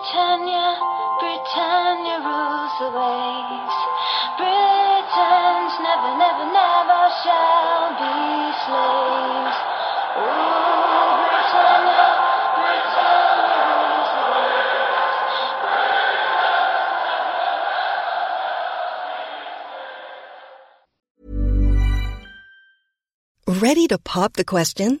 Britannia, Britannia rules the waves. Britons never, never, never shall be slaves. Britannia, Britannia rules the waves. Ready to pop the question?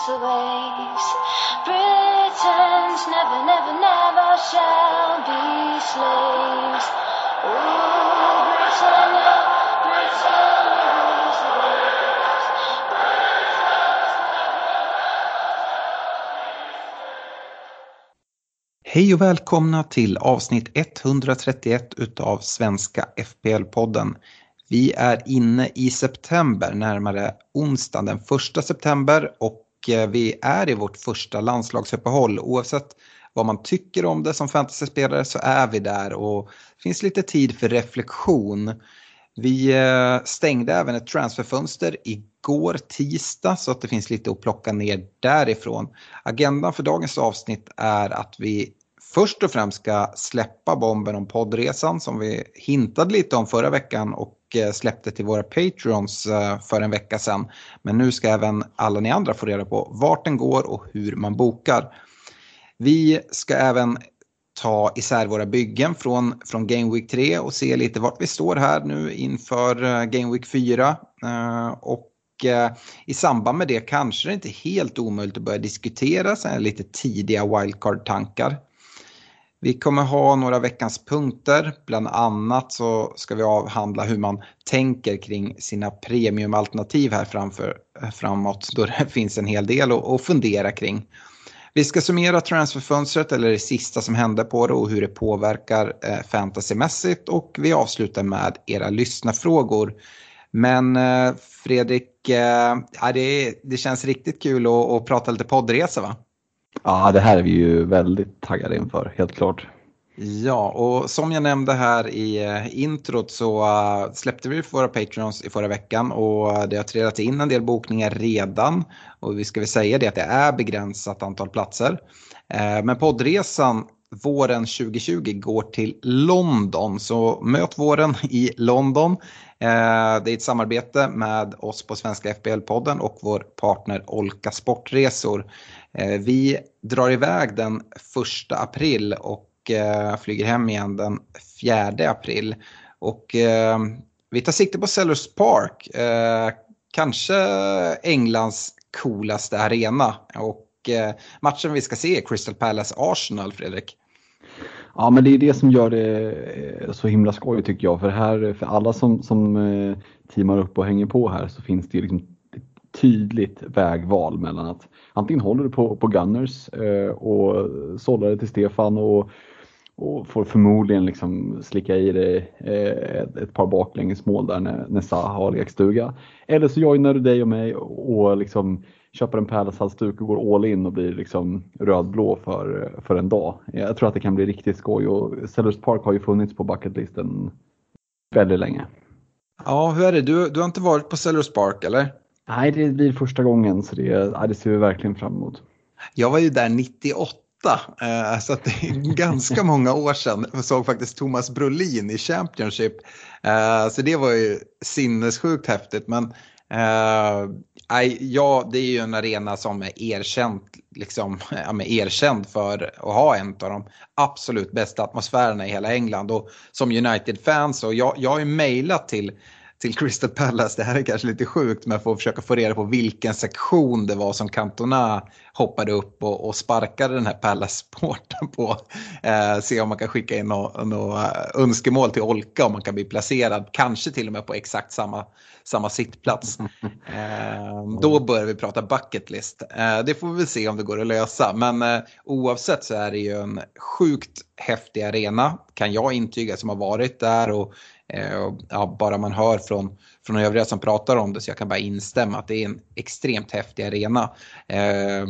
Rules the waves. Britons never, never, never shall be slaves. Rule Britannia, Britannia rules the waves. Hej och välkomna till avsnitt 131 utav Svenska FPL-podden. Vi är inne i september, närmare onsdag den 1 september och Eh, vi är i vårt första landslagsuppehåll. Oavsett vad man tycker om det som fantasyspelare så är vi där och det finns lite tid för reflektion. Vi eh, stängde även ett transferfönster igår tisdag så att det finns lite att plocka ner därifrån. Agendan för dagens avsnitt är att vi först och främst ska släppa bomben om poddresan som vi hintade lite om förra veckan och Eh, släppte till våra patreons eh, för en vecka sedan. Men nu ska även alla ni andra få reda på vart den går och hur man bokar. Vi ska även ta isär våra byggen från, från Game Week 3 och se lite vart vi står här nu inför eh, Game Week 4. Och i samband med det kanske det inte är helt omöjligt att börja diskutera så lite tidiga wildcard-tankar. Vi kommer ha några veckans punkter, bland annat så ska vi avhandla hur man tänker kring sina premiumalternativ här framför, framåt då det finns en hel del att, att fundera kring. Vi ska summera transferfönstret eller det sista som hände på det och hur det påverkar eh, fantasymässigt och vi avslutar med era lyssnarfrågor. Men eh, Fredrik, eh, det, det känns riktigt kul att, att prata lite poddresa va? Ja, det här är vi ju väldigt taggade inför, helt klart. Ja, och som jag nämnde här i eh, introt så eh, släppte vi våra Patreons i förra veckan och det har trillat in en del bokningar redan. Och vi ska väl säga det att det är begränsat antal platser. Eh, men poddresan våren 2020 går till London, så möt våren i London. Det är ett samarbete med oss på Svenska FBL-podden och vår partner Olka Sportresor. Eh, vi drar iväg den 1 april och eh, flyger hem igen den 4 april. Och eh, vi tar sikte på Sellers Park, kanske Englands coolaste arena. Och matchen vi ska se är Crystal Palace-Arsenal, Fredrik. Ja, men det är det som gör det så himla skoj tycker jag. För, här, för alla som, som teamar upp och hänger på här så finns det liksom ett tydligt vägval mellan att antingen håller du på, på Gunners eh, och sållar det till Stefan och och får förmodligen liksom slicka i dig eh, ett, ett par baklängesmål där när, när Zaha har lekstuga. Eller så joinar du dig och mig och liksom köper en pärlhalsduk och går all in och blir liksom rödblå för, för en dag. Jag tror att det kan bli riktigt skoj och Sellers Park har ju funnits på bucketlisten väldigt länge. Ja, hur är det? Du, du har inte varit på Sellers Park eller? Nej, det blir första gången så det, det ser vi verkligen fram emot. Jag var ju där 98 Eh, så att det är ganska många år sedan. Jag såg faktiskt Thomas Brolin i Championship. Eh, så det var ju sinnessjukt häftigt. Men uh, ja, det är ju en arena som är erkänd, liksom, ja, erkänd för att ha en av de absolut bästa atmosfärerna i hela England. Och som United-fans, och jag, jag har ju mejlat till till Crystal Palace. Det här är kanske lite sjukt men får försöka få reda på vilken sektion det var som Cantona hoppade upp och, och sparkade den här Palace-porten på. Eh, se om man kan skicka in några nå önskemål till Olka om man kan bli placerad. Kanske till och med på exakt samma, samma sittplats. Eh, då börjar vi prata bucket list. Eh, det får vi se om det går att lösa. Men eh, oavsett så är det ju en sjukt häftig arena kan jag intyga som har varit där. och Eh, ja, bara man hör från, från övriga som pratar om det så jag kan bara instämma att det är en extremt häftig arena. Eh,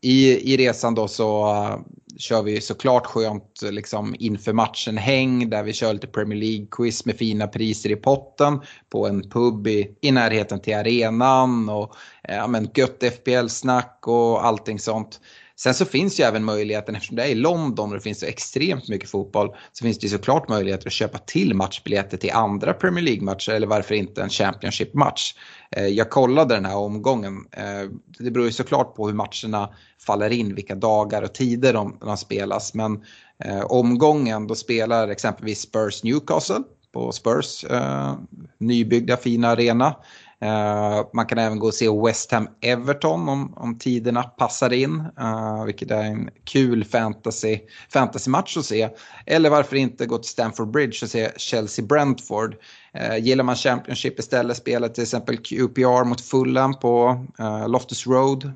I, I resan då så eh, kör vi såklart skönt liksom inför matchen häng där vi kör lite Premier League-quiz med fina priser i potten på en pub i, i närheten till arenan och ja, men gött FPL-snack och allting sånt. Sen så finns ju även möjligheten, eftersom det är i London och det finns så extremt mycket fotboll, så finns det ju såklart möjligheter att köpa till matchbiljetter till andra Premier League-matcher eller varför inte en Championship-match. Eh, jag kollade den här omgången. Eh, det beror ju såklart på hur matcherna faller in, vilka dagar och tider de, de spelas. Men eh, omgången, då spelar exempelvis Spurs Newcastle på Spurs eh, nybyggda fina arena. Uh, man kan även gå och se West Ham Everton om, om tiderna passar in, uh, vilket är en kul fantasy, fantasy-match att se. Eller varför inte gå till Stamford Bridge och se Chelsea Brentford. Uh, gillar man Championship istället, spela till exempel QPR mot Fulham på uh, Loftus Road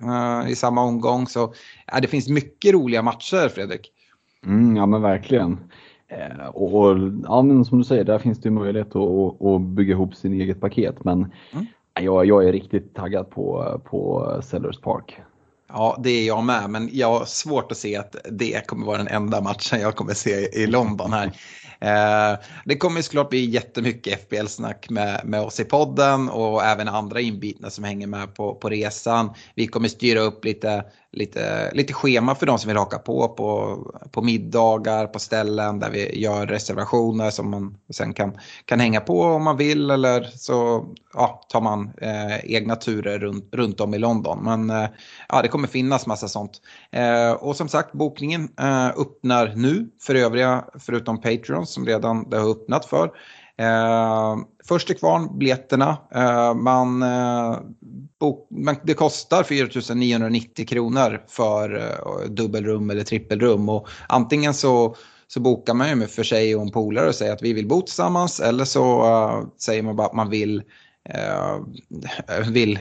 i samma omgång. Så det finns mycket roliga matcher, Fredrik. Mm, ja men verkligen. Och, och, ja, men som du säger, där finns det möjlighet att, att, bygga ihop sin eget paket. Men mm. Jag, jag är riktigt taggad på, på Sellers Park. Ja, det är jag med, men jag har svårt att se att det kommer vara den enda matchen jag kommer se i London här. Eh, det kommer såklart bli jättemycket FBL-snack med, med oss i podden och även andra inbitna som hänger med på, på resan. Vi kommer styra upp lite lite, lite schema för de som vill haka på, på på middagar, på ställen där vi gör reservationer som man sen kan, kan hänga på om man vill eller så ja, tar man eh, egna turer runt, runt om i London. Men eh, ja, det kommer finnas massa sånt. Eh, och som sagt, bokningen eh, öppnar nu för övriga, förutom Patreon som redan det har öppnat för. Eh, först till kvarn, biljetterna. Eh, man, eh, bok, man, det kostar 4 990 kronor för eh, dubbelrum eller trippelrum. Och antingen så, så bokar man ju med för sig och en polare och säger att vi vill bo tillsammans. Eller så uh, säger man bara att man vill, uh, vill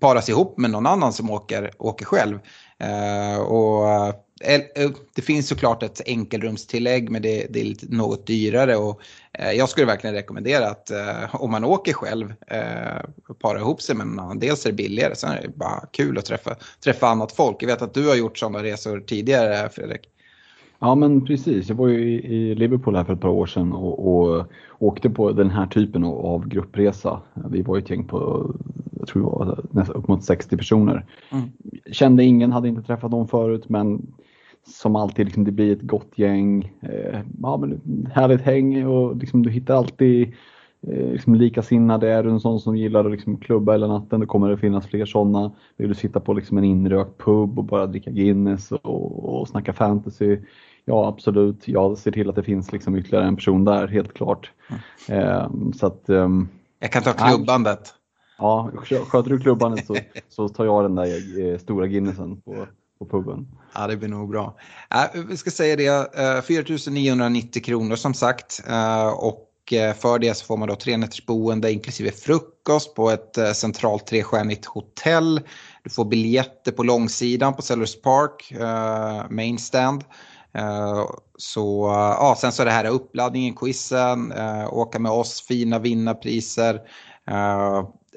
paras ihop med någon annan som åker, åker själv. Uh, och det finns såklart ett enkelrumstillägg men det, det är lite, något dyrare. Och, eh, jag skulle verkligen rekommendera att eh, om man åker själv eh, para ihop sig med någon annan. Dels är det billigare, sen är det bara kul att träffa, träffa annat folk. Jag vet att du har gjort sådana resor tidigare Fredrik. Ja men precis, jag var ju i Liverpool här för ett par år sedan och, och åkte på den här typen av gruppresa. Vi var ett gäng på, jag tror det var nästan upp mot 60 personer. Mm. Kände ingen, hade inte träffat någon förut men som alltid, liksom, det blir ett gott gäng. Eh, ja, men härligt häng och liksom, du hittar alltid eh, liksom, likasinnade. Är du en sån som gillar att liksom, klubba hela natten, då kommer det finnas fler sådana. Vill du sitta på liksom, en inrökt pub och bara dricka Guinness och, och snacka fantasy. Ja absolut, jag ser till att det finns liksom ytterligare en person där, helt klart. Eh, så att, um, jag kan ta klubbandet. Ja, sköter du klubbandet så, så tar jag den där eh, stora Guinnessen på, på puben. Ja, det blir nog bra. Äh, vi ska säga det, 4 äh, 990 kronor som sagt. Äh, och äh, för det så får man då tre nätters boende inklusive frukost på ett äh, centralt trestjärnigt hotell. Du får biljetter på långsidan på Sellers Park, äh, main stand. Så ja, sen så är det här uppladdningen, quizen, åka med oss, fina vinnarpriser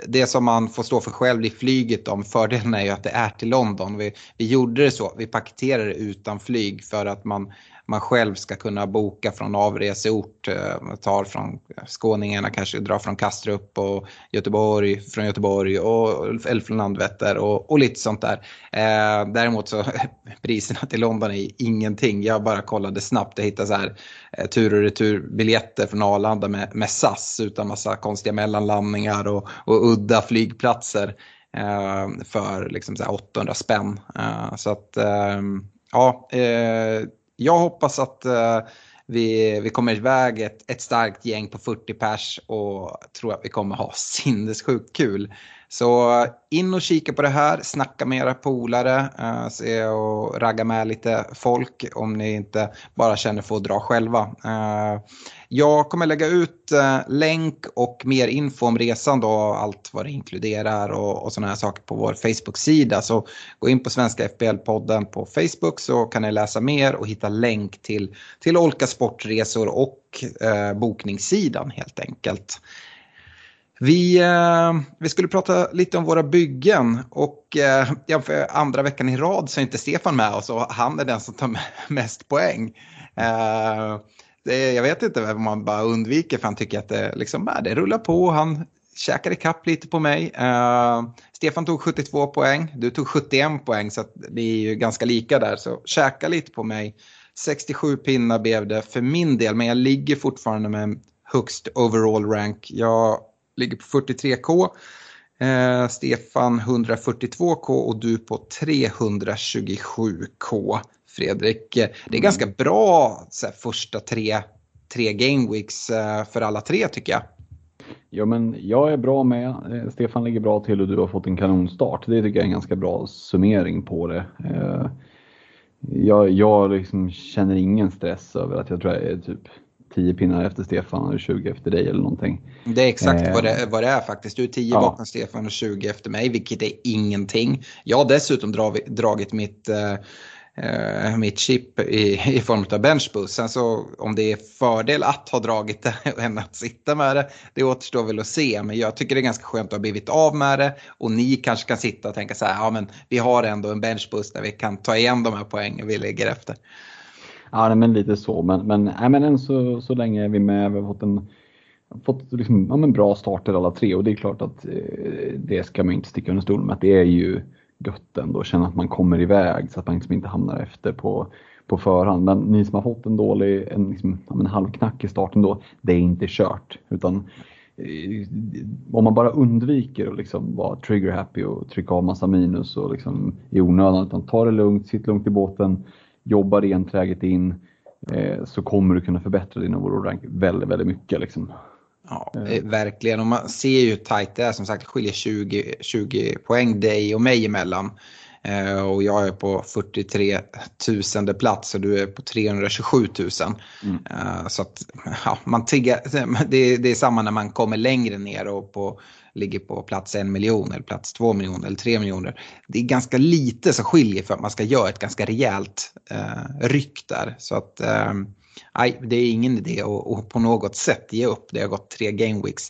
det som man får stå för själv i flyget om fördelen är ju att det är till London. Vi, vi gjorde det så, vi paketerade det utan flyg för att man man själv ska kunna boka från avreseort. Man eh, tar från skåningarna kanske drar från Kastrup och Göteborg, från Göteborg och, eller från Landvetter och, och lite sånt där. Eh, däremot så priserna till London är ingenting. Jag bara kollade snabbt, jag hittade så här eh, tur och returbiljetter från Arlanda med, med SAS utan massa konstiga mellanlandningar och, och udda flygplatser eh, för liksom så 800 spänn. Eh, så att ehm, ja, eh, jag hoppas att eh, vi, vi kommer iväg ett, ett starkt gäng på 40 pers och tror att vi kommer ha sinnessjukt kul. Så in och kika på det här, snacka med era polare, eh, se och ragga med lite folk om ni inte bara känner för att dra själva. Eh, jag kommer lägga ut eh, länk och mer info om resan då, allt vad det inkluderar och, och sådana här saker på vår Facebook-sida. Så gå in på Svenska FBL-podden på Facebook så kan ni läsa mer och hitta länk till, till Olka Sportresor och bokningssidan helt enkelt. Vi, eh, vi skulle prata lite om våra byggen och eh, för andra veckan i rad så är inte Stefan med oss och han är den som tar mest poäng. Eh, det, jag vet inte om man bara undviker för han tycker att det, liksom, det rullar på. Han käkar ikapp lite på mig. Uh, Stefan tog 72 poäng, du tog 71 poäng så det är ju ganska lika där. Så käka lite på mig. 67 pinnar blev det för min del men jag ligger fortfarande med högst overall rank. Jag ligger på 43K. Eh, Stefan 142K och du på 327K. Fredrik, det är mm. ganska bra här, första tre, tre gameweeks eh, för alla tre tycker jag. Ja men jag är bra med, eh, Stefan ligger bra till och du har fått en kanonstart. Det tycker jag är en ganska bra summering på det. Eh, jag, jag liksom känner ingen stress över att jag tror jag är typ 10 pinnar efter Stefan och 20 efter dig eller någonting. Det är exakt eh, vad, det, vad det är faktiskt. Du är 10 ja. bakom Stefan och 20 efter mig, vilket är ingenting. Jag har dessutom dragit, dragit mitt eh, eh, mitt chip i, i form av benchboost. Sen så om det är fördel att ha dragit det än att sitta med det, det återstår väl att se. Men jag tycker det är ganska skönt att ha blivit av med det och ni kanske kan sitta och tänka så här, ja men vi har ändå en benchboost där vi kan ta igen de här poängen vi ligger efter. Ja, men lite så. Men, men, nej, men än så, så länge är vi med. Vi har fått en fått liksom, ja, men bra starter alla tre och det är klart att eh, det ska man inte sticka under stol med att det är ju gött ändå att känna att man kommer iväg så att man liksom inte hamnar efter på, på förhand. Men ni som har fått en dålig, en, liksom, ja, en halvknackig start ändå, det är inte kört. Utan eh, om man bara undviker att liksom vara trigger happy och trycka av massa minus och liksom i onödan, utan ta det lugnt, sitt lugnt i båten, jobbar enträget in eh, så kommer du kunna förbättra din overall rank väldigt, väldigt mycket. Liksom. Ja, eh. verkligen. Och man ser ju hur tajt det är. Som sagt, det skiljer 20, 20 poäng dig och mig emellan. Eh, och jag är på 43 000 plats och du är på 327 000. Mm. Eh, så att ja, man tiggar, det, det är samma när man kommer längre ner och på ligger på plats en miljon eller plats två miljoner eller tre miljoner. Det är ganska lite som skiljer för att man ska göra ett ganska rejält eh, ryck där. Så att eh, nej, det är ingen idé att, på något sätt ge upp. Det har gått tre gameweeks.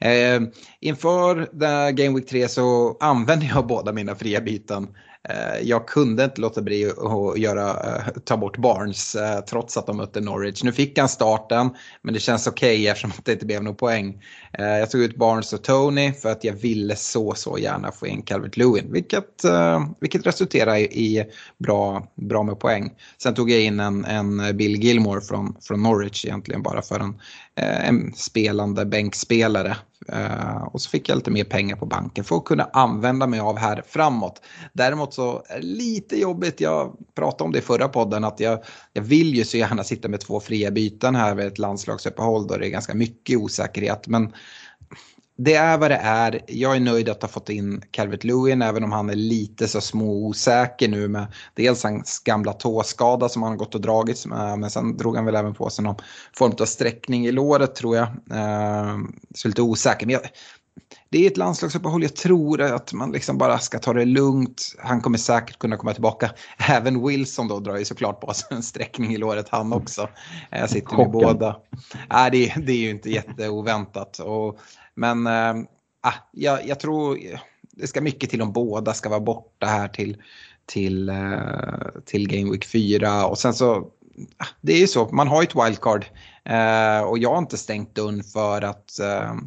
Eh, inför Game Week 3 så använder jag båda mina fria byten Eh, jag kunde inte låta bli att göra, eh, ta bort Barnes eh, trots att de mötte Norwich. Nu fick han starten men det känns okej okay eftersom det inte blev någon poäng. Eh, jag tog ut Barnes och Tony för att jag ville så så gärna få in Calvert Lewin vilket, eh, vilket resulterar i bra, bra med poäng. Sen tog jag in en, en Bill Gilmore från, från Norwich egentligen bara för en, Eh, en spelande bänkspelare Uh, och så fick jag lite mer pengar på banken för att kunna använda mig av här framåt. Däremot så är det lite jobbigt, jag pratade om det i förra podden, att jag, jag vill ju så gärna sitta med två fria byten här vid ett landslagsuppehåll då det är ganska mycket osäkerhet. Men det är vad det är. Jag är nöjd att ha fått in Calvert Lewin även om han är lite så små osäker nu med dels hans gamla tåskada som han gått och dragits med men sen drog han väl även på sig någon form av sträckning i låret tror jag. Eh, så lite osäker. Men jag, det är ett landslagsuppehåll. Jag tror att man liksom bara ska ta det lugnt. Han kommer säkert kunna komma tillbaka. Även Wilson då drar ju såklart på sig en sträckning i låret han också. Jag sitter med båda. Nej, det, det är ju inte jätteoväntat. Och men äh, jag, jag tror det ska mycket till om båda ska vara borta här till, till, äh, till Game Week 4. Och sen så, ah, det är ju så, man har ju ett wildcard. Äh, och jag har inte stängt dörren för att,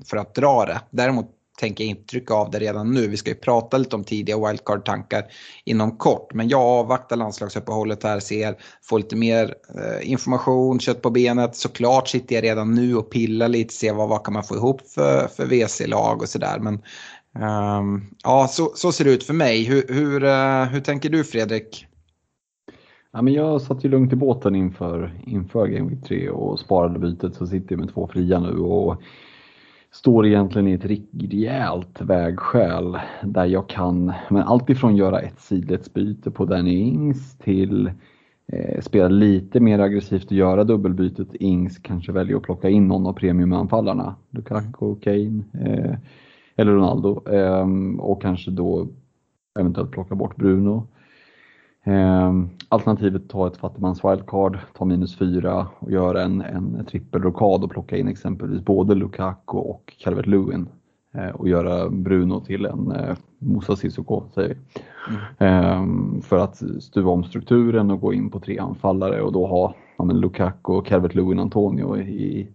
för att dra det. Däremot tänker jag inte trycka av det redan nu. Vi ska ju prata lite om tidiga wildcard-tankar inom kort. Men jag avvaktar landslagsuppehållet här, ser, får lite mer eh, information, kött på benet. Såklart sitter jag redan nu och pillar lite, ser vad, vad kan man få ihop för, för VC-lag och sådär. Men um, ja, så, så ser det ut för mig. Hur, hur, uh, hur tänker du Fredrik? Ja, men jag satt ju lugnt i båten inför, inför Game Week 3 och sparade bytet så sitter jag med två fria nu och står egentligen i ett rejält vägskäl där jag kan men alltifrån göra ett sidledsbyte på Danny Ings till eh, spela lite mer aggressivt och göra dubbelbytet Ings, kanske välja att plocka in någon av premiumanfallarna. Lukaku, Kane eh, eller Ronaldo eh, och kanske då eventuellt plocka bort Bruno. Eh, alternativet ta ett fattigmans wildcard, ta minus fyra och göra en, en trippelrokad och plocka in exempelvis både Lukaku och Calvert Lewin eh, och göra Bruno till en eh, Moussa Sissoko säger vi. Mm. Eh, för att stuva om strukturen och gå in på tre anfallare och då ha ja, men Lukaku, Calvert Lewin, Antonio i,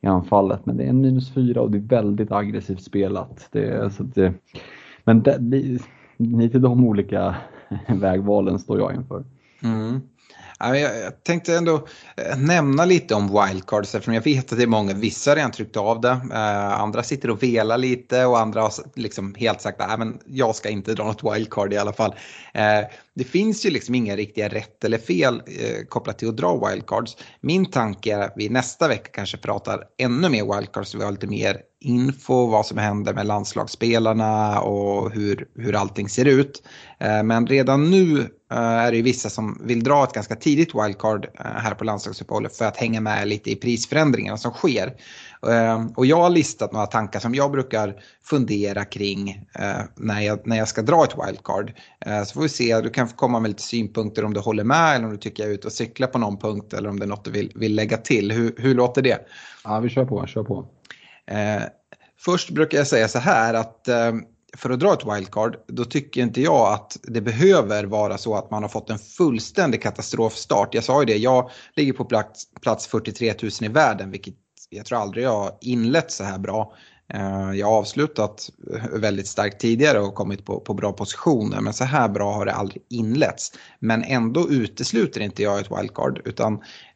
i anfallet. Men det är en minus fyra och det är väldigt aggressivt spelat. Det, så det, men det, lite de olika vägvalen står jag inför. Mm. Jag tänkte ändå eh, nämna lite om wildcards eftersom jag vet att det är många, vissa har redan tryckt av det, eh, andra sitter och velar lite och andra har liksom helt sagt att jag ska inte dra något wildcard i alla fall. Eh, det finns ju liksom inga riktiga rätt eller fel kopplat till att dra wildcards. Min tanke är att vi nästa vecka kanske pratar ännu mer wildcards vi har lite mer info, vad som händer med landslagsspelarna och hur, hur allting ser ut. Men redan nu är det ju vissa som vill dra ett ganska tidigt wildcard eh, här på landslagsuppehållet för att hänga med lite i prisförändringarna som sker. Eh, och jag har listat några tankar som jag brukar fundera kring när jag, när jag ska dra ett wildcard. Så får vi se, du kan få komma med lite synpunkter om du håller med eller om du tycker jag är ute och cyklar på någon punkt eller om det är något du vill, vill lägga till. Hur, hur låter det? Ja, vi kör på, kör på. Först brukar jag säga så här att för att dra ett wildcard, då tycker inte jag att det behöver vara så att man har fått en fullständig katastrofstart. Jag sa ju det, jag ligger på plats, plats 43 000 i världen, vilket jag tror aldrig jag har inlett så här bra. Eh, jag har avslutat väldigt starkt tidigare och kommit på, på bra positioner men så här bra har det aldrig inletts. Men ändå utesluter inte jag ett wildcard utan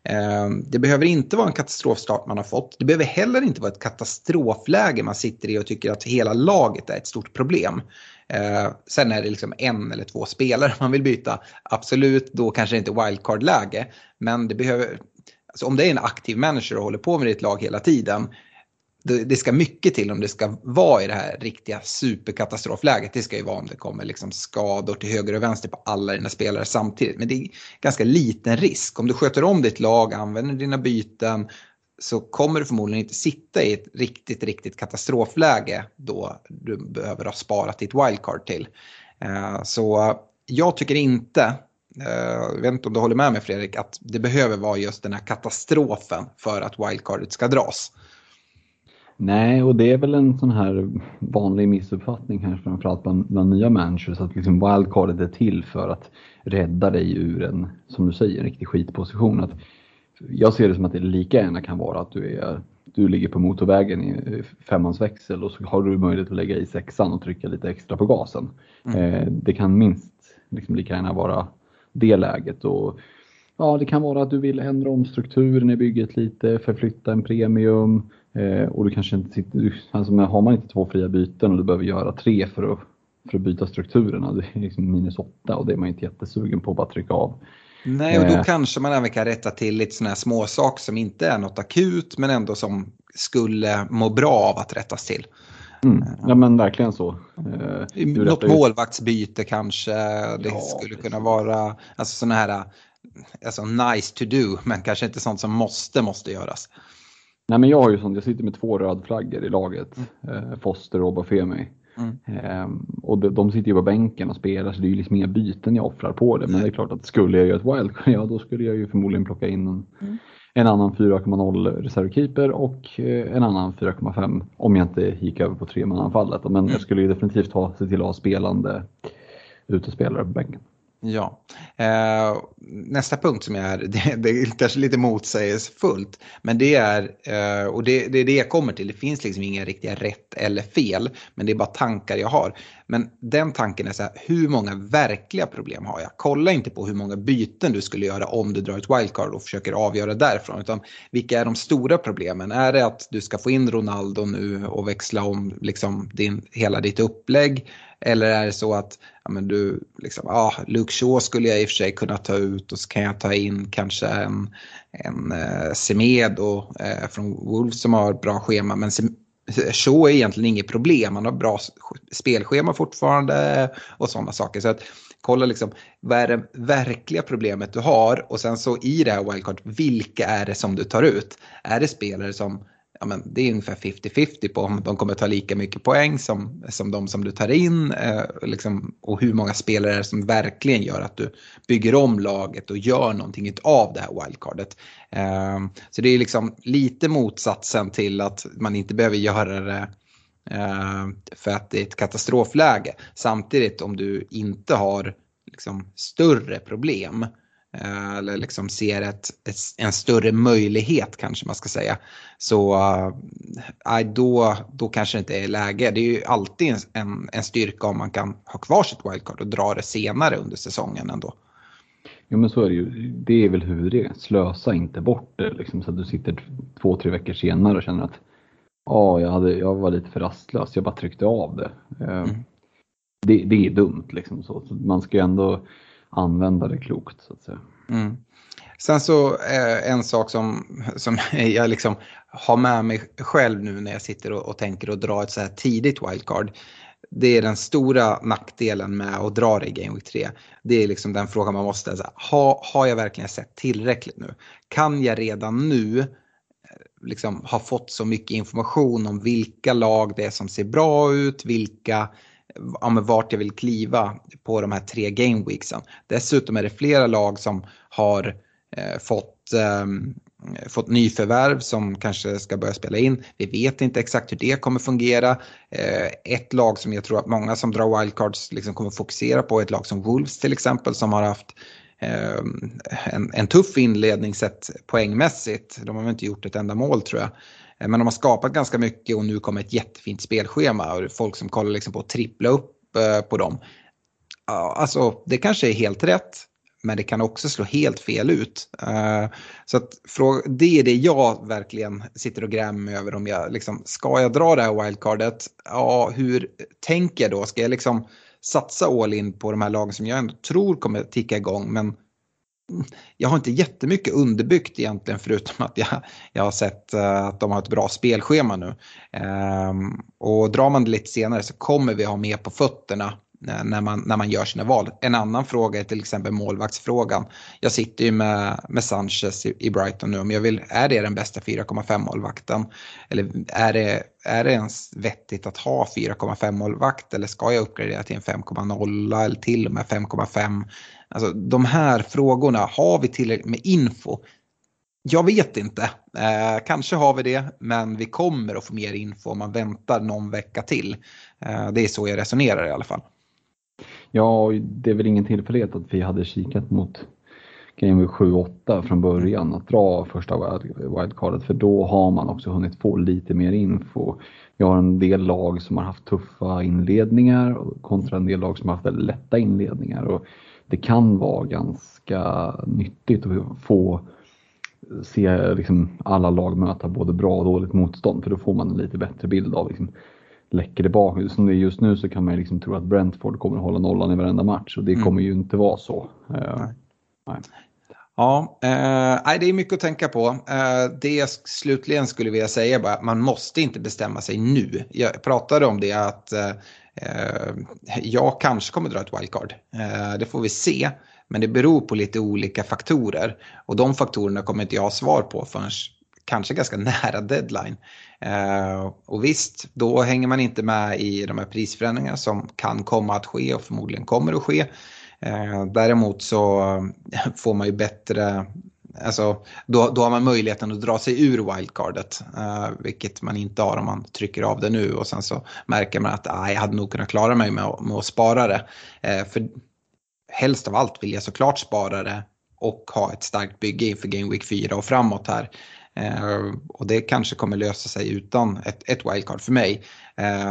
eh, det behöver inte vara en katastrofstart man har fått. Det behöver heller inte vara ett katastrofläge man sitter i och tycker att hela laget är ett stort problem. Eh, sen är det liksom en eller två spelare man vill byta. Absolut, då kanske det inte är wildcard-läge. Men det behöver, alltså om det är en aktiv manager och håller på med ditt lag hela tiden det, det, ska mycket till om det ska vara i det här riktiga superkatastrofläget. Det ska ju vara om det kommer liksom skador till höger och vänster på alla dina spelare samtidigt. Men det är ganska liten risk. Om du sköter om ditt lag, använder dina byten så kommer du förmodligen inte sitta i ett riktigt, riktigt katastrofläge då du behöver ha sparat ditt wildcard till. Eh, så jag tycker inte, eh, jag vet inte om du håller med mig Fredrik, att det behöver vara just den här katastrofen för att wildcardet ska dras. Nej, och det är väl en sån här vanlig missuppfattning kanske framförallt bland, bland nya managers att liksom wildcardet är till för att rädda dig ur en, som du säger, en riktig skitposition. Att jag ser det som att det lika gärna kan vara att du, är, du ligger på motorvägen i femmans växel och så har du möjlighet att lägga i sexan och trycka lite extra på gasen. Mm. Eh, det kan minst liksom lika gärna vara det läget. Och, ja, det kan vara att du vill ändra om strukturen i bygget lite, förflytta en premium, Eh, och du kanske inte sitter, alltså har man inte två fria byten och du behöver göra tre för att, för att byta strukturerna, det är liksom minus åtta och det är man inte jättesugen på att bara trycka av. Nej, och då eh. kanske man även kan rätta till lite sådana här små saker som inte är något akut men ändå som skulle må bra av att rättas till. Mm. Ja men verkligen så. Eh, något målvaktsbyte kanske, det ja, skulle kunna vara alltså sådana här alltså nice to do men kanske inte sånt som måste måste göras. Nej men jag har ju sånt, jag sitter med två rödflaggor i laget, mm. eh, Foster och Obafemi. Mm. Ehm, och de, de, sitter ju på bänken och spelar så det är ju liksom inga byten jag offrar på det. Men det är klart att skulle jag göra ett wildcard, ja då skulle jag ju förmodligen plocka in en, mm. en annan 4,0 reservkeeper och eh, en annan 4,5 om jag inte gick över på tre anfallet. Men jag mm. skulle ju definitivt ha, se till att ha spelande utespelare på bänken. Ja. Eh, nästa punkt som är, det, det är kanske lite motsägelsefullt, men det är, eh, och det, det är det jag kommer till, det finns liksom inga riktiga rätt eller fel, men det är bara tankar jag har. Men den tanken är så här, hur många verkliga problem har jag? Kolla inte på hur många byten du skulle göra om du drar ett wildcard och försöker avgöra därifrån, utan vilka är de stora problemen? Är det att du ska få in Ronaldo nu och växla om liksom din, hela ditt upplägg? Eller är det så att ja, men du, liksom, ja, Luke Shaw skulle jag i och för sig kunna ta ut och så kan jag ta in kanske en, en eh, Semedo eh, från Wolves som har bra schema. Men Shaw är egentligen inget problem, han har bra spelschema fortfarande och sådana saker. Så att kolla liksom, vad är det verkliga problemet du har och sen så i det här wildcard, vilka är det som du tar ut? Är det spelare som ja, men det är ungefär 50-50 på om de kommer ta lika mycket poäng som, som de som du tar in eh, liksom, och hur många spelare är det som verkligen gör att du bygger om laget och gör någonting av det här wildcardet. Eh, så det är liksom lite motsatsen till att man inte behöver göra det eh, för att det är ett katastrofläge. Samtidigt om du inte har liksom, större problem Eh, eller liksom ser ett, ett, en större möjlighet kanske man ska säga. Så äh, då, då kanske det inte är läge. Det är ju alltid en, en styrka om man kan ha kvar sitt wildcard och dra det senare under säsongen ändå. Jo men så är det ju. Det är väl huvudregeln. Slösa inte bort det liksom, så att du sitter två, tre veckor senare och känner att ja, jag, hade, jag var lite för rastlös. Jag bara tryckte av det. Mm. Det, det, är dumt liksom. Så, så man ska ju ändå använda det klokt så att säga. Mm. Sen så eh, en sak som, som jag liksom har med mig själv nu när jag sitter och, och tänker och dra ett så här tidigt wildcard. Det är den stora nackdelen med att dra det i Game Week 3. Det är liksom den frågan man måste ställa. Ha, har jag verkligen sett tillräckligt nu? Kan jag redan nu eh, liksom ha fått så mycket information om vilka lag det är som ser bra ut, vilka ja, men vart jag vill kliva på de här tre gameweeksen. Dessutom är det flera lag som har eh, fått, eh, fått nyförvärv som kanske ska börja spela in. Vi vet inte exakt hur det kommer fungera. Eh, ett lag som jag tror att många som drar wildcards liksom kommer fokusera på är ett lag som Wolves till exempel som har haft ehm, en, en tuff inledning sett poängmässigt. De har väl inte gjort ett enda mål tror jag. Eh, men de har skapat ganska mycket och nu kommer ett jättefint spelschema och folk som kollar liksom på att trippla upp eh, på dem. Alltså det kanske är helt rätt men det kan också slå helt fel ut. Eh, så att det är det jag verkligen sitter och grämer mig över om jag liksom, ska jag dra det här wildcardet? Ja, hur tänker jag då? Ska jag liksom satsa all in på de här lagen som jag ändå tror kommer ticka igång men jag har inte jättemycket underbyggt egentligen förutom att jag, jag har sett eh, att de har ett bra spelschema nu. Ehm, och drar man det lite senare så kommer vi ha mer på fötterna eh, när man, när man gör sina val. En annan fråga är till exempel målvaktsfrågan. Jag sitter ju med, med Sanchez i, i Brighton nu. Om jag vill, är det den bästa 4,5 målvakten? Eller är det, är det ens vettigt att ha 4,5 målvakt? Eller ska jag uppgradera till en 5,0 eller till och med 5,5? Alltså de här frågorna, har vi tillräckligt med info? Jag vet inte. Eh, kanske har vi det, men vi kommer att få mer info om man väntar någon vecka till. Eh, det är så jag resonerar i alla fall. Ja, det är väl ingen tillfällighet att vi hade kikat mot Game 7-8 från början, att dra första wildcardet, för då har man också hunnit få lite mer info. Vi har en del lag som har haft tuffa inledningar kontra en del lag som har haft väldigt lätta inledningar. Och det kan vara ganska nyttigt att få se liksom alla lag möta både bra och dåligt motstånd för då får man en lite bättre bild av liksom, läcker det bak. Som det är just nu så kan man liksom tro att Brentford kommer att hålla nollan i varenda match och det mm. kommer ju inte vara så. Uh, nej. Ja, eh, det är mycket att tänka på. Eh, det jag slutligen skulle vilja säga bara, man måste inte bestämma sig nu. Jag pratade om det att eh, Eh, Eh, jag kanske kommer dra ett wildcard. Eh, det får vi se. Men det beror på lite olika faktorer. Och de faktorerna kommer inte jag ha svar på förrän kanske ganska nära deadline. Eh, och visst, då hänger man inte med i de här prisförändringarna som kan komma att ske och förmodligen kommer att ske. Eh, däremot så eh, får man ju bättre Alltså, då, då har man möjligheten att dra sig ur wildcardet, uh, vilket man inte har om man trycker av det nu och sen så märker man att ah, jag hade nog kunnat klara mig med, med att spara det. Uh, för helst av allt vill jag såklart spara det och ha ett starkt bygge inför Game Week 4 och framåt här. Uh, och det kanske kommer lösa sig utan ett, ett wildcard för mig.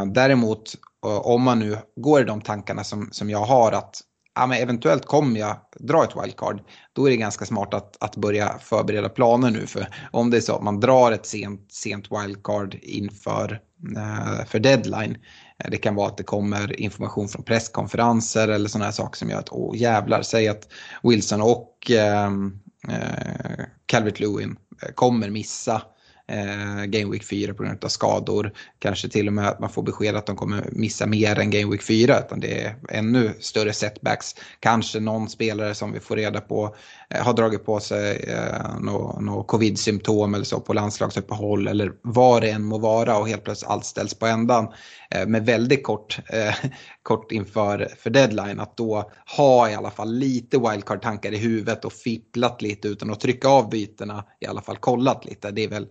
däremot om man nu går i de tankarna som, som jag har att ja, men eventuellt kommer jag dra ett wildcard, då är det ganska smart att, att börja förbereda planer nu. För om det är så att man drar ett sent, sent wildcard inför eh, för deadline, eh, Det kan vara att det kommer information från presskonferenser eller sådana här saker som gör att åh jävlar, säg att Wilson och ehm, eh, Calvert Lewin eh, kommer missa eh, Game Week 4 på grund av skador. Kanske till och med att man får besked att de kommer missa mer än Game Week 4 utan det är ännu större setbacks. Kanske någon spelare som vi får reda på eh, har dragit på sig eh, något nå covid-symptom eller så på landslagsuppehåll eller vad det än må vara och helt plötsligt allt ställs på ändan eh, med väldigt kort, eh, kort inför för deadline att då ha i alla fall lite wildcard-tankar i huvudet och fipplat lite utan att trycka av bytena i alla fall kollat lite. Det är väl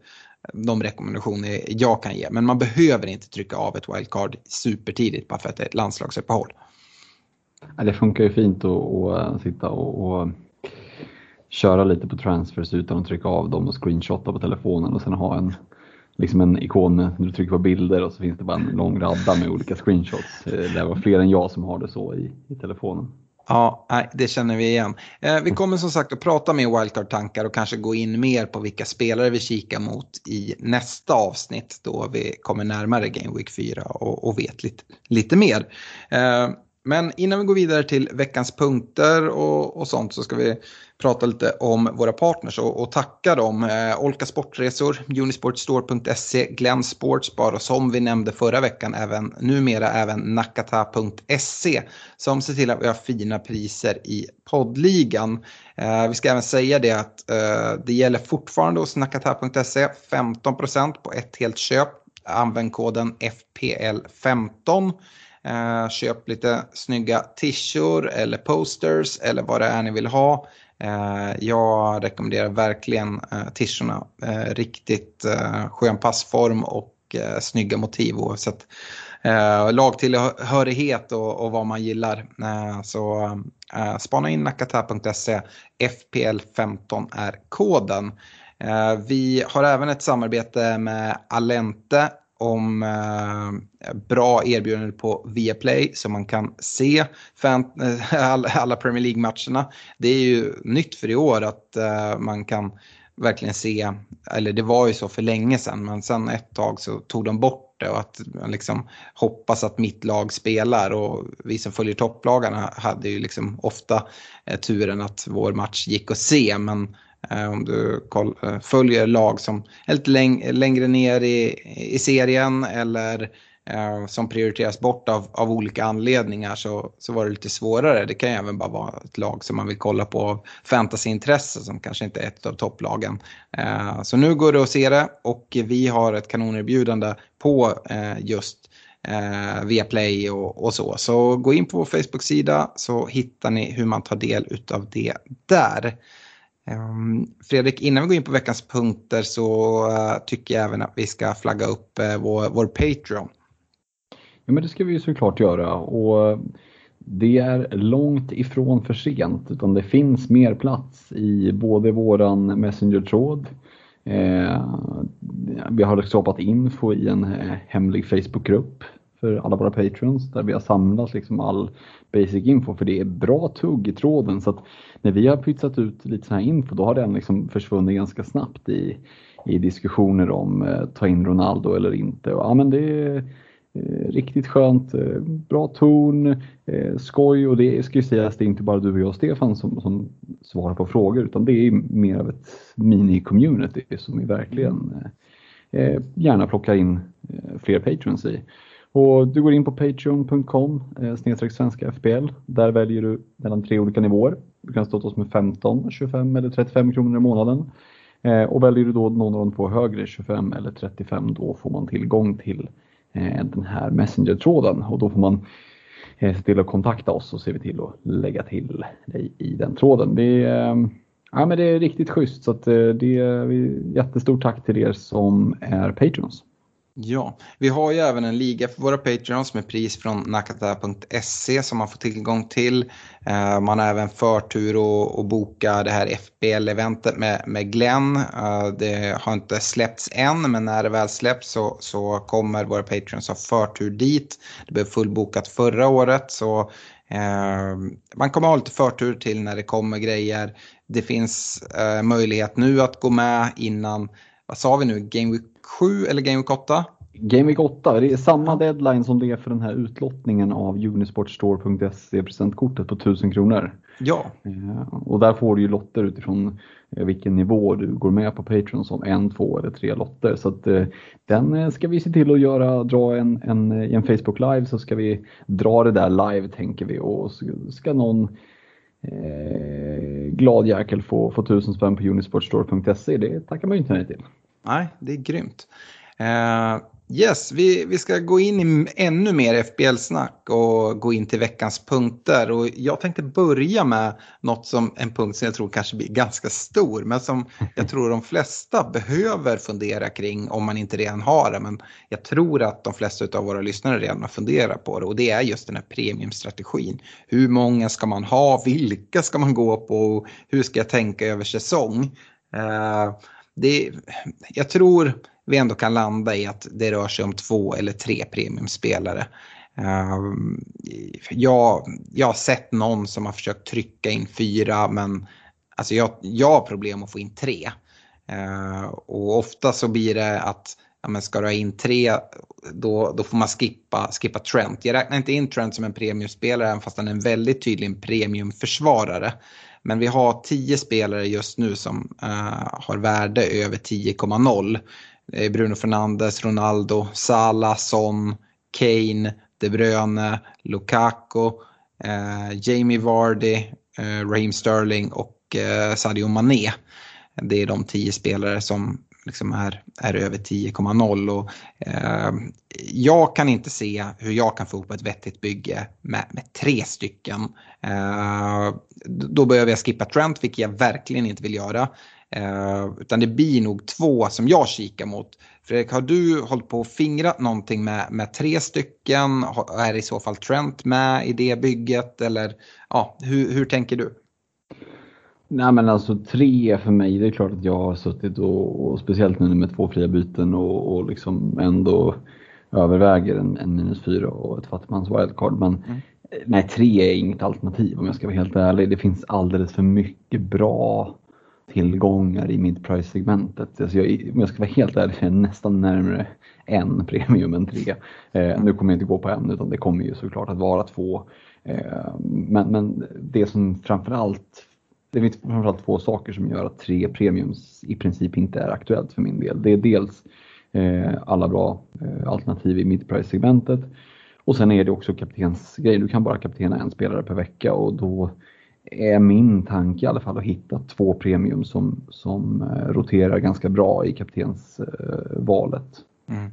de rekommendationer jag kan ge. Men man behöver inte trycka av ett wildcard supertidigt bara för att det är ett landslagsuppehåll. Ja, det funkar ju fint att, sitta och, och, köra lite på transfers utan att trycka av dem och screenshotta på telefonen och sen ha en, liksom en ikon när du trycker på bilder och så finns det bara en lång radda med olika screenshots. Eh, det var fler än jag som har det så i, i telefonen. Ja, det känner vi igen. Eh, vi kommer som sagt att prata med wildcard-tankar och kanske gå in mer på vilka spelare vi kikar mot i nästa avsnitt då vi kommer närmare Game Week 4 och, och vet lite, lite mer. Eh, men innan vi går vidare till veckans punkter och, och sånt så ska vi prata lite om våra partners och, och tacka dem. Eh, Olka Sportresor, Unisportstore.se, Glenn Sportsbar och som vi nämnde förra veckan även numera även Nakata.se som ser till att vi har fina priser i poddligan. Eh, vi ska även säga det att eh, det gäller fortfarande hos Nakata.se 15% på ett helt köp. Använd koden FPL15. Eh, köp lite snygga t-shirts eller posters eller vad det är ni vill ha. Eh, jag rekommenderar verkligen eh. Eh, riktigt eh, skön passform och eh, snygga motiv oavsett eh, lagtillhörighet och, och vad man gillar. Eh, så eh, spana in nakata.se. FPL15 är koden. Eh, vi har även ett samarbete med Alente om eh, bra erbjudanden på Viaplay så man kan se fan, eh, alla Premier League-matcherna. Det är ju nytt för i år att eh, man kan verkligen se, eller det var ju så för länge sedan, men sen ett tag så tog de bort det och att man liksom hoppas att mitt lag spelar och vi som följer topplagarna hade ju liksom ofta eh, turen att vår match gick att se, men Eh, Eh, om du eh, följer lag som är lite längre ner i, i serien eller eh, som prioriteras bort av, av olika anledningar så, så var det lite svårare. Det kan ju även bara vara ett lag som man vill kolla på av fantasyintresse som kanske inte är ett av topplagen. Eh, så nu går det att se det och vi har ett kanonerbjudande på just eh, Viaplay och, och, så. Så gå in på vår Facebook-sida så hittar ni hur man tar del av det där. Ehm, Fredrik, innan vi går in på veckans punkter så eh, tycker jag även att vi ska flagga upp eh, vår, vår Patreon. Ja, men det ska vi ju såklart göra. Och eh, det är långt ifrån för sent utan det finns mer plats i både våran Messenger-tråd. Eh, vi har liksom skapat info i en hemlig Facebookgrupp för alla våra patrons där vi har samlat liksom all basic info för det är bra tugg i tråden så att när vi har pytsat ut lite sån här info då har den liksom försvunnit ganska snabbt i, i diskussioner om eh, ta in Ronaldo eller inte. Och, ja, men det är eh, riktigt skönt, eh, bra ton, eh, skoj och det ska ju sägas, det är inte bara du och jag och Stefan som, som svarar på frågor utan det är mer av ett mini-community som vi verkligen eh, eh, gärna plockar in eh, fler patrons i. Och du går in på patreon.com eh, snedstreck svenska FPL. Där väljer du mellan tre olika nivåer. Du kan stötta oss med 15, 25 eller 35 kronor i månaden. Eh, och väljer du då någon av de två högre, 25 eller 35, då får man tillgång till eh, den här Messenger-tråden och då får man se till att kontakta oss så ser vi till att lägga till dig i den tråden. Det är, ja, men det är riktigt schysst så att det är jättestort tack till er som är Patreons. Ja, vi har ju även en liga för våra Patreons med pris från nakata.se som man får tillgång till. Eh, man har även förtur att boka det här FBL-eventet med, med Glenn. Eh, det har inte släppts än men när det väl släpps så, så kommer våra Patreons ha förtur dit. Det blev fullbokat förra året så eh, man kommer ha lite förtur till när det kommer grejer. Det finns möjlighet nu att gå med innan, vad sa vi nu, Game Week 7 eller Game Week 8? Game Week 8, det är samma deadline som det är för den här utlottningen av Unisportstore.se presentkortet på 1000 kronor. Ja. Eh, och där får du ju lotter utifrån eh, vilken nivå du går med på Patreon som en, två eller tre lotter. Så att, eh, den ska vi se till att göra, dra en, en, en Facebook live så ska vi dra det där live tänker vi och ska någon eh, glad jäkel få, få tusen spänn på unisportstore.se. Det tackar man ju inte nej till. Nej, det är grymt. Uh, Yes, vi, vi ska gå in i ännu mer FBL-snack och gå in till veckans punkter. Och jag tänkte börja med något som en punkt som jag tror kanske blir ganska stor, men som jag tror de flesta behöver fundera kring om man inte redan har det. Men jag tror att de flesta av våra lyssnare redan har funderat på det och det är just den här premiumstrategin. Hur många ska man ha? Vilka ska man gå på? Hur ska jag tänka över säsong? Uh, det, jag tror vi ändå kan landa i att det rör sig om två eller tre premiumspelare. Ehm, jag, jag har sett någon som har försökt trycka in fyra men alltså jag, jag har problem att få in tre. Ehm, och ofta så blir det att ja, men ska du ha in tre då, då får man skippa, skippa Trent. Jag räknar inte in Trent som en premiumspelare även fast han är en väldigt tydlig premiumförsvarare. Men vi har tio spelare just nu som eh, har värde över 10,0. Bruno Fernandes, Ronaldo, Salah, Son, Kane, De Bruyne, Lukaku, eh, Jamie Vardy, eh, Raheem Sterling och eh, Sadio Mané. Det är de tio spelare som liksom är, är över 10,0 och eh, jag kan inte se hur jag kan få ihop ett vettigt bygge med, med tre stycken. Eh, då behöver jag skippa Trent, vilket jag verkligen inte vill göra. Eh, utan det blir nog två som jag kikar mot. Fredrik, har du hållit på och fingrat någonting med, med tre stycken? Är i så fall Trent med i det bygget? Eller ja, hur, hur tänker du? Nej men alltså tre för mig, det är klart att jag har suttit och, och speciellt nu med två fria byten och, och liksom ändå överväger en, en minus fyra och ett fattigmans wildcard. Men mm. nej, tre är inget alternativ om jag ska vara helt ärlig. Det finns alldeles för mycket bra tillgångar i mid-price-segmentet. Alltså jag, om jag ska vara helt ärlig är nästan närmare en premium än tre. Eh, nu kommer jag inte gå på en utan det kommer ju såklart att vara två. Eh, men, men det som framförallt det finns framförallt två saker som gör att tre premiums i princip inte är aktuellt för min del. Det är dels eh, alla bra eh, alternativ i mid-price-segmentet och sen är det också kaptensgrej. Du kan bara kaptena en spelare per vecka och då är min tanke i alla fall att hitta två premium som, som eh, roterar ganska bra i kaptensvalet. Eh, mm.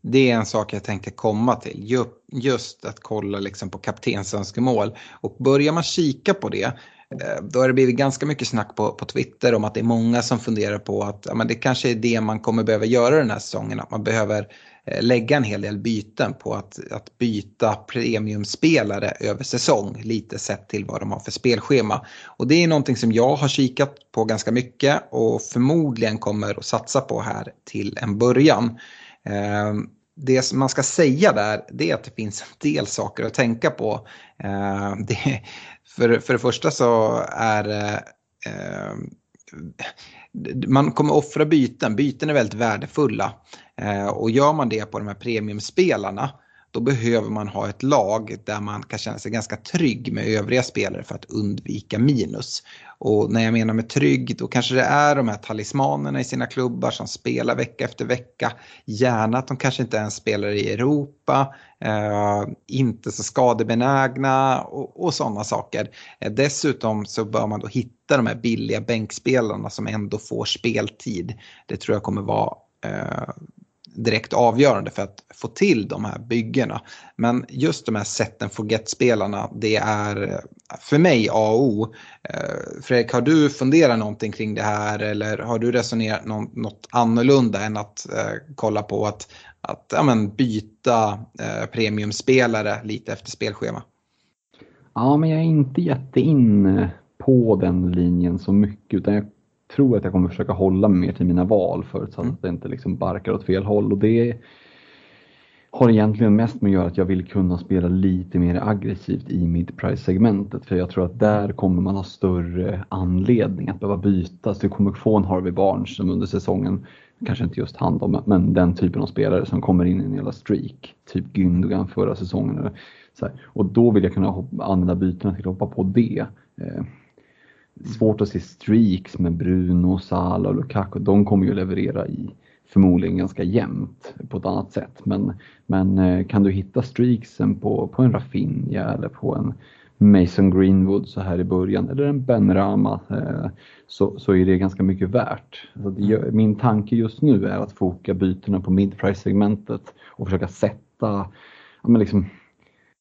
Det är en sak jag tänkte komma till, just att kolla liksom på kaptensönskemål. Och börjar man kika på det, Eh, då har det blivit ganska mycket snack på, på Twitter om att det är många som funderar på att ja, men det kanske är det man kommer behöva göra den här säsongen, att man behöver eh, lägga en hel del byten på att, att byta premiumspelare över säsong. Lite sett till vad de har för spelschema. Och det är någonting som jag har kikat på ganska mycket och förmodligen kommer att satsa på här till en början. Eh, det som man ska säga där det är att det finns en del saker att tänka på. Det, för, för det första så är eh, eh, man kommer offra byten. Byten är väldigt värdefulla. Eh, och gör man det på de här premiumspelarna då behöver man ha ett lag där man kan känna sig ganska trygg med övriga spelare för att undvika minus. Och när jag menar med trygg då kanske det är de här talismanerna i sina klubbar som spelar vecka efter vecka. Gärna att de kanske inte ens spelar i Europa, eh, inte så skadebenägna och, och sådana saker. Eh, dessutom så bör man då hitta de här billiga bänkspelarna som ändå får speltid. Det tror jag kommer vara eh, direkt avgörande för att få till de här byggena. Men just de här set and forget-spelarna, det är eh, för mig A och O. Eh, Fredrik, har du funderat någonting kring det här eller har du resonerat något annorlunda än att eh, kolla på att, att ja, men, byta eh, premiumspelare lite efter spelschema? Ja, men jag är inte jättein på den linjen så mycket utan jag tror att jag kommer försöka hålla mig mer till mina val förutsatt mm. att det inte liksom barkar åt fel håll. Och det, har egentligen mest med att göra att jag vill kunna spela lite mer aggressivt i mid-price-segmentet. För jag tror att där kommer man ha större anledning att behöva byta. Så du kommer få en Harvey Barnes som under säsongen, kanske inte just han då, men den typen av spelare som kommer in i en jävla streak. Typ Gündogan förra säsongen. Eller så här. Och då vill jag kunna hoppa, använda bytena till att hoppa på det. Eh, svårt att se streaks med Bruno, Salah och Lukaku. De kommer ju leverera i förmodligen ganska jämnt på ett annat sätt. Men, men eh, kan du hitta streaksen på, på en Rafinha eller på en Mason Greenwood så här i början eller en Ben Rama eh, så, så är det ganska mycket värt. Det, min tanke just nu är att foka bytena på mid-price-segmentet och försöka sätta, ja, men liksom,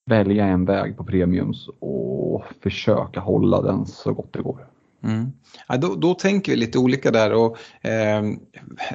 välja en väg på premiums och försöka hålla den så gott det går. Mm. Ja, då, då, tänker vi lite olika där och eh,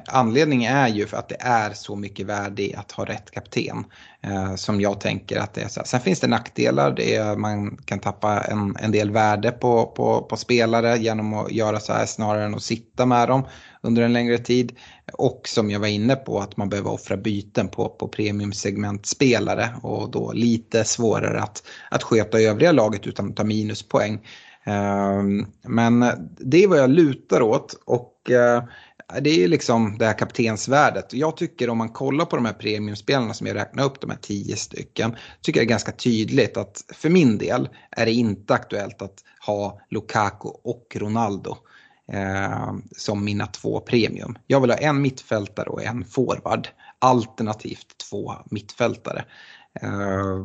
anledningen är ju för att det är så mycket värde i att ha rätt kapten. Eh, som jag tänker att det är så här. Sen finns det nackdelar, det är, man kan tappa en, en del värde på, på, på, spelare genom att göra så här snarare än att sitta med dem under en längre tid. Och som jag var inne på att man behöver offra byten på, på premiumsegmentspelare och då lite svårare att, att sköta övriga laget utan att ta minuspoäng. Ehm, men det är vad jag lutar åt och eh, det är liksom det här kaptensvärdet. Jag tycker om man kollar på de här premiumspelarna som jag räknar upp, de här tio stycken, tycker jag är ganska tydligt att för min del är det inte aktuellt att ha Lukaku och Ronaldo eh, som mina två premium. Jag vill ha en mittfältare och en forward, alternativt två mittfältare. Eh,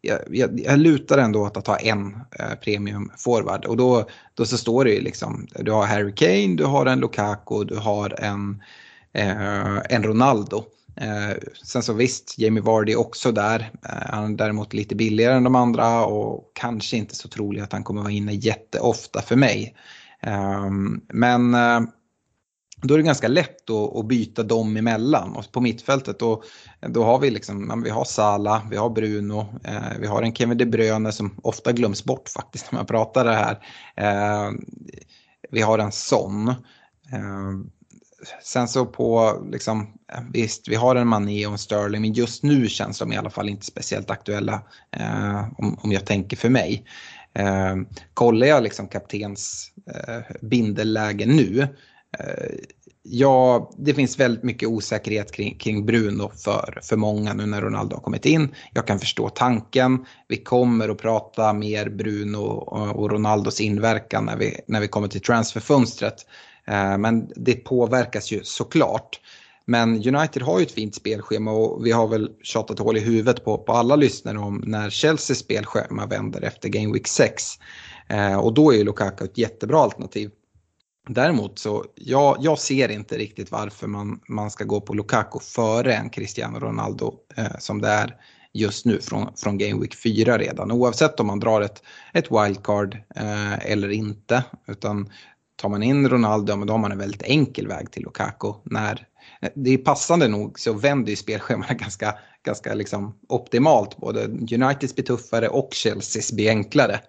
jag, jag, jag, lutar ändå åt att ha en eh, premium forward och då, då så står det ju liksom, du har Harry Kane, du har en Lukaku, du har en, eh, en Ronaldo. Eh, sen så visst, Jamie Vardy också där. Eh, han är däremot lite billigare än de andra och kanske inte så trolig att han kommer vara inne jätteofta för mig. Ehm, men eh, då är det ganska lätt att, byta dem emellan. Och på mittfältet då, då har vi liksom, vi har Sala, vi har Bruno, eh, vi har en Kevin De Bruyne som ofta glöms bort faktiskt när man pratar det här. Ehm, vi har en Son. Ehm, sen så på, liksom, visst vi har en Mané och en Sterling men just nu känns de i alla fall inte speciellt aktuella eh, om, om jag tänker för mig. Eh, kollar jag liksom kaptens Eh, bindelläge nu eh, ja, det finns väldigt mycket osäkerhet kring, kring, Bruno för, för många nu när Ronaldo har kommit in. Jag kan förstå tanken. Vi kommer att prata mer Bruno och, och Ronaldos inverkan när vi, när vi kommer till transferfönstret. Eh, men det påverkas ju såklart. Men United har ju ett fint spelschema och vi har väl tjatat hål i huvudet på, på alla lyssnare om när Chelseas spelschema vänder efter Game Week 6. Eh, och då är ju Lukaku ett jättebra alternativ. Däremot så, jag, jag ser inte riktigt varför man, man ska gå på Lukaku före en Cristiano Ronaldo eh, som det är just nu från, från Game Week 4 redan. Oavsett om man drar ett, ett wildcard eh, eller inte. Utan tar man in Ronaldo, då har man en väldigt enkel väg till Lukaku. När, eh, det är passande nog så vänder ju spelschemat ganska, ganska liksom optimalt. Både Uniteds blir tuffare och Chelseas blir enklare.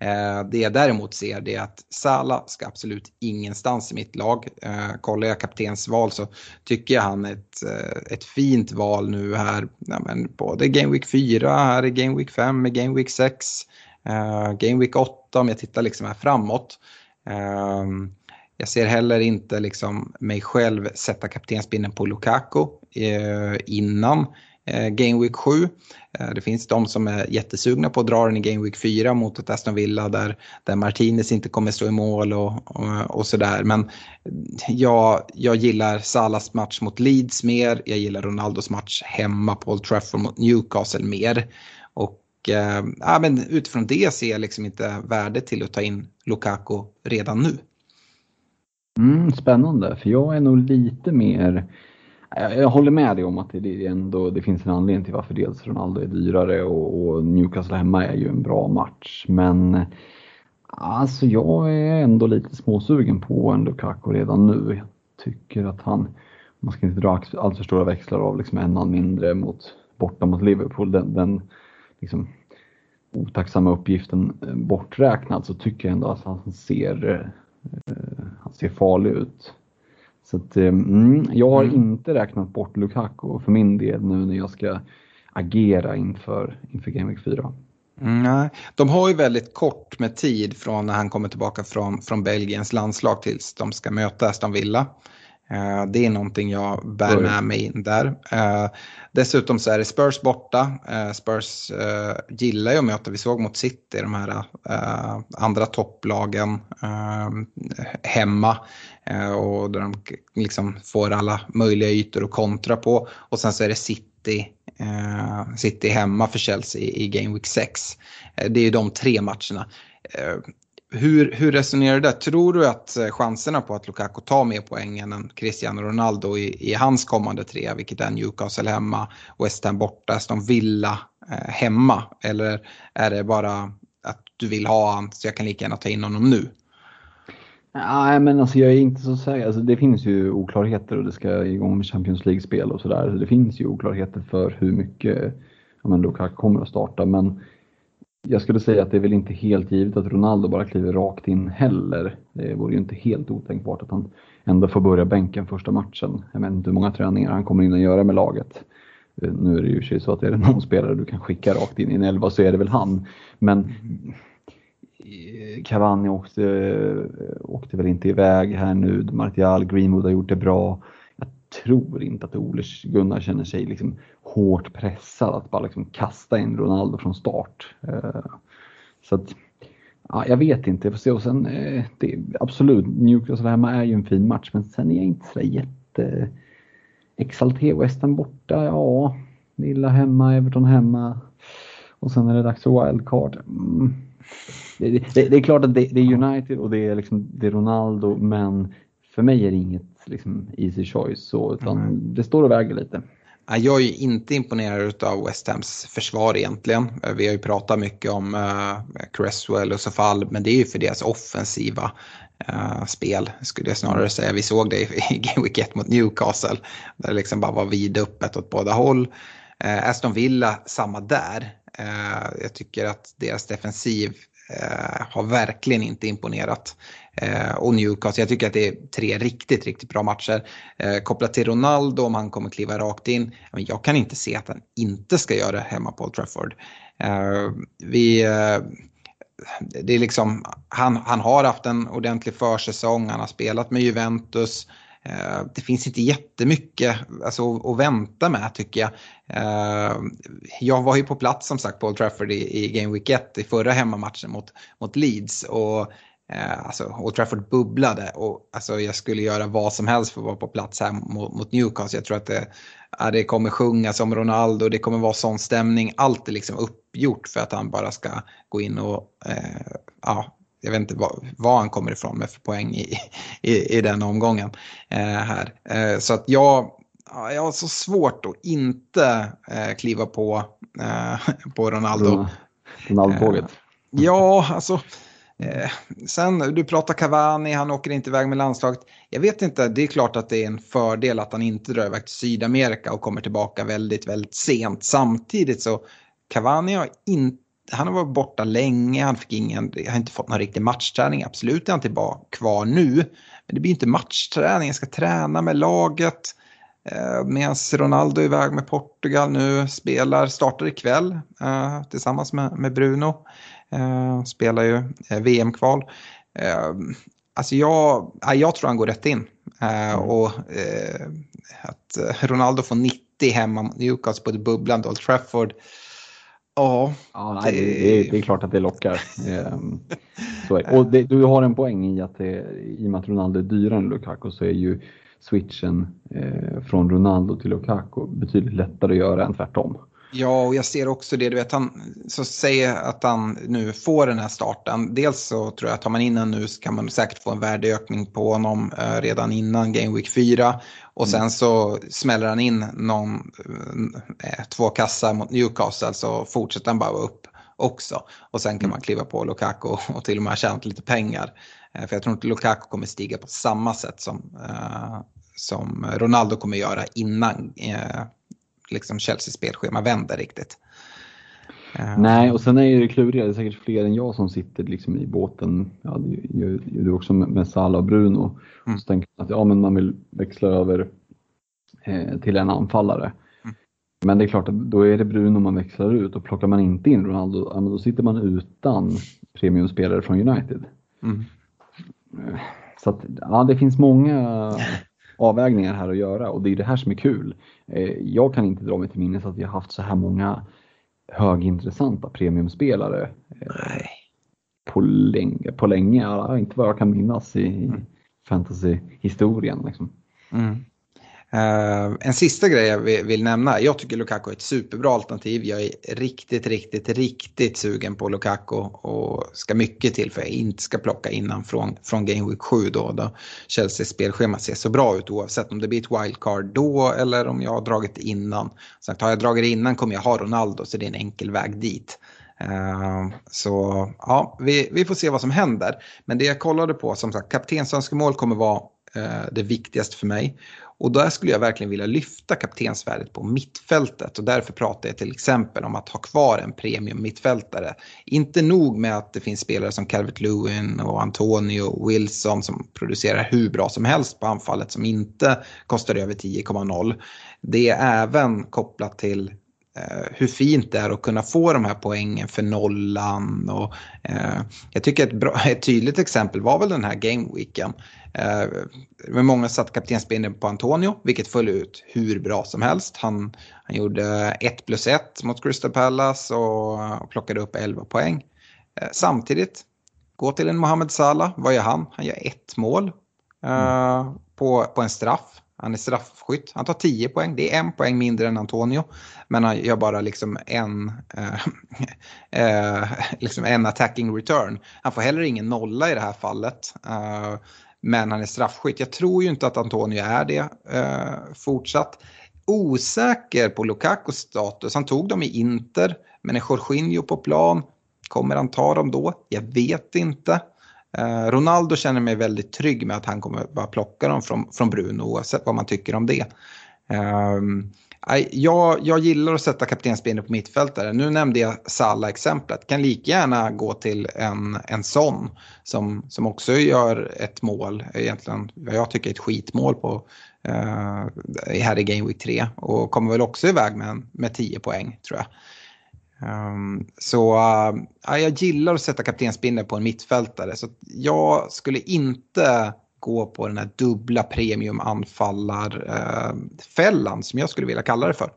Eh, det jag däremot ser det är att Sala ska absolut ingenstans i mitt lag. Eh, kollar jag kaptensval så tycker jag han är ett, eh, ett fint val nu här. Ja, men både Game Week 4, här i Game Week 5, med Game Week 6, eh, Game Week 8 om jag tittar liksom här framåt. Jag ser heller inte liksom mig själv sätta kaptensbindeln på Lukaku innan Eh, Game Week 7. Eh, det finns de som är jättesugna på att dra den i Game Week 4 mot ett Aston Villa där, där Martinez inte kommer stå i mål och, och, och sådär. Men jag, jag gillar Salas match mot Leeds mer. Jag gillar Ronaldos match hemma på Old Trafford mot Newcastle mer. Och eh, ja, men utifrån det ser jag liksom inte värde till att ta in Lukaku redan nu. Mm, spännande, för jag är nog lite mer jag håller med dig om att det, ändå, det finns en anledning till varför dels Ronaldo är dyrare och, och Newcastle hemma är ju en bra match. Men alltså jag är ändå lite småsugen på en Lukaku redan nu. Jag tycker att han, man ska inte dra allt för stora växlar av liksom en man mindre mot, borta mot Liverpool. Den, den liksom, otacksamma uppgiften eh, borträknad så tycker jag ändå att han ser, eh, han ser farlig ut. Så att, mm, jag har mm. inte räknat bort Lukaku för min del nu när jag ska agera inför, inför Game Week 4. Mm, nej, de har ju väldigt kort med tid från när han kommer tillbaka från, från Belgiens landslag tills de ska möta Aston Villa. Uh, det är någonting jag bär med mig in där. Uh, dessutom så är det Spurs borta. Uh, Spurs gillar ju att möta, vi såg mot City, de här andra topplagen hemma. Eh, och där de liksom får alla möjliga ytor att kontra på. Och sen så är det City eh, City hemma för Chelsea i Game Week 6. Eh, det är ju de tre matcherna. Eh, hur, hur resonerar du där? Tror du att eh, chanserna på att Lukaku tar mer poängen än Cristiano Ronaldo i, i hans kommande tre, vilket är Newcastle hemma, West Ham borta, Aston Villa eh, hemma? Eller är det bara att du vill ha honom så jag kan lika gärna ta in honom nu? Nej, men alltså jag är inte så säker. Alltså det finns ju oklarheter och det ska igång med Champions League-spel och sådär. Det finns ju oklarheter för hur mycket ja, men Lukaku kommer att starta. Men jag skulle säga att det är väl inte helt givet att Ronaldo bara kliver rakt in heller. Det vore ju inte helt otänkbart att han ändå får börja bänken första matchen. Jag vet inte hur många träningar han kommer in och göra med laget. Nu är det ju så att är det någon spelare du kan skicka rakt in i en elva så är det väl han. Men Cavani åkte, åkte väl inte iväg här nu. Martial, Greenwood har gjort det bra. Jag tror inte att Ole Gunnar känner sig liksom hårt pressad att bara liksom kasta in Ronaldo från start. Eh, så att, ja, jag vet inte, jag får se. Och sen, eh, det, absolut, Newcastle hemma är ju en fin match, men sen är jag inte så jätte exalterad. Western borta, ja. Villa hemma, Everton hemma. Och sen är det dags för wildcard. Mm det, det, det, är klart att det, det, är United och det är, liksom, det är Ronaldo, men för mig är det inget liksom, easy choice så, utan mm. det står och väger lite. Jag är inte imponerad av West Hams försvar egentligen. Vi har ju pratat mycket om uh, Cresswell och så fall, men det är ju för deras offensiva uh, spel skulle jag snarare säga. Vi såg det i Game Week 1 mot Newcastle, där det liksom bara var vidöppet åt båda håll. Uh, Aston Villa, samma där. Eh, jag tycker att deras defensiv eh, har verkligen inte imponerat. Eh, och Newcastle, jag tycker att det är tre riktigt, riktigt bra matcher. Eh, kopplat till Ronaldo, om han kommer kliva rakt in, men jag kan inte se att han inte ska göra det hemma på Old Trafford. Eh, vi, eh, det är liksom, han, han har haft en ordentlig försäsong, han har spelat med Juventus, Eh, Eh, det finns inte jättemycket alltså, att vänta med tycker jag. Eh, jag var ju på plats som sagt på Old Trafford i, Game Week 1 i förra hemmamatchen mot, mot Leeds. Och, eh, alltså, Old Trafford bubblade och alltså, jag skulle göra vad som helst för att vara på plats här mot, mot Newcastle. Jag tror att det, ja, det kommer sjungas om Ronaldo, det kommer vara sån stämning. Allt är liksom uppgjort för att han bara ska gå in och eh, ja, jag vet inte vad, vad han kommer ifrån med för poäng i, i, i den omgången. Eh, här. Eh, så att jag, jag har så svårt att inte eh, kliva på, eh, på Ronaldo. Ronaldo-tåget. Eh, ja, alltså. Eh, sen, du pratar Cavani, han åker inte iväg med landslaget. Jag vet inte, det är klart att det är en fördel att han inte drar iväg till Sydamerika och kommer tillbaka väldigt, väldigt sent. Samtidigt så Cavani har inte han har varit borta länge, han fick ingen, har inte fått någon riktig matchträning. Absolut är han tillbaka kvar nu. Men det blir inte matchträning, han ska träna med laget. Eh, Medan Ronaldo är iväg med Portugal nu, spelar, startar ikväll eh, tillsammans med, med Bruno. Eh, spelar ju VM-kval. Eh, alltså jag, jag tror han går rätt in. Eh, mm. Och att Ronaldo får 90 hemma mot Newcastle på det bubblande Old Trafford Ja, ja nej, det... Det, är klart att det lockar. Ehm, och det, du har en poäng i att det, i och med att Ronaldo är dyrare än Lukaku så är ju switchen eh, från Ronaldo till Lukaku betydligt lättare att göra än tvärtom. Ja, och jag ser också det. Du vet, han så säger att han nu får den här starten. Dels så tror jag att tar man in honom nu så kan man säkert få en värdeökning på honom eh, redan innan Game Week 4. Och sen så smäller han in någon, eh, två kassar mot Newcastle så fortsätter han bara upp också. Och sen kan man kliva på Lukaku och till och med ha tjänat lite pengar. Eh, för jag tror inte Lukaku kommer stiga på samma sätt som, eh, som Ronaldo kommer göra innan eh, liksom Chelseas spelschema vänder riktigt. Uh, Nej, och sen är det kluriga, det är säkert fler än jag som sitter liksom i båten, ja, det gör du också med, Sala och Bruno. Mm. Och så tänker man att ja, men man vill växla över eh, till en anfallare. Mm. Men det är klart att då är det Bruno man växlar ut och plockar man inte in Ronaldo, ja, men då sitter man utan premiumspelare från United. Mm. Så att, ja, det finns många avvägningar här att göra och det är det här som är kul. Eh, jag kan inte dra mig till minnes att vi har haft så här många högintressanta premiumspelare eh, Nej. på länge, på länge. inte vad jag kan minnas i mm. fantasyhistorien. Liksom. Mm. Uh, en sista grej jag vill, nämna. Jag tycker Lukaku är ett superbra alternativ. Jag är riktigt, riktigt, riktigt sugen på Lukaku och ska mycket till för att jag inte ska plocka innan från, från Game Week 7 då. då Chelseas spelschema ser så bra ut oavsett om det blir ett wildcard då eller om jag har dragit innan. Sagt, har jag dragit innan kommer jag ha Ronaldo så det är en enkel väg dit. Uh, så ja, vi, vi får se vad som händer. Men det jag kollade på, som sagt, kaptensönskemål kommer vara uh, det viktigaste för mig. Och där skulle jag verkligen vilja lyfta kaptensvärdet på mittfältet och därför pratar jag till exempel om att ha kvar en premium mittfältare. Inte nog med att det finns spelare som Calvert Lewin och Antonio Wilson som producerar hur bra som helst på anfallet som inte kostar över 10,0. Det är även kopplat till hur fint det är att kunna få de här poängen för nollan. Och, eh, jag tycker ett, bra, ett tydligt exempel var väl den här gameweeken. Eh, många satte kaptensbindeln på Antonio, vilket föll ut hur bra som helst. Han, han gjorde 1 plus 1 mot Crystal Palace och, och plockade upp 11 poäng. Eh, samtidigt, gå till en Mohamed Salah, vad gör han? Han gör ett mål eh, mm. på, på en straff. Han är straffskytt. Han tar 10 poäng. Det är en poäng mindre än Antonio. Men han gör bara liksom en, eh, eh, liksom en attacking return. Han får heller ingen nolla i det här fallet. Eh, men han är straffskytt. Jag tror ju inte att Antonio är det eh, fortsatt. Osäker på Lukakos status. Han tog dem i Inter, men är Jorginho på plan? Kommer han ta dem då? Jag vet inte. Eh, Ronaldo känner mig väldigt trygg med att han kommer bara plocka dem från, från Bruno oavsett vad man tycker om det. Ehm, jag, jag gillar att sätta kaptensbindeln på mittfältare. Nu nämnde jag Salla-exemplet. Kan lika gärna gå till en, en sån som, som också gör ett mål, egentligen vad jag tycker är ett skitmål på uh, här i Game Week 3 och kommer väl också iväg med, med 10 poäng tror jag. Um, så uh, jag gillar att sätta kaptensbindeln på en mittfältare så jag skulle inte gå på den här dubbla premiumanfallarfällan som jag skulle vilja kalla det för.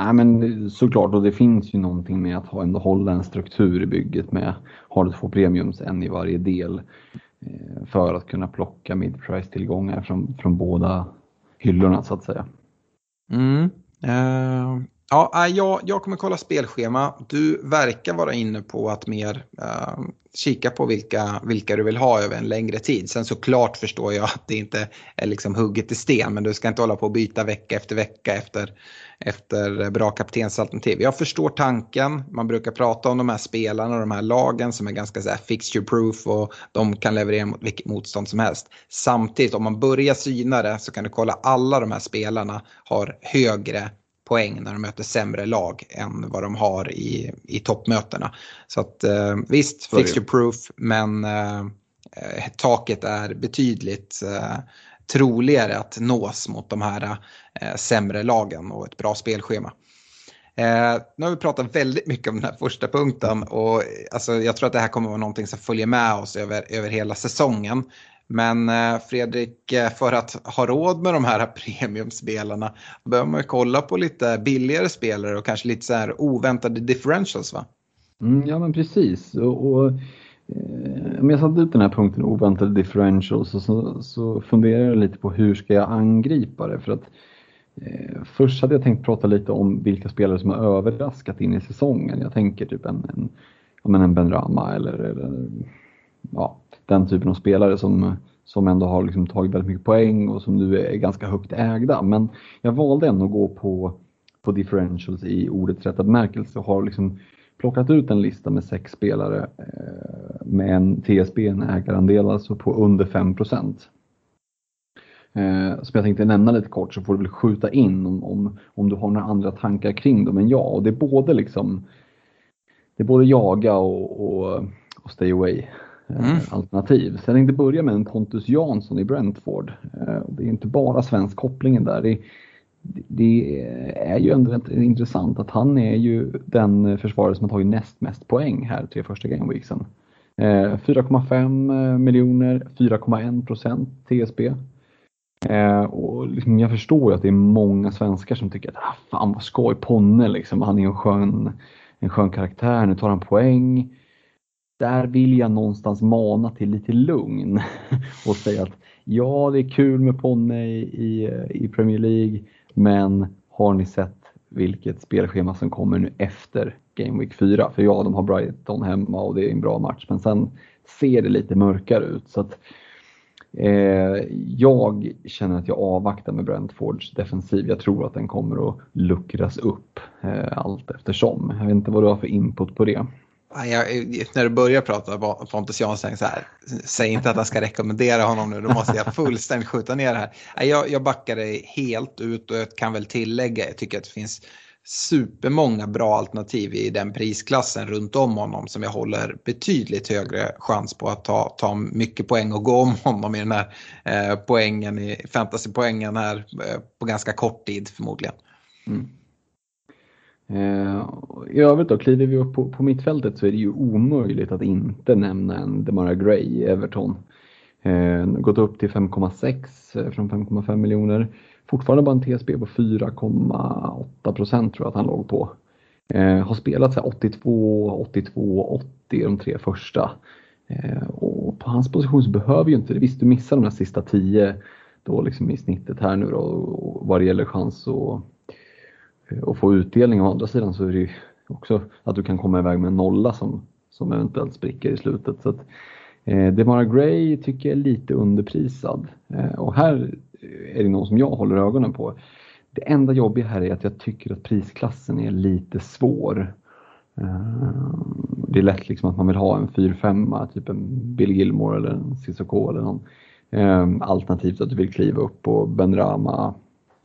Nej men såklart och det finns ju någonting med att ha ändå hålla en struktur i bygget med har du två premiums, en i varje del eh, för att kunna plocka midprice tillgångar från, från båda hyllorna så att säga. Mm. Uh, Ja, äh, jag, jag kommer kolla spelschema. Du verkar vara inne på att mer uh, kika på vilka, vilka du vill ha över en längre tid. Sen såklart förstår jag att det inte är liksom hugget i sten men du ska inte hålla på att byta vecka efter vecka efter, efter bra kaptensalternativ. Jag förstår tanken. Man brukar prata om de här spelarna och de här lagen som är ganska så här fixture proof och de kan leverera mot vilket motstånd som helst. Samtidigt om man börjar syna det så kan du kolla alla de här spelarna har högre poäng när de möter sämre lag än vad de har i, i toppmötena. Så att eh, visst, fixture proof, men eh, eh, taket är betydligt eh, troligare att nås mot de här eh, sämre lagen och ett bra spelschema. Eh, nu har vi pratat väldigt mycket om den här första punkten och alltså, jag tror att det här kommer vara någonting som följer med oss över, över hela säsongen. Men eh, Fredrik, eh, för att ha råd med de här premiumspelarna behöver man ju kolla på lite billigare spelare och kanske lite så här oväntade differentials va? Mm, ja men precis. Och, och eh, om jag satte ut den här punkten oväntade differentials så, så, så funderar jag lite på hur ska jag angripa det? För att eh, Först hade jag tänkt prata lite om vilka spelare som har överraskat in i säsongen. Jag tänker typ en, en, en Ben Rama eller, eller ja, den typen av spelare som, som ändå har liksom tagit väldigt mycket poäng och som nu är ganska högt ägda. Men jag valde ändå att gå på, på differentials i ordets rätta bemärkelse och har liksom plockat ut en lista med sex spelare eh, med en TSB, en ägarandel alltså på under 5 eh, som jag tänkte nämna lite kort så får du väl skjuta in om, om, om du har några andra tankar kring dem än jag. Och det är både liksom det är både jaga och, och, och stay away mm. alternativ. Så jag tänkte börja med en Pontus Jansson i Brentford. Eh, det är inte bara svensk kopplingen där. Det, det är ju ändå intressant att han är ju den försvarare som har tagit näst mest poäng här tre första gameweeksen. 4,5 eh, miljoner, 4,1 procent TSB. Och liksom jag förstår ju att det är många svenskar som tycker att ah, fan vad skoj, Ponne liksom, han är en skön, en skön karaktär, nu tar han poäng. Där vill jag någonstans mana till lite lugn och säga att ja, det är kul med Ponne i, i, i Premier League, men har ni sett vilket spelschema som kommer nu efter Game Week 4? För ja, de har Brighton hemma och det är en bra match, men sen ser det lite mörkare ut. Så att, eh, jag känner att jag avvaktar med Brentfords defensiv. Jag tror att den kommer att luckras upp eh, allt eftersom. Jag vet inte vad du har för input på det. Jag, när du börjar prata om Pontus Jansson, så här, säg inte att jag ska rekommendera honom nu, då måste jag fullständigt skjuta ner det här. Jag, jag backar dig helt ut och jag kan väl tillägga, jag tycker att det finns supermånga bra alternativ i den prisklassen runt om honom som jag håller betydligt högre chans på att ta, ta mycket poäng och gå om honom i den här eh, poängen, i fantasypoängen här eh, på ganska kort tid förmodligen. Mm. Eh, I övrigt då, kliver vi upp på, på mittfältet så är det ju omöjligt att inte nämna en Demara Gray i Everton. Eh, gått upp till 5,6 eh, från 5,5 miljoner. Fortfarande bara en TSB på 4,8 procent tror jag att han låg på. Eh, har spelat så 82, 82, 80 de tre första. Eh, och på hans position så behöver ju inte, visst du missar de här sista 10 då liksom i snittet här nu då och vad det gäller chans och Eh, och få utdelning. Å andra sidan så är det ju också att du kan komma iväg med en nolla som, som eventuellt spricker i slutet. Så att, eh, Demara Gray tycker jag är lite underprisad eh, och här är det någon som jag håller ögonen på. Det enda jobbiga här är att jag tycker att prisklassen är lite svår. Eh, det är lätt liksom att man vill ha en 4-5, typ en Bill Gilmore eller en Cissoko eller någon. Eh, alternativt att du vill kliva upp på Benrama,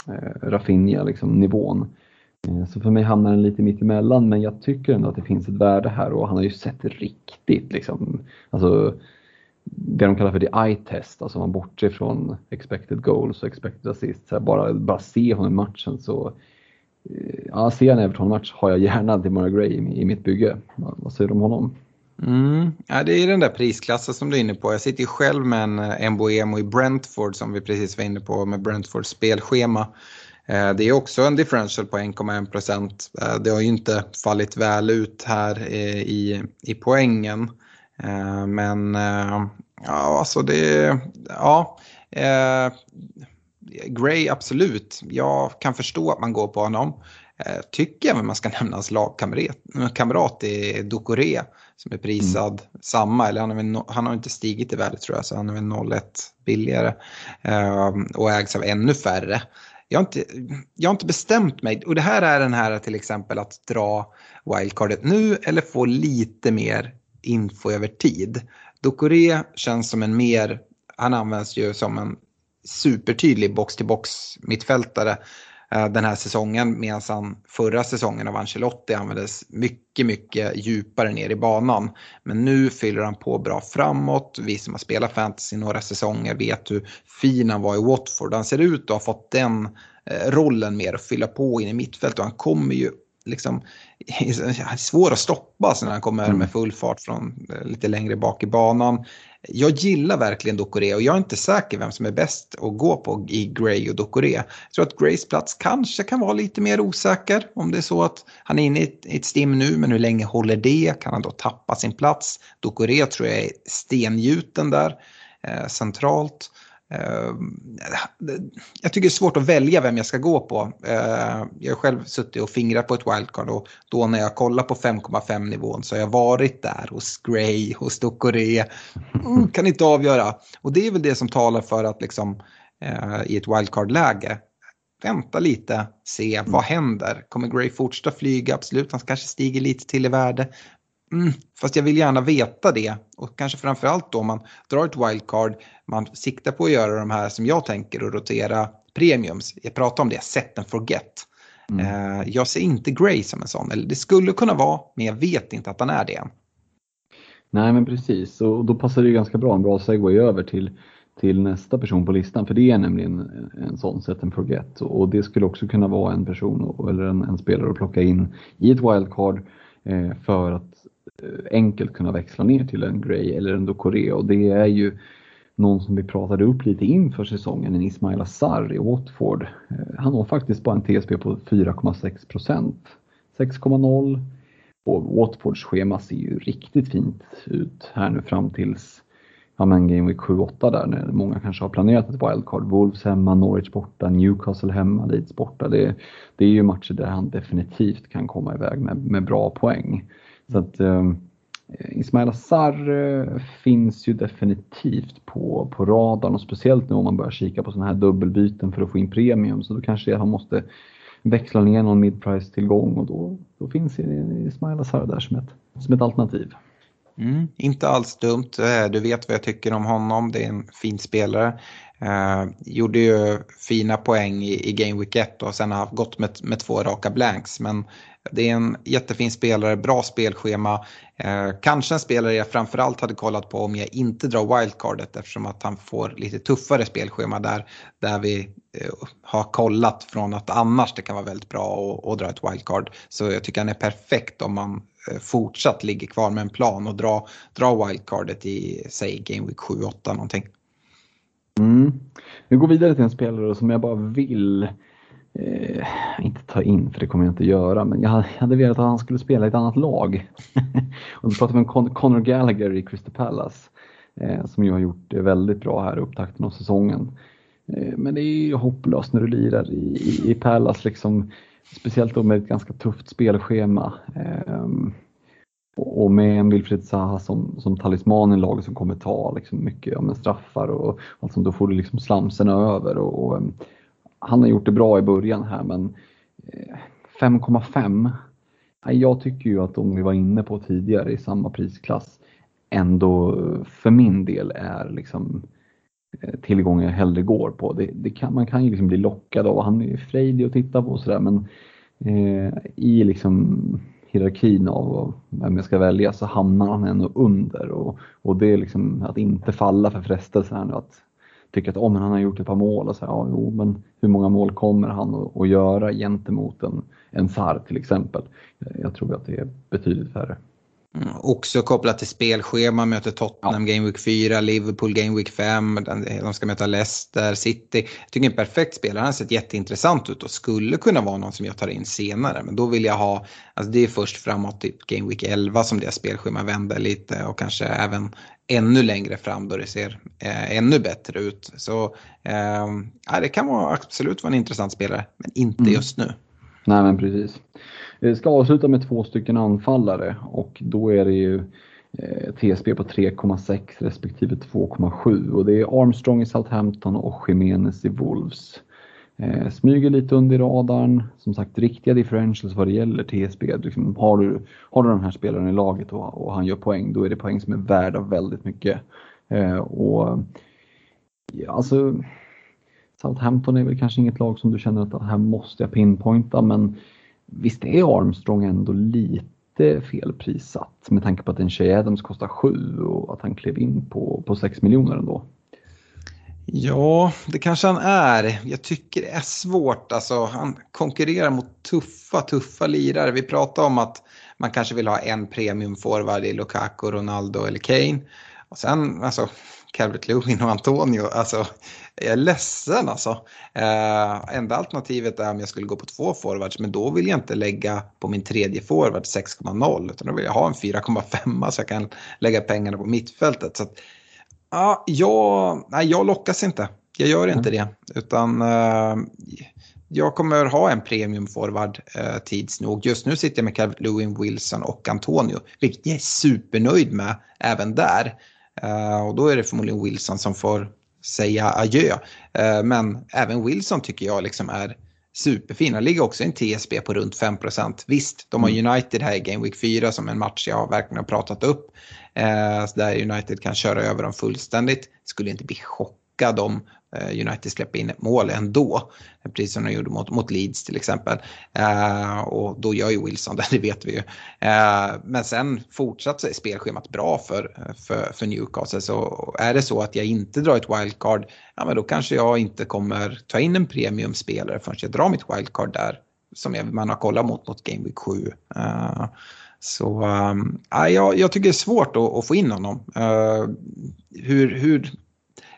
eh, Rafinha liksom nivån. Eh, så för mig hamnar den lite mitt emellan men jag tycker ändå att det finns ett värde här och han har ju sett riktigt liksom, alltså det de kallar för the eye test, alltså man bortser från expected goals och expected assists. bara, bara se honom i matchen så eh, Ja, ser jag en Everton-match har jag gärna Demara Gray i, i mitt bygge. Vad säger du om honom? Mm. Ja, det är den där prisklassen som du är inne på. Jag sitter ju själv med en eh, Mboemo i Brentford som vi precis var inne på med Brentfords spelschema. Eh, det är också en differential på 1,1 procent. Eh, det har ju inte fallit väl ut här i, i poängen. Eh, men ja, alltså det, ja. Gray absolut, jag kan förstå att man går på honom. Tycker även man ska nämna hans lagkamrat i Ducoré som är prisad mm. samma, eller han, väl, han, har inte stigit i värde tror jag, så han är väl 0,1 billigare och ägs av ännu färre jag har, inte, jag har inte bestämt mig. Och det här är den här till exempel att dra wildcardet nu eller få lite mer info över tid. Dokore känns som en mer, han används ju som en supertydlig box-till-box mittfältare Eh, den här säsongen medan han förra säsongen av Ancelotti användes mycket, mycket djupare ner i banan. Men nu fyller han på bra framåt. Vi som har spelat fantasy några säsonger vet hur fin han var i Watford. Han ser ut att ha fått den eh, rollen mer att fylla på in i mittfält och han kommer ju liksom svår att stoppa när han kommer mm. med full fart från eh, lite längre bak i banan jag gillar verkligen Dokore och jag är inte säker vem som är bäst att gå på i Gray och Dokore. Jag tror att Grays plats kanske kan vara lite mer osäker om det är så att han är inne i ett, stim nu men hur länge håller det? Kan han då tappa sin plats? Dokore tror jag är stengjuten där eh, centralt. Eh, jag tycker det är svårt att välja vem jag ska gå på. Eh, jag har själv suttit och fingrat på ett wildcard och då när jag kollar på 5,5 nivån så har jag varit där hos Gray, hos Dokore. Mm, kan inte avgöra. Och det är väl det som talar för att liksom eh, i ett wildcard-läge vänta lite, se vad händer. Kommer Gray fortsätta flyga? Absolut, han kanske stiger lite till i värde. Mm, fast jag vill gärna veta det och kanske framförallt då om man drar ett wildcard, man siktar på att göra de här som jag tänker och rotera premiums. Jag pratar om det, set and forget. Mm. Uh, jag ser inte Gray som en sån, eller det skulle kunna vara, men jag vet inte att han är det än. Nej men precis, och då passar det ju ganska bra, en bra segway över till, till nästa person på listan, för det är nämligen en sån set and forget. Och det skulle också kunna vara en person eller en, en spelare att plocka in i ett wildcard eh, för att eh, enkelt kunna växla ner till en Gray eller en Dokore. Och det är ju någon som vi pratade upp lite inför säsongen, en Ismail Assar i Watford. Eh, han har faktiskt bara en TSP på 4,6 procent. 6,0 och Watfords schema ser ju riktigt fint ut här nu fram tills ja, men Game Week 7-8 där när många kanske har planerat ett wildcard. Wolves hemma, Norwich borta, Newcastle hemma, Leeds borta. Det, det är ju matcher där han definitivt kan komma iväg med, med bra poäng. Så att eh, Eh, Ismail Assar eh, finns ju definitivt på, på radarn och speciellt nu om man börjar kika på sådana här dubbelbyten för att få in premium så då kanske han måste växla ner någon midprice-tillgång och då, då finns Ismail Assar där som ett, som ett alternativ. Mm, inte alls dumt. Eh, du vet vad jag tycker om honom. Det är en fin spelare. Eh, gjorde ju fina poäng i, i Game Week 1 och sen har gått med, med två raka blanks. Men det är en jättefin spelare, bra spelschema. Eh, kanske en spelare jag framförallt hade kollat på om jag inte drar wildcardet eftersom att han får lite tuffare spelschema där, där vi eh, har kollat från att annars det kan vara väldigt bra att, dra ett wildcard. Så jag tycker han är perfekt om man eh, fortsatt ligger kvar med en plan och dra, dra wildcardet i, säg Game Week 7-8 någonting. Mm. Vi går vidare till en spelare som jag bara vill eh, inte ta in, för det kommer jag inte göra, men jag hade velat att han skulle spela i ett annat lag. och då pratar vi om Con Conor Gallagher i Crystal Palace, eh, som ju har gjort det väldigt bra här i upptakten av säsongen. Eh, men det är ju hopplöst när du lirar i, i, i Palace, liksom, speciellt då med ett ganska tufft spelschema. Ehm, och med en Wilfried Zaha som, som talisman i laget som kommer ta liksom mycket ja, straffar och alltså, då får du liksom slamsen över. Och, och, ehm, han har gjort det bra i början här men eh, 5,5 jag tycker ju att de vi var inne på tidigare i samma prisklass ändå för min del är liksom eh, tillgångar jag hellre går på. Det, det kan, man kan ju liksom bli lockad av, han är ju frejdig att titta på och sådär men eh, i liksom hierarkin av vem jag ska välja så hamnar han ändå under och, och det är liksom att inte falla för frestelsen här nu att tycka att om han har gjort ett par mål och så här, ja, jo, men hur många mål kommer han att, att göra gentemot en, en SAR till exempel? Jag tror att det är betydligt färre. Mm, också kopplat till spelschema, möter Tottenham ja. Game Week 4, Liverpool Game Week 5, de ska möta Leicester, City. Jag tycker en perfekt spelare, han har sett jätteintressant ut och skulle kunna vara någon som jag tar in senare. Men då vill jag ha, alltså det är först framåt typ Game Week 11 som det spelschema vänder lite och kanske även ännu längre fram då det ser eh, ännu bättre ut. Så eh, det kan vara, absolut vara en intressant spelare, men inte mm. just nu. Nej men precis. Vi ska avsluta med två stycken anfallare och då är det ju eh, TSB på 3,6 respektive 2,7 och det är Armstrong i Southampton och Jimenez i Wolves. Eh, smyger lite under radarn, som sagt riktiga differentials vad det gäller TSB. Liksom, har, du, har du den här spelaren i laget och, och, han gör poäng, då är det poäng som är värda väldigt mycket. Eh, och ja, alltså Southampton är väl kanske inget lag som du känner att här måste jag pinpointa men visst är Armstrong ändå lite felprissatt med tanke på att en Shea Adams kostar 7 och att han klev in på, på 6 miljoner ändå. Ja, det kanske han är. Jag tycker det är svårt. Alltså, han konkurrerar mot tuffa, tuffa lirare. Vi pratar om att man kanske vill ha en premiumforward i Lukaku, Ronaldo eller Kane. Och sen, alltså, Calvert Lewin och Antonio, alltså jag är ledsen alltså. Äh, enda alternativet är om jag skulle gå på två forwards, men då vill jag inte lägga på min tredje forward 6,0, utan då vill jag ha en 4,5 så jag kan lägga pengarna på mittfältet. Så att, ja, jag, nej, jag lockas inte. Jag gör inte mm. det, utan eh, jag kommer ha en premiumforward eh, tids nog. Just nu sitter jag med Calvert Lewin, Wilson och Antonio, vilket jag är supernöjd med även där. Uh, och då är det förmodligen Wilson som får säga adjö. Uh, men även Wilson tycker jag liksom är superfina. Ligger också i en TSB på runt 5 Visst, de har mm. United här i Game Week 4 som en match jag verkligen har pratat upp. Eh, där United kan köra över dem fullständigt. Skulle inte bli chockad om Eh, United släpper in ett mål ändå. Precis som de gjorde mot, mot Leeds till exempel. Eh, och då gör ju Wilson det, det vet vi ju. Eh, men sen fortsatt så är spelschemat bra för, för, för Newcastle. Så är det så att jag inte drar ett wildcard, ja men då kanske jag inte kommer ta in en premiumspelare förrän jag drar mitt wildcard där. Som man har kollat mot mot Game Week 7. Uh, eh, så um, jag, jag tycker det är svårt att, att få in honom. Uh, hur, hur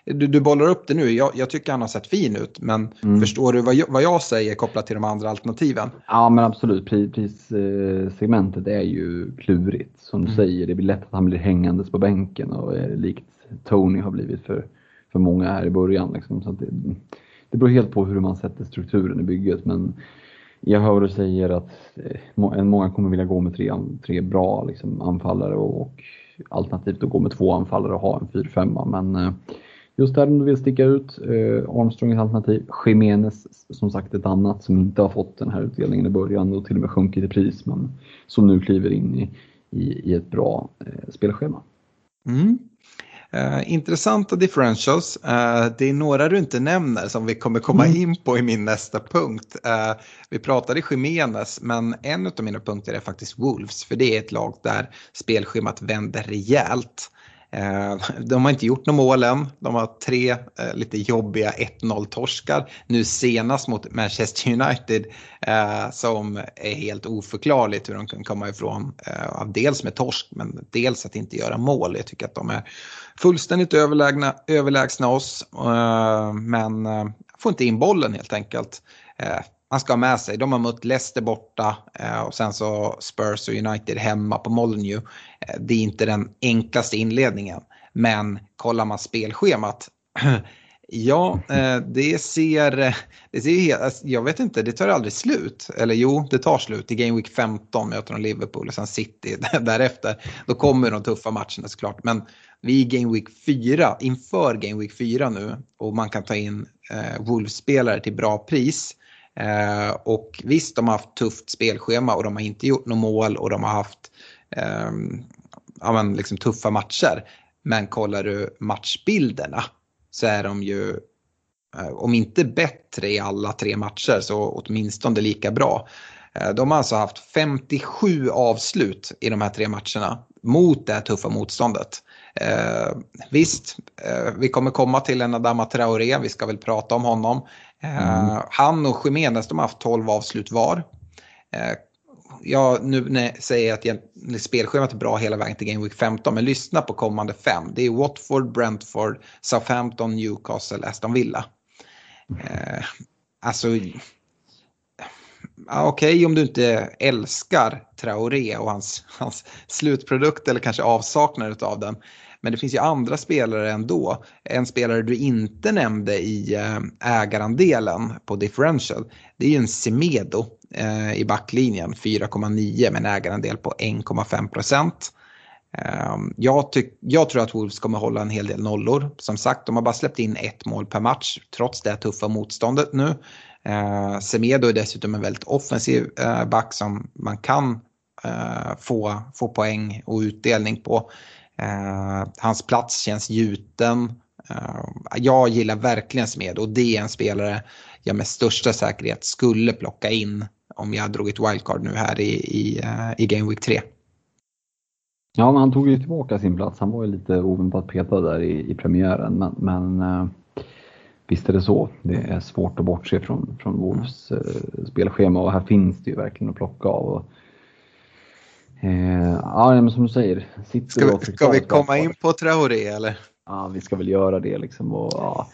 du, du bollar upp det nu, jag, jag, tycker han har sett fin ut, men mm. förstår du vad jag, vad jag, säger kopplat till de andra alternativen? Ja men absolut, prissegmentet är ju klurigt. Som du mm. säger, det blir lätt att han blir hängandes på bänken och är likt Tony har blivit för, för många här i början. Liksom. Så det, det beror helt på hur man sätter strukturen i bygget. Men jag hör du säger att eh, många kommer vilja gå med tre, tre bra liksom, anfallare och, och alternativt att gå med två anfallare och ha en 4-5. Men eh, Just där om du vill sticka ut, eh, Armstrong ett alternativ. Jiménez som sagt ett annat som inte har fått den här utdelningen i början och till och med sjunkit i pris men som nu kliver in i, i, i ett bra eh, spelschema. Mm. Uh, intressanta differentials. Uh, det är några du inte nämner som vi kommer komma mm. in på i min nästa punkt. Uh, vi pratade Jiménez men en av mina punkter är faktiskt Wolves för det är ett lag där spelschemat vänder rejält. Eh, de har inte gjort några mål än. De har tre eh, lite jobbiga 1-0 torskar. Nu senast mot Manchester United eh, som är helt oförklarligt hur de kan komma ifrån. dels med torsk men dels att inte göra mål. Jag tycker att de är fullständigt överlägna, överlägsna oss. men får inte in bollen helt enkelt man ska ha med sig. De har mött Leicester borta eh, och sen så Spurs och United hemma på Molineux. Eh, det är inte den enklaste inledningen. Men kollar man spelschemat Ja, eh, det ser, det ser alltså, jag vet inte, det tar aldrig slut. Eller jo, det tar slut. I Game Week 15 möter de Liverpool och sen City därefter. Då kommer de tuffa matcherna såklart. Men vi är i Game Week 4, inför Game Week 4 nu och man kan ta in eh, Wolves-spelare till bra pris. Eh, och visst, de har haft tufft spelschema och de har inte gjort något mål och de har haft eh, ja, men liksom tuffa matcher. Men kollar du matchbilderna så är de ju, eh, om inte bättre i alla tre matcher så åtminstone lika bra. Eh, de har alltså haft 57 avslut i de här tre matcherna mot det här tuffa motståndet. Eh, visst, eh, vi kommer komma till en Adama Traoré, vi ska väl prata om honom. Mm. Uh, han och Jiménez de har haft 12 avslut var. Uh, jag nu säger att jag, spelschemat är bra hela vägen till Game Week 15, men lyssna på kommande fem. Det är Watford, Brentford, Southampton, Newcastle, Aston Villa. Uh, alltså, okej okay, om du inte älskar Traoré och hans, hans slutprodukt eller kanske avsaknad av den. Men det finns ju andra spelare ändå. En spelare du inte nämnde i eh, ägarandelen på differential, det är ju en Semedo eh, i backlinjen, 4,9 med en ägarandel på 1,5 procent. Ehm, jag, jag, tror att Wolves kommer hålla en hel del nollor. Som sagt, de har bara släppt in ett mål per match trots det tuffa motståndet nu. Eh, Semedo är dessutom en väldigt offensiv eh, back som man kan eh, få, få poäng och utdelning på. Eh, hans plats känns gjuten. Eh, jag gillar verkligen Smed och det är en spelare jag med största säkerhet skulle plocka in om jag drog ett wildcard nu här i, i, uh, i Game Week 3. Ja, men han tog ju tillbaka sin plats. Han var ju lite oväntat petad där i, i premiären. Men, men visst är det så. Det är svårt att bortse från, från Wolves uh, spelschema och här finns det ju verkligen att plocka av. Eh, ja, men som du säger. Ska vi, ska vi komma in på Traoré eller? Ja, vi ska väl göra det liksom. Och, ja,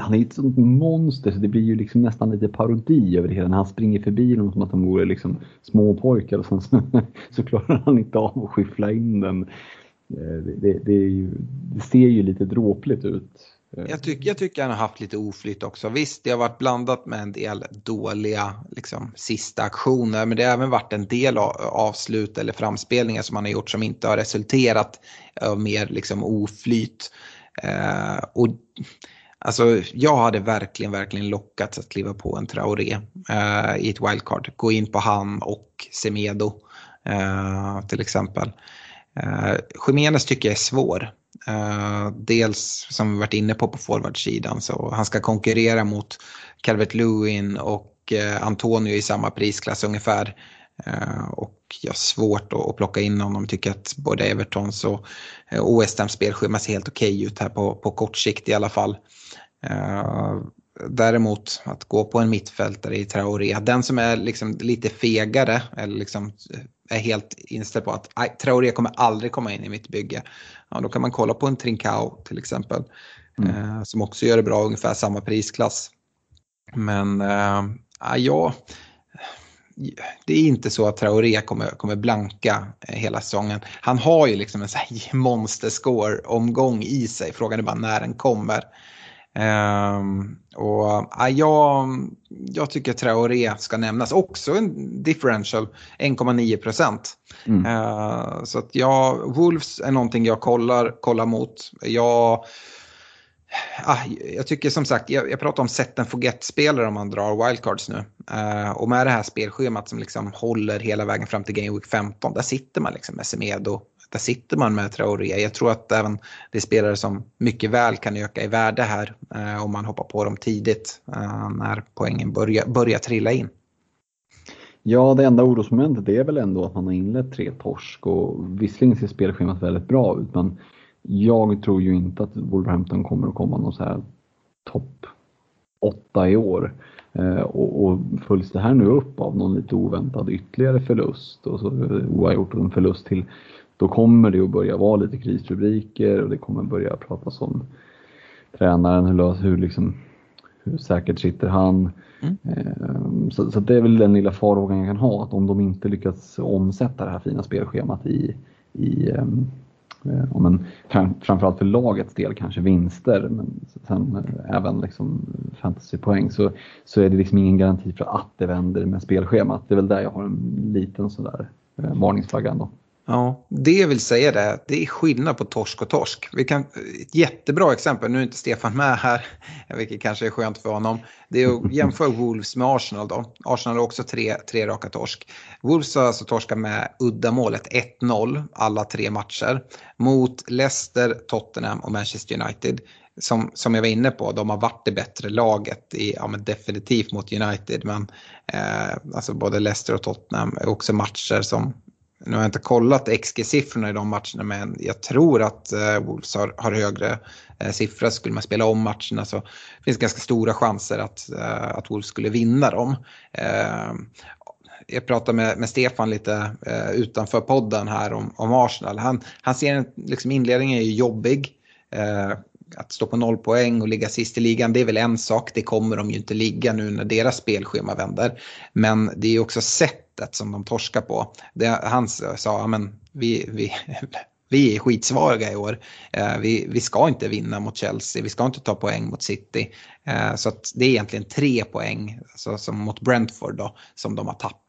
han är ett sånt monster så det blir ju liksom nästan lite parodi över det hela. När han springer förbi dem som att de vore liksom småpojkar och sen så, så klarar han inte av att skyffla in den. Eh, det, det, det, ju, det ser ju lite dråpligt ut Eh. jag, tyck, jag tycker han har haft lite oflytt också. Visst, det har varit blandat med en del dåliga liksom, sista aktioner, men det har även varit en del avslut eller framspelningar som han har gjort som inte har resulterat av mer liksom, oflyt. Eh, och Alltså, jag hade verkligen, verkligen lockats att kliva på en Traoré eh, i ett wildcard. Gå in på han och Semedo eh, till exempel. Eh, Jiménez tycker jag är svår. Uh, dels som vi varit inne på på forwardsidan så han ska konkurrera mot Calvert Lewin och uh, Antonio i samma prisklass ungefär. Uh, och jag har svårt att, att plocka in honom. Tycker att både Evertons och uh, West spelschema ser helt okej okay ut här på, på kort sikt i alla fall. Däremot att gå på en mittfältare i Traoré, den som är liksom lite fegare eller liksom är helt inställd på att Traoré kommer aldrig komma in i mitt bygge. Ja, då kan man kolla på en Trincao till exempel. Mm. Eh, som också gör det bra, ungefär samma prisklass. Men eh, ja, det är inte så att Traoré kommer, kommer blanka eh, hela säsongen. Han har ju liksom en monsterscore-omgång i sig. Frågan är bara när den kommer. Um, och ja, jag, jag tycker Traoré ska nämnas. Också en differential 1,9 procent. Mm. Uh, så att jag, Wolves är någonting jag kollar, kollar mot. Jag, ah, jag tycker som sagt, jag, jag pratar om set and forget-spelare om man drar wildcards nu. Uh, och med det här spelschemat som liksom håller hela vägen fram till Game Week 15, där sitter man liksom med Semedo, där sitter man med Traoré. Jag tror att även det är spelare som mycket väl kan öka i värde här eh, om man hoppar på dem tidigt eh, när poängen börjar, börjar trilla in. Ja, det enda orosmomentet är väl ändå att man har inlett tre torsk och visserligen ser spelschemat väldigt bra ut men jag tror ju inte att Wolverhampton kommer att komma någon så här topp åtta i år. Eh, och, och följs det här nu upp av någon lite oväntad ytterligare förlust och så oavgjort en förlust till då kommer det att börja vara lite krisrubriker och det kommer börja pratas om tränaren, hur, hur, liksom, hur säkert sitter han? Mm. Ehm, så, så, det är väl den lilla farhågan jag kan ha, att om de inte lyckas omsätta det här fina spelschemat i, i um, om en, framförallt för lagets del kanske vinster, men sen eh, även liksom fantasypoäng så, så är det liksom ingen garanti för att det vänder med spelschemat. Det är väl där jag har en liten sådär eh, varningsflagga ändå. Ja, det vill säga det. Det är skillnad på torsk och torsk. Vi kan, ett jättebra exempel, nu är inte Stefan med här, vilket kanske är skönt för honom. Det är att jämföra Wolves med Arsenal då. Arsenal har också tre, tre raka torsk. Wolves har alltså torskat med uddamålet 1-0 alla tre matcher. Mot Leicester, Tottenham och Manchester United. Som, som jag var inne på, de har varit det bättre laget i, ja, men definitivt mot United. Men eh, alltså både Leicester och Tottenham är också matcher som nu har jag inte kollat XG-siffrorna i de matcherna men jag tror att eh, Wolves har, har högre eh, siffror. Skulle man spela om matcherna så finns det ganska stora chanser att, eh, att Wolves skulle vinna dem. Eh, jag pratade med, med Stefan lite eh, utanför podden här om, om Arsenal. Han, han ser liksom inledningen är jobbig. Eh, att stå på noll poäng och ligga sist i ligan, det är väl en sak. Det kommer de ju inte ligga nu när deras spelschema vänder. Men det är också sättet som de torskar på. Det, han sa, men vi, vi, vi är skitsvaga i år. Eh, vi, vi ska inte vinna mot Chelsea, vi ska inte ta poäng mot City. Eh, så att det är egentligen tre poäng, alltså som mot Brentford då, som de har tappat.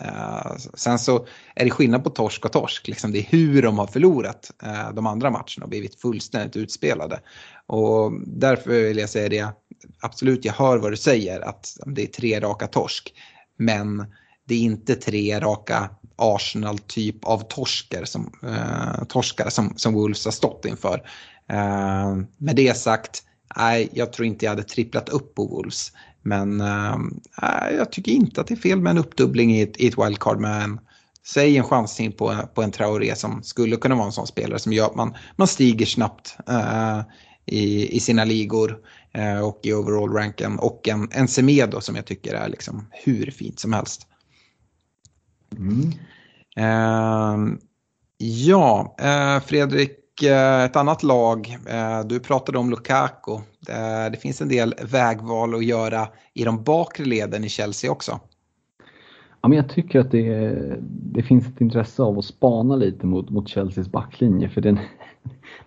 Eh, sen så är det skillnad på torsk och torsk, liksom det är hur de har förlorat eh, de andra matcherna och blivit fullständigt utspelade. Och därför vill jag säga det, absolut jag hör vad du säger att det är tre raka torsk. Men det är inte tre raka Arsenal-typ av torskar som, eh, torskar som, som Wolves har stått inför. Eh, med det sagt, nej, jag tror inte jag hade tripplat upp på Wolves. Men eh, jag tycker inte att det är fel med en uppdubbling i ett, i ett wildcard med en Säg en chansning på, på en Traoré som skulle kunna vara en sån spelare som gör att man, man stiger snabbt eh, i, i sina ligor eh, och i overall-ranken. Och en, en Semedo som jag tycker är liksom hur fint som helst. Mm. Eh, ja, eh, Fredrik, Eh, ett annat lag. Eh, du pratade om Lukaku. Eh, det finns en del vägval att göra i de bakre leden i Chelsea också. Ja, men jag tycker att det, det finns ett intresse av att spana lite mot, mot Chelseas backlinje för den,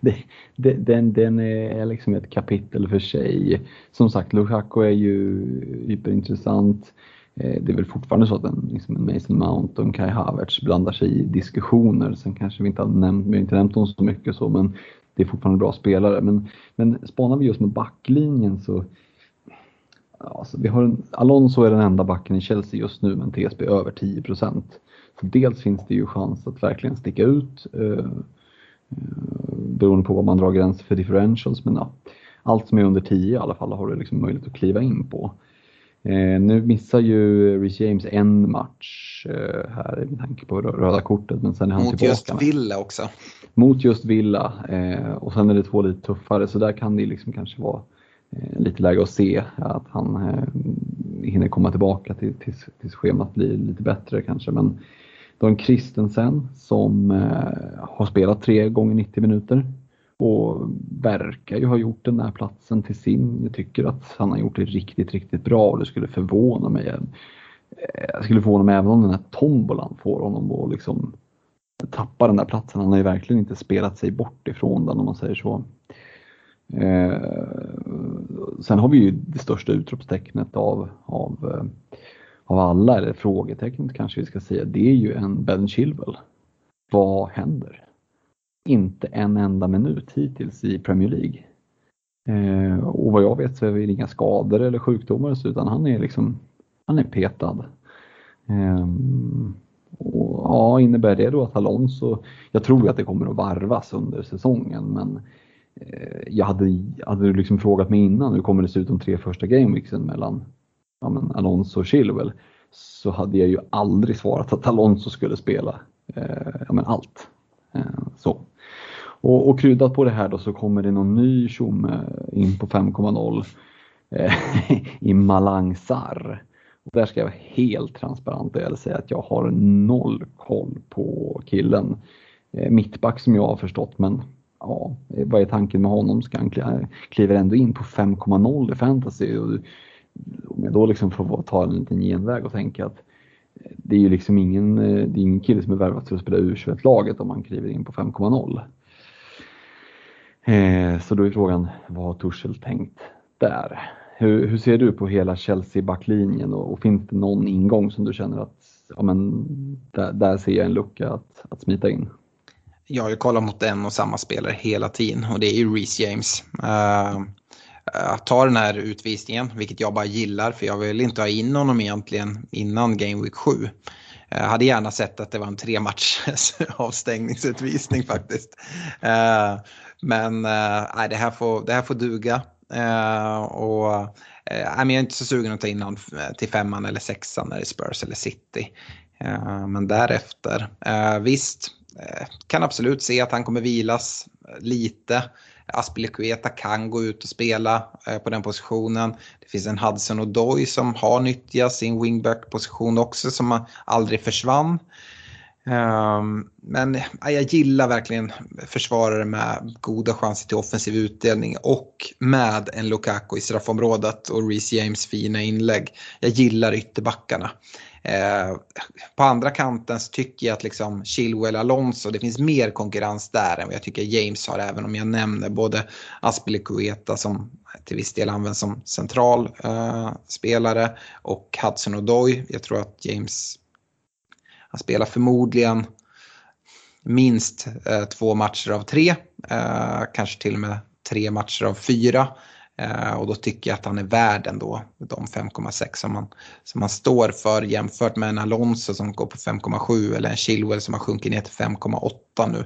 den, den, den är liksom ett kapitel för sig. Som sagt, Lukaku är ju hyperintressant. Eh, det är väl fortfarande så att en, liksom en Mason Mount och en Kai Havertz blandar sig i diskussioner. Sen kanske vi inte har nämnt, vi har inte nämnt dem så mycket så, men det är fortfarande bra spelare. Men, men spanar vi just med backlinjen så Alltså, vi har en, Alonso är den enda backen i Chelsea just nu med en TSB över 10% Så dels finns det ju chans att verkligen sticka ut eh, eh, beroende på vad man drar gränser för differentials. Men ja, allt som är under 10 i alla fall har du liksom möjlighet att kliva in på. Eh, nu missar ju Rhys James en match eh, här med tanke på röda kortet men sen är han Mot tillbaka. just med- Villa också. mot just Villa eh, och sen är det två lite tuffare så där kan det liksom kanske vara eh, lite läge att se att han eh, hinner komma tillbaka till, tills, tills schemat blir lite bättre kanske. Men Don Christensen som eh, har spelat tre gånger 90 minuter och verkar ju ha gjort den där platsen till sin. Jag tycker att han har gjort det riktigt, riktigt bra och det skulle förvåna mig. Jag skulle förvåna mig även om den här tombolan får honom att liksom tappa den där platsen. Han har ju verkligen inte spelat sig bort ifrån den om man säger så. Eh, sen har vi ju det största utropstecknet av, av, eh, av alla, eller frågetecknet kanske vi ska säga, det är ju en Ben Chilwell. Vad händer? Inte en enda minut hittills i Premier League. Eh, och vad jag vet så är det inga skador eller sjukdomar utan han är liksom, han är petad. Eh, och, ja, innebär det då att Alonso, jag tror ju att det kommer att varvas under säsongen men eh, jag hade, hade du liksom frågat mig innan hur kommer det se ut de tre första gameweeksen mellan ja, men Alonso och Chilwell så hade jag ju aldrig svarat att Alonso skulle spela eh, ja, men allt. Eh, så. Och, och kryddat på det här då så kommer det någon ny tjomme in på 5,0 eh, i Malang Sarr. Och där ska jag vara helt transparent och säga att jag har noll koll på killen. Eh, mittback som jag har förstått men ja, eh, vad är tanken med honom? Ska han kliver ändå in på 5,0 i fantasy. Och om jag då liksom får ta en liten genväg och tänka att eh, det är ju liksom ingen, eh, det är ingen kille som är värvad för att spela U21-laget om man kliver in på 5,0. Eh, så då är frågan, vad har Tuchel tänkt där? Hur, hur ser du på hela Chelsea-backlinjen och, och finns det någon ingång som du känner att ja, men, där, där ser jag en lucka att, att smita in? Jag har ju kollat mot en och samma spelare hela tiden och det är ju Reece James. Eh, uh, att ta den här utvisningen, vilket jag bara gillar för jag vill inte ha in honom egentligen innan Game Week 7. Eh, jag hade gärna sett att det var en tre matchers avstängningsutvisning faktiskt. Eh, men eh, det, här får, det här får duga. Eh, och, eh, jag är inte så sugen att ta in honom eh, till femman eller sexan när det är Spurs eller City. Eh, men därefter, eh, visst, eh, kan absolut se att han kommer vilas lite. Aspilicueta kan gå ut och spela på den positionen. Det finns en Hudson och Doy som har nyttjat sin wingback-position också som aldrig försvann. Um, men ja, jag gillar verkligen försvarare med goda chanser till offensiv utdelning och med en Lukaku i straffområdet och Reece James fina inlägg. Jag gillar ytterbackarna. Eh, på andra kanten så tycker jag att liksom Chilwell Alonso, det finns mer konkurrens där än vad jag tycker James har, även om jag nämner både Aspilicueta som till viss del används som central eh, spelare och Hudson Odoi. Jag tror att James han spelar förmodligen minst eh, två matcher av tre, eh, kanske till och med tre matcher av fyra. Eh, och då tycker jag att han är värd ändå de 5,6 som han, som han står för jämfört med en Alonso som går på 5,7 eller en Chilwell som har sjunkit ner till 5,8 nu.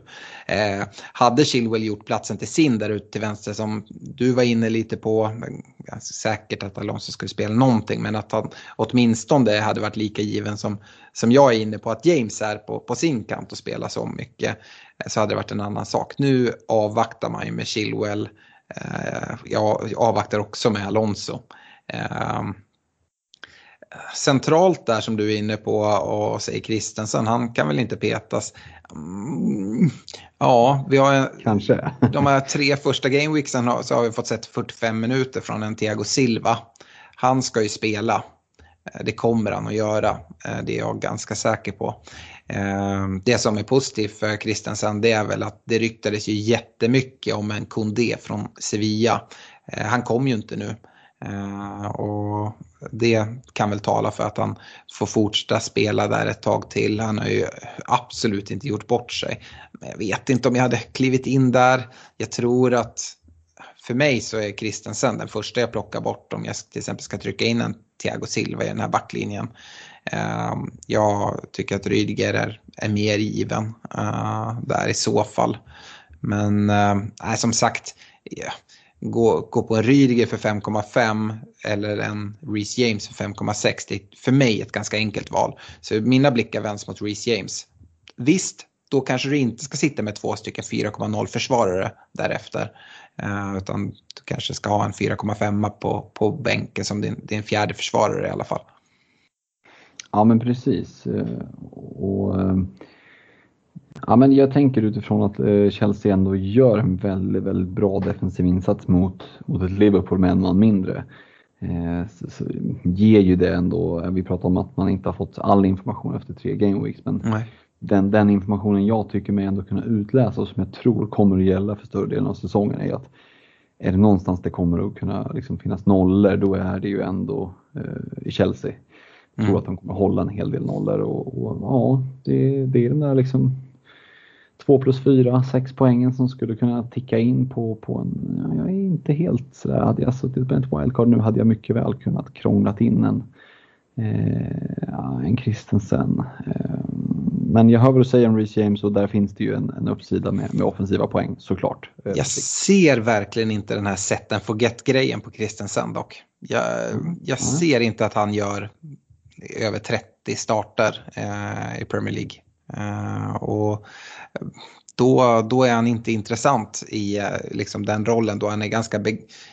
Eh, hade Chilwell gjort platsen till sin där ute till vänster som du var inne lite på, säkert att Alonso skulle spela någonting men att han åtminstone hade varit lika given som, som jag är inne på att James är på, på sin kant och spelar så mycket eh, så hade det varit en annan sak. Nu avvaktar man ju med Chilwell jag avvaktar också med Alonso. Centralt där som du är inne på och säger Kristensen, han kan väl inte petas. Mm, ja, vi har... Kanske. De här tre första gameweeksen så har vi fått sett 45 minuter från en Thiago Silva. Han ska ju spela. Det kommer han att göra, det är jag ganska säker på. Ehm, det som är positivt för Christensen det är väl att det ryktades ju jättemycket om en Kondé från Sevilla. Ehm, han kom ju inte nu. Ehm, och det kan väl tala för att han får fortsätta spela där ett tag till. Han har ju absolut inte gjort bort sig. Men jag vet inte om jag hade klivit in där. Jag tror att för mig så är Kristensen den första jag plockar bort om jag till exempel ska trycka in en Thiago Silva i den här backlinjen. Ehm, jag tycker att Rydiger är, är mer given eh, där i så fall. Men uh, som sagt, yeah gå, gå på en Rydiger för 5,5 eller en Reece James för 5,6. Det är för mig ett ganska enkelt val. Så mina blickar vänds mot Reece James. Visst, då kanske du inte ska sitta med två stycken 4,0 försvarare därefter. Eh, utan du kanske ska ha en 4,5 på, på bänken som din, din fjärde försvarare i alla fall. Ja men precis. Eh, och, uh Ja, men jag tänker utifrån att eh, Chelsea ändå gör en väldigt, väldigt bra defensiv insats mot, mot ett Liverpool med en man mindre. Eh, så, så ger ju det ändå, eh, vi pratar om att man inte har fått all information efter tre gameweeks, men Den, den informationen jag tycker mig ändå kunna utläsa och som jag tror kommer att gälla för större delen av säsongen är att är det någonstans det kommer att kunna liksom finnas nollor, då är det ju ändå eh, i Chelsea. Tror mm. att de kommer hålla en hel del nollor och, och ja, det, det är den där liksom 2 plus 4, 6 poängen som skulle kunna ticka in på, på en, jag är inte helt sådär, hade jag suttit på ett wildcard nu hade jag mycket väl kunnat krånglat in en, eh, en Christensen. Eh, men jag hör vad du säger om Reece James och där finns det ju en, en uppsida med, med offensiva poäng såklart. Eh, jag ser verkligen inte den här set and forget-grejen på Christensen dock. Jag, jag mm. ser inte att han gör över 30 starter eh, i Premier League. Uh, och då, då är han inte intressant i eh, liksom, den rollen. Då han är ganska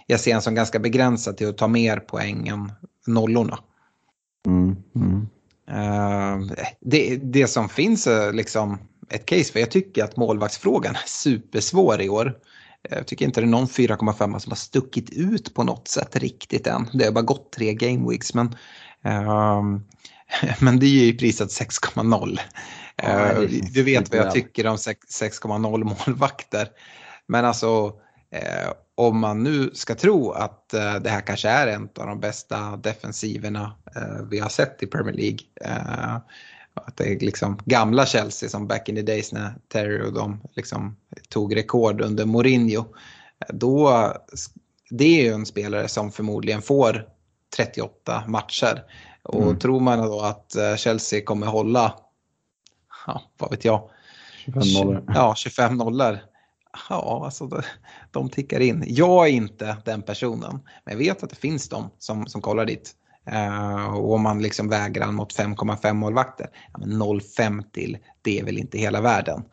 jag ser honom som ganska begränsad till att ta mer poäng än nollorna. Mm, mm. Det, det som finns är liksom ett case för jag tycker att målvaktsfrågan är supersvår i år. Jag tycker inte det är någon 4,5 som har stuckit ut på något sätt riktigt än. Det har bara gått tre game weeks men, men det är ju prisat 6,0. Ja, du vet vad jag tycker om 6,0 målvakter. Men alltså eh, om man nu ska tro att eh, det här kanske är en av de bästa defensiverna eh, vi har sett i Premier League. Att det är liksom gamla Chelsea som back in the days när Terry och de liksom tog rekord under Mourinho. Då, det är ju en spelare som förmodligen får 38 matcher. Och mm. tror man då att eh, Chelsea kommer hålla ja, vad vet jag. 25 nollor. Ja, 25 nollor. Ja, alltså de, de tickar in. Jag är inte den personen, men jag vet att det finns de som, som kollar dit. Uh, och om man liksom vägrar mot 5,5 målvakter, ja, 0,5 till, det är väl inte hela världen.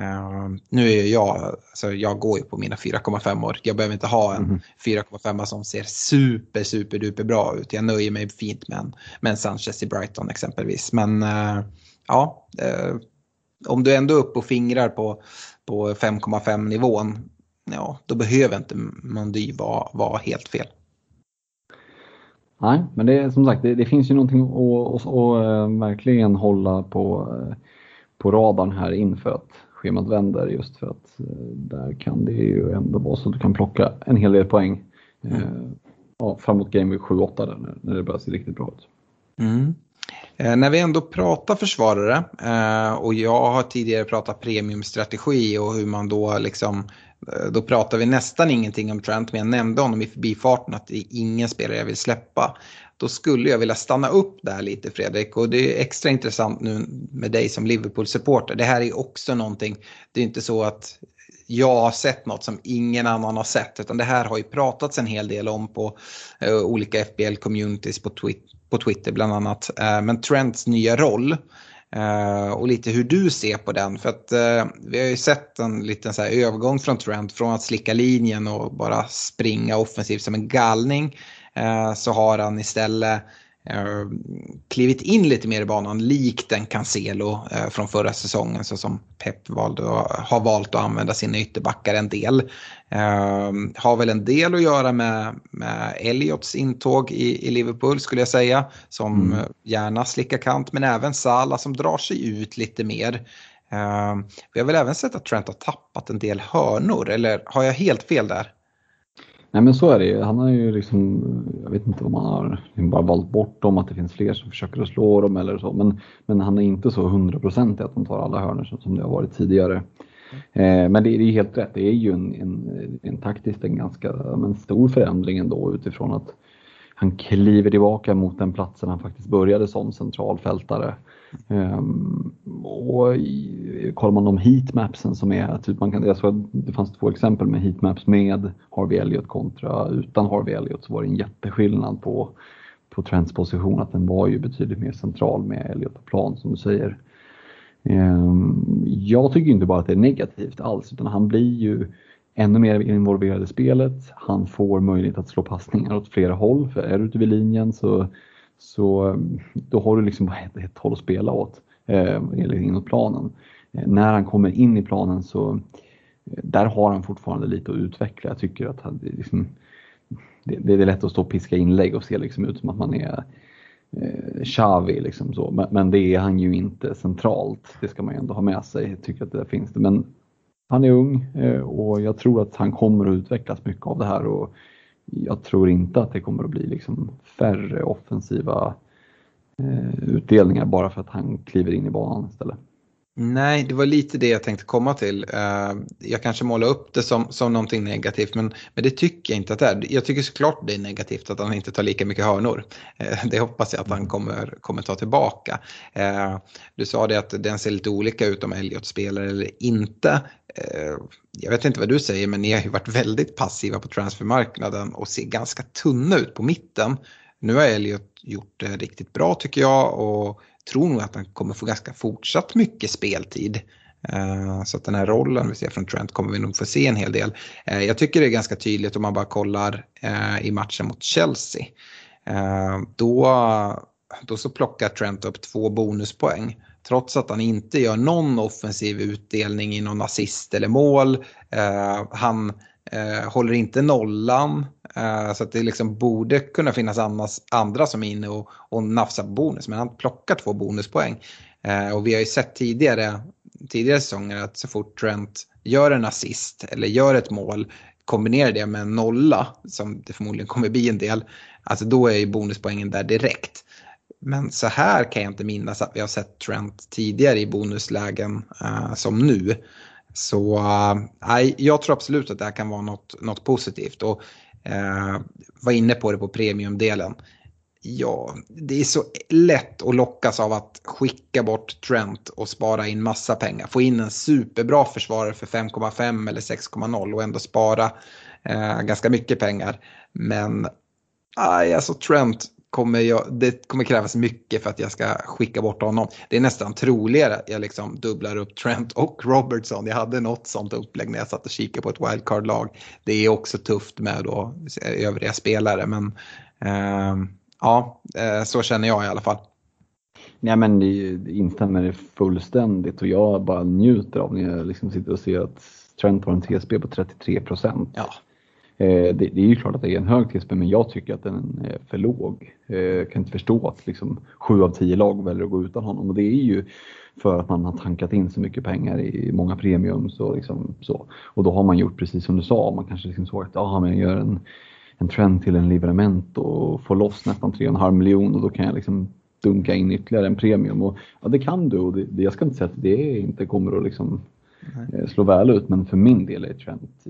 Uh, nu är jag, alltså jag går ju på mina 4,5 år. Jag behöver inte ha en mm. 4,5 som ser super, super duper bra ut. Jag nöjer mig fint med en, med en Sanchez i Brighton exempelvis. Men uh, ja, eh, om du ändå är uppe och fingrar på, på 5,5 nivån, ja, då behöver inte Mondy vara, vara helt fel. Nej, men det är som sagt, det, det finns ju någonting att, att, att, eh, verkligen hålla på, på radarn här inför att schemat vänder just för att eh, där kan det ju ändå vara så att du kan plocka en hel del poäng mm. ja, framåt Game Week 7-8 när, när det börjar se riktigt bra ut. Mm. Eh, när vi ändå pratar försvarare eh, och jag har tidigare pratat premiumstrategi och hur man då liksom eh, då pratar vi nästan ingenting om Trent men jag nämnde honom i förbifarten att det är ingen spelare jag vill släppa. Då skulle jag vilja stanna upp där lite Fredrik och det är extra intressant nu med dig som Liverpool-supporter. Det här är också någonting, det är inte så att jag har sett något som ingen annan har sett. Utan det här har ju pratats en hel del om på uh, olika FBL-communities på, twi på Twitter bland annat. Uh, men Trents nya roll uh, och lite hur du ser på den. För att vi har ju sett en liten så övergång från Trent från att slicka linjen och bara springa offensivt som en galning så har han istället eh, klivit in lite mer i banan likt en Cancelo eh, från förra säsongen så som Pep valde, har valt att använda sina ytterbackar en del. Eh, har väl en del att göra med, med Elliots intåg i, i Liverpool skulle jag säga som mm. gärna slickar kant men även Salah som drar sig ut lite mer. Eh, vi har väl även sett att Trent har tappat en del hörnor eller har jag helt fel där? Nej men så är det Han har ju liksom, jag vet inte om han har liksom bara valt bort dem, att det finns fler som försöker att slå dem eller så. Men, men han är inte så hundraprocentig att de tar alla hörnor som, som det har varit tidigare. Eh, men det, det är helt rätt, det är ju en, en, en taktiskt en ganska men stor förändring ändå utifrån att han kliver tillbaka mot den platsen han faktiskt började som centralfältare. Um, och i, kollar man de heatmapsen som är, typ man kan, jag såg det fanns två exempel med heatmaps med Harvey Elliot kontra utan Harvey Elliot så var det en jätteskillnad på, på Trents position, att den var ju betydligt mer central med Elliot på plan som du säger. Um, jag tycker inte bara att det är negativt alls utan han blir ju ännu mer involverad i spelet. Han får möjlighet att slå passningar åt flera håll, för är du ute vid linjen så, så eh, då har du liksom bara ett, ett håll att spela åt, eh, eller inåt planen. Eh, när han kommer in i planen så eh, där har han fortfarande lite att utveckla. Jag tycker att han, liksom, det, det, är lätt att stå och piska inlägg och se liksom ut som att man är eh, Xavi liksom så. Men, men, det är han ju inte centralt. Det ska man ju ändå ha med sig. Jag tycker att det finns det. Men han är ung eh, och jag tror att han kommer att utvecklas mycket av det här och jag tror inte att det kommer att bli liksom färre offensiva eh, utdelningar bara för att han kliver in i banan istället. Nej, det var lite det jag tänkte komma till. Eh, jag kanske målar upp det som, som någonting negativt men, men det tycker jag inte att det är. Jag tycker såklart det är negativt att han inte tar lika mycket hörnor. Det hoppas jag att han kommer, kommer ta tillbaka. Du sa det att den ser lite olika ut om Elliot spelar eller inte. Eh, jag vet inte vad du säger men ni har ju varit väldigt passiva på transfermarknaden och ser ganska tunna ut på mitten. Nu har Elliot gjort det riktigt bra tycker jag och tror nog att han kommer få ganska fortsatt mycket speltid. Eh, så att den här rollen vi ser från Trent kommer vi nog få se en hel del. Eh, jag tycker det är ganska tydligt om man bara kollar eh, i matchen mot Chelsea. Då, då så plockar Trent upp två bonuspoäng trots att han inte gör någon offensiv utdelning i någon assist eller mål. Han eh, håller inte nollan. Eh, så att det liksom borde kunna finnas annars, andra som är inne och, och nafsar på bonus. Men han plockar två bonuspoäng. Eh, och vi har ju sett tidigare, tidigare säsonger att så fort Trent gör en assist eller gör ett mål kombinerar det med en nolla, som det förmodligen kommer bli en del, alltså då är ju bonuspoängen där direkt. Men så här kan jag inte minnas att vi har sett Trent tidigare i bonuslägen uh, som nu. Så äh, jag tror absolut att det här kan vara något, något positivt. Och äh, var inne på det på premiumdelen. Ja, det är så lätt att lockas av att skicka bort Trent och spara in massa pengar. Få in en superbra försvarare för 5,5 eller 6,0 och ändå spara eh, ganska mycket pengar. Men aj, alltså Trent kommer jag, det kommer krävas mycket för att jag ska skicka bort honom. Det är nästan troligare att jag liksom dubblar upp Trent och Robertson. Jag hade något sånt upplägg när jag satt och kikade på ett wildcard-lag. Det är också tufft med då övriga spelare men eh, ja, så känner jag i alla fall. Nej men det instämmer fullständigt och jag bara njuter av när jag liksom sitter och ser att Trent har en TSB på 33 procent. Ja. Eh, det, det, är ju klart att det är en hög TSB men jag tycker att den är för låg. Eh, jag kan inte förstå att liksom, sju av tio lag väljer att gå utan honom och det är ju för att man har tankat in så mycket pengar i många premiums och liksom så. Och då har man gjort precis som du sa, man kanske liksom såg att aha, men gör en, en trend till en livrament och får loss nästan 3,5 miljoner och då kan jag liksom dunka in ytterligare en premium. Och, ja, det kan du och det, jag ska inte säga att det inte kommer att liksom Nej. slå väl ut men för min del är Trent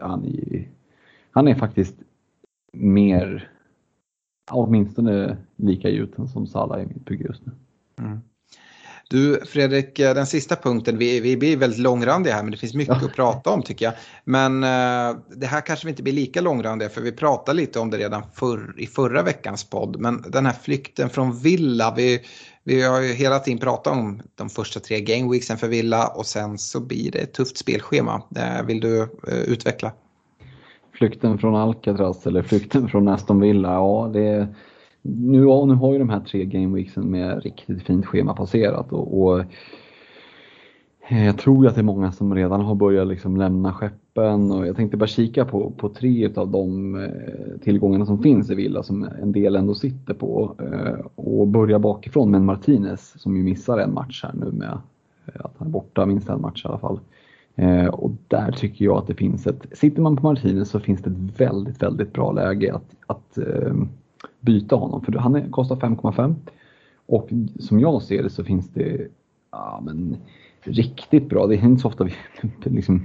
han är, han är faktiskt mer, åtminstone lika gjuten som Salah i mitt bygge just nu. Mm. Du Fredrik, eh, den sista punkten, vi, vi blir väldigt långrandiga här men det finns mycket ja. att prata om tycker jag. Men uh, det här kanske vi inte blir lika långrandiga för vi pratade lite om det redan för, i förra veckans podd. Men den här flykten från Villa, vi, vi har ju hela tiden pratat om de första tre gameweeksen för Villa och sen så blir det ett tufft spelschema. Uh, vill du uh, utveckla? Flykten från Alcatraz eller flykten från Aston Villa, ja det nu, nu har ju de här tre gameweeksen med riktigt fint schema passerat och, och eh, jag tror att det är många som redan har börjat liksom lämna skeppen och jag tänkte bara kika på, på tre av de eh, tillgångarna som finns i Villa som en del ändå sitter på eh, och börja bakifrån med en Martinez som ju missar en match här nu med att han är borta minst en match i alla fall. Eh, och där tycker jag att det finns ett, sitter man på Martinez så finns det ett väldigt, väldigt bra läge att, att eh, byta honom. För han kostar 5,5 och som jag ser det så finns det ja, men, riktigt bra. Det är inte så ofta vi liksom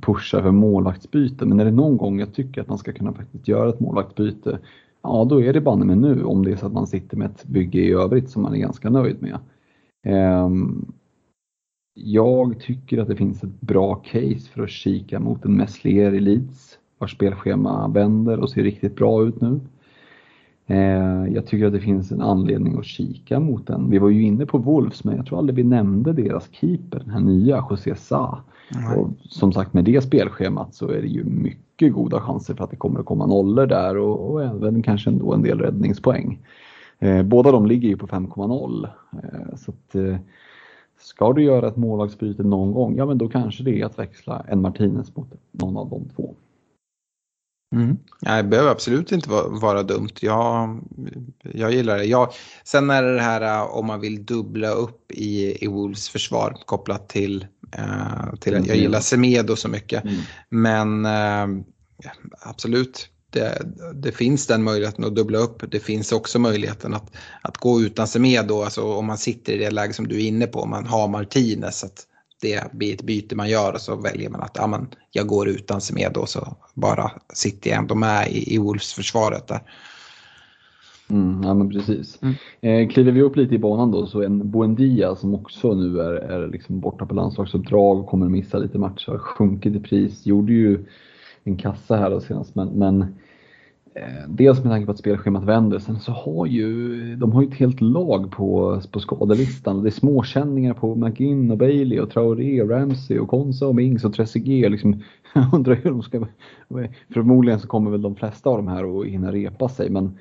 pushar för målvaktsbyte men är det någon gång jag tycker att man ska kunna faktiskt göra ett målvaktsbyte ja då är det banne med nu om det är så att man sitter med ett bygge i övrigt som man är ganska nöjd med. Um, jag tycker att det finns ett bra case för att kika mot en Messlier i Leeds vars spelschema vänder och ser riktigt bra ut nu. Eh, jag tycker att det finns en anledning att kika mot den. Vi var ju inne på Wolves men jag tror aldrig vi nämnde deras keeper, den här nya José Sa. Mm. Och som sagt med det spelschemat så är det ju mycket goda chanser för att det kommer att komma nollor där och, och även kanske ändå en del räddningspoäng. Eh, båda de ligger ju på 5,0. Eh, så att, Ska du göra ett målvaktsbyte någon gång, ja men då kanske det är att växla en Martinez mot någon av de två. Mm. Nej, det behöver absolut inte vara, vara, dumt. Jag, jag gillar det. Jag, sen är det det här äh, om man vill dubbla upp i, i Wolves försvar kopplat till, uh, till att jag gillar Semedo så mycket. Mm. Men uh, absolut, det, det, finns den möjligheten att dubbla upp. Det finns också möjligheten att, att gå utan Semedo, alltså om man sitter i det läge som du är inne på, man har Martinez. Att, det blir ett byte man gör och så väljer man att ja, men jag går utan Semedo så bara sitter jag ändå med i, i Wolves-försvaret där. Mm, ja men precis. Mm. Eh, kliver vi upp lite i banan då så en Buendia som också nu är, är liksom borta på landslagsuppdrag och kommer missa lite matcher, sjunkit i pris, gjorde ju en kassa här då senast men, men Eh, Eh, dels med tanke på att spelschemat vänder, sen så har ju de har ju ett helt lag på, på skadelistan. Det är småkänningar på McGinn och Bailey och Traoré och Ramsey och Konsa och Mings och Trezeguet. Liksom, jag undrar hur de ska... Förmodligen så kommer väl de flesta av de här att hinna repa sig men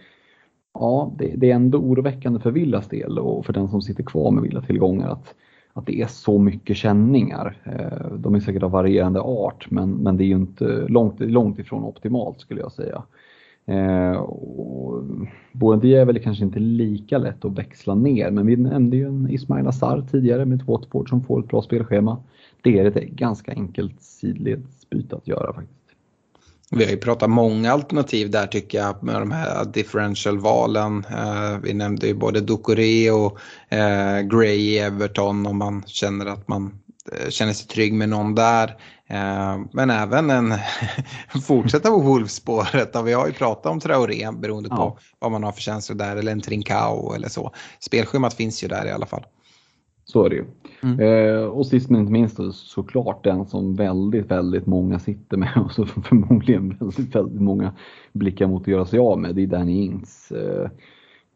ja, det, det är ändå oroväckande för Villas del och för den som sitter kvar med Villa-tillgångar att, att det är så mycket känningar. Eh, de är säkert av varierande art men, men det är ju inte långt, långt ifrån optimalt skulle jag säga. Eh, och är väl kanske inte lika lätt att växla ner, men vi nämnde ju en Ismail Azar tidigare med ett Watford som får ett bra spelschema. Det är ett ganska enkelt sidledsbyte att göra faktiskt. Vi har ju pratat många alternativ där tycker jag med de här differential-valen. Eh, vi nämnde ju både Ducoré och eh, Gray i Everton om man känner att man känner sig trygg med någon där. Eh, men även en fortsätta på Wolfspåret. Vi har ju pratat om Traoré beroende på ja. vad man har för känslor där eller en Trincao eller så. Spelschemat finns ju där i alla fall. Så är det ju. Mm. Eh, och sist men inte minst såklart den som väldigt, väldigt många sitter med och så förmodligen väldigt, väldigt många blickar mot att göra sig av med. Det är Danny Ings. Eh,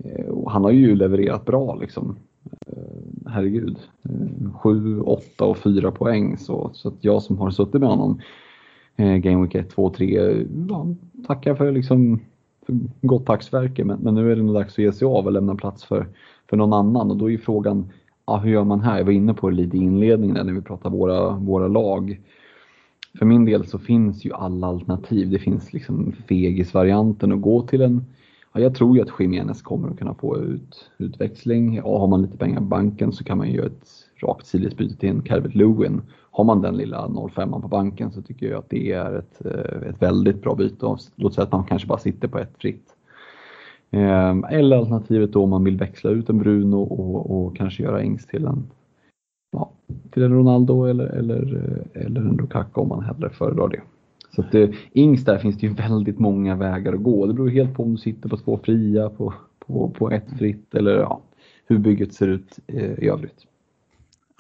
eh, han har ju levererat bra liksom. Eh, herregud, eh, 7, åtta 8 och 4 poäng. Så, så att jag som har suttit med honom eh, Game Week 1, 2, 3, ja, tackar för, liksom, för gott dagsverke. Men, men nu är det nog dags att ge sig av och lämna plats för, för någon annan. Och då är ju frågan, ja, hur gör man här? Jag var inne på det lite i inledningen när vi pratade våra, våra lag. För min del så finns ju alla alternativ. Det finns liksom fegisvarianten att gå till en Ja, jag tror ju att Jiménez kommer att kunna få ut utväxling. Ja, har man lite pengar på banken så kan man ju göra ett rakt sidledsbyte till en Calvert Lewin. Har man den lilla 05 på banken så tycker jag att det är ett, eh, ett väldigt bra byte. Låt säga att man kanske bara sitter på ett fritt. Ehm, eller alternativet då om man vill växla ut en Bruno och, och kanske göra Ings till en, ja, till en Ronaldo eller, eller, eh, eller en Lukaku om man hellre föredrar det. Så att, eh, Ings där finns det ju väldigt många vägar att gå. Det beror helt på om du sitter på två fria, på, på, på ett fritt eller ja, hur bygget ser ut eh, i övrigt.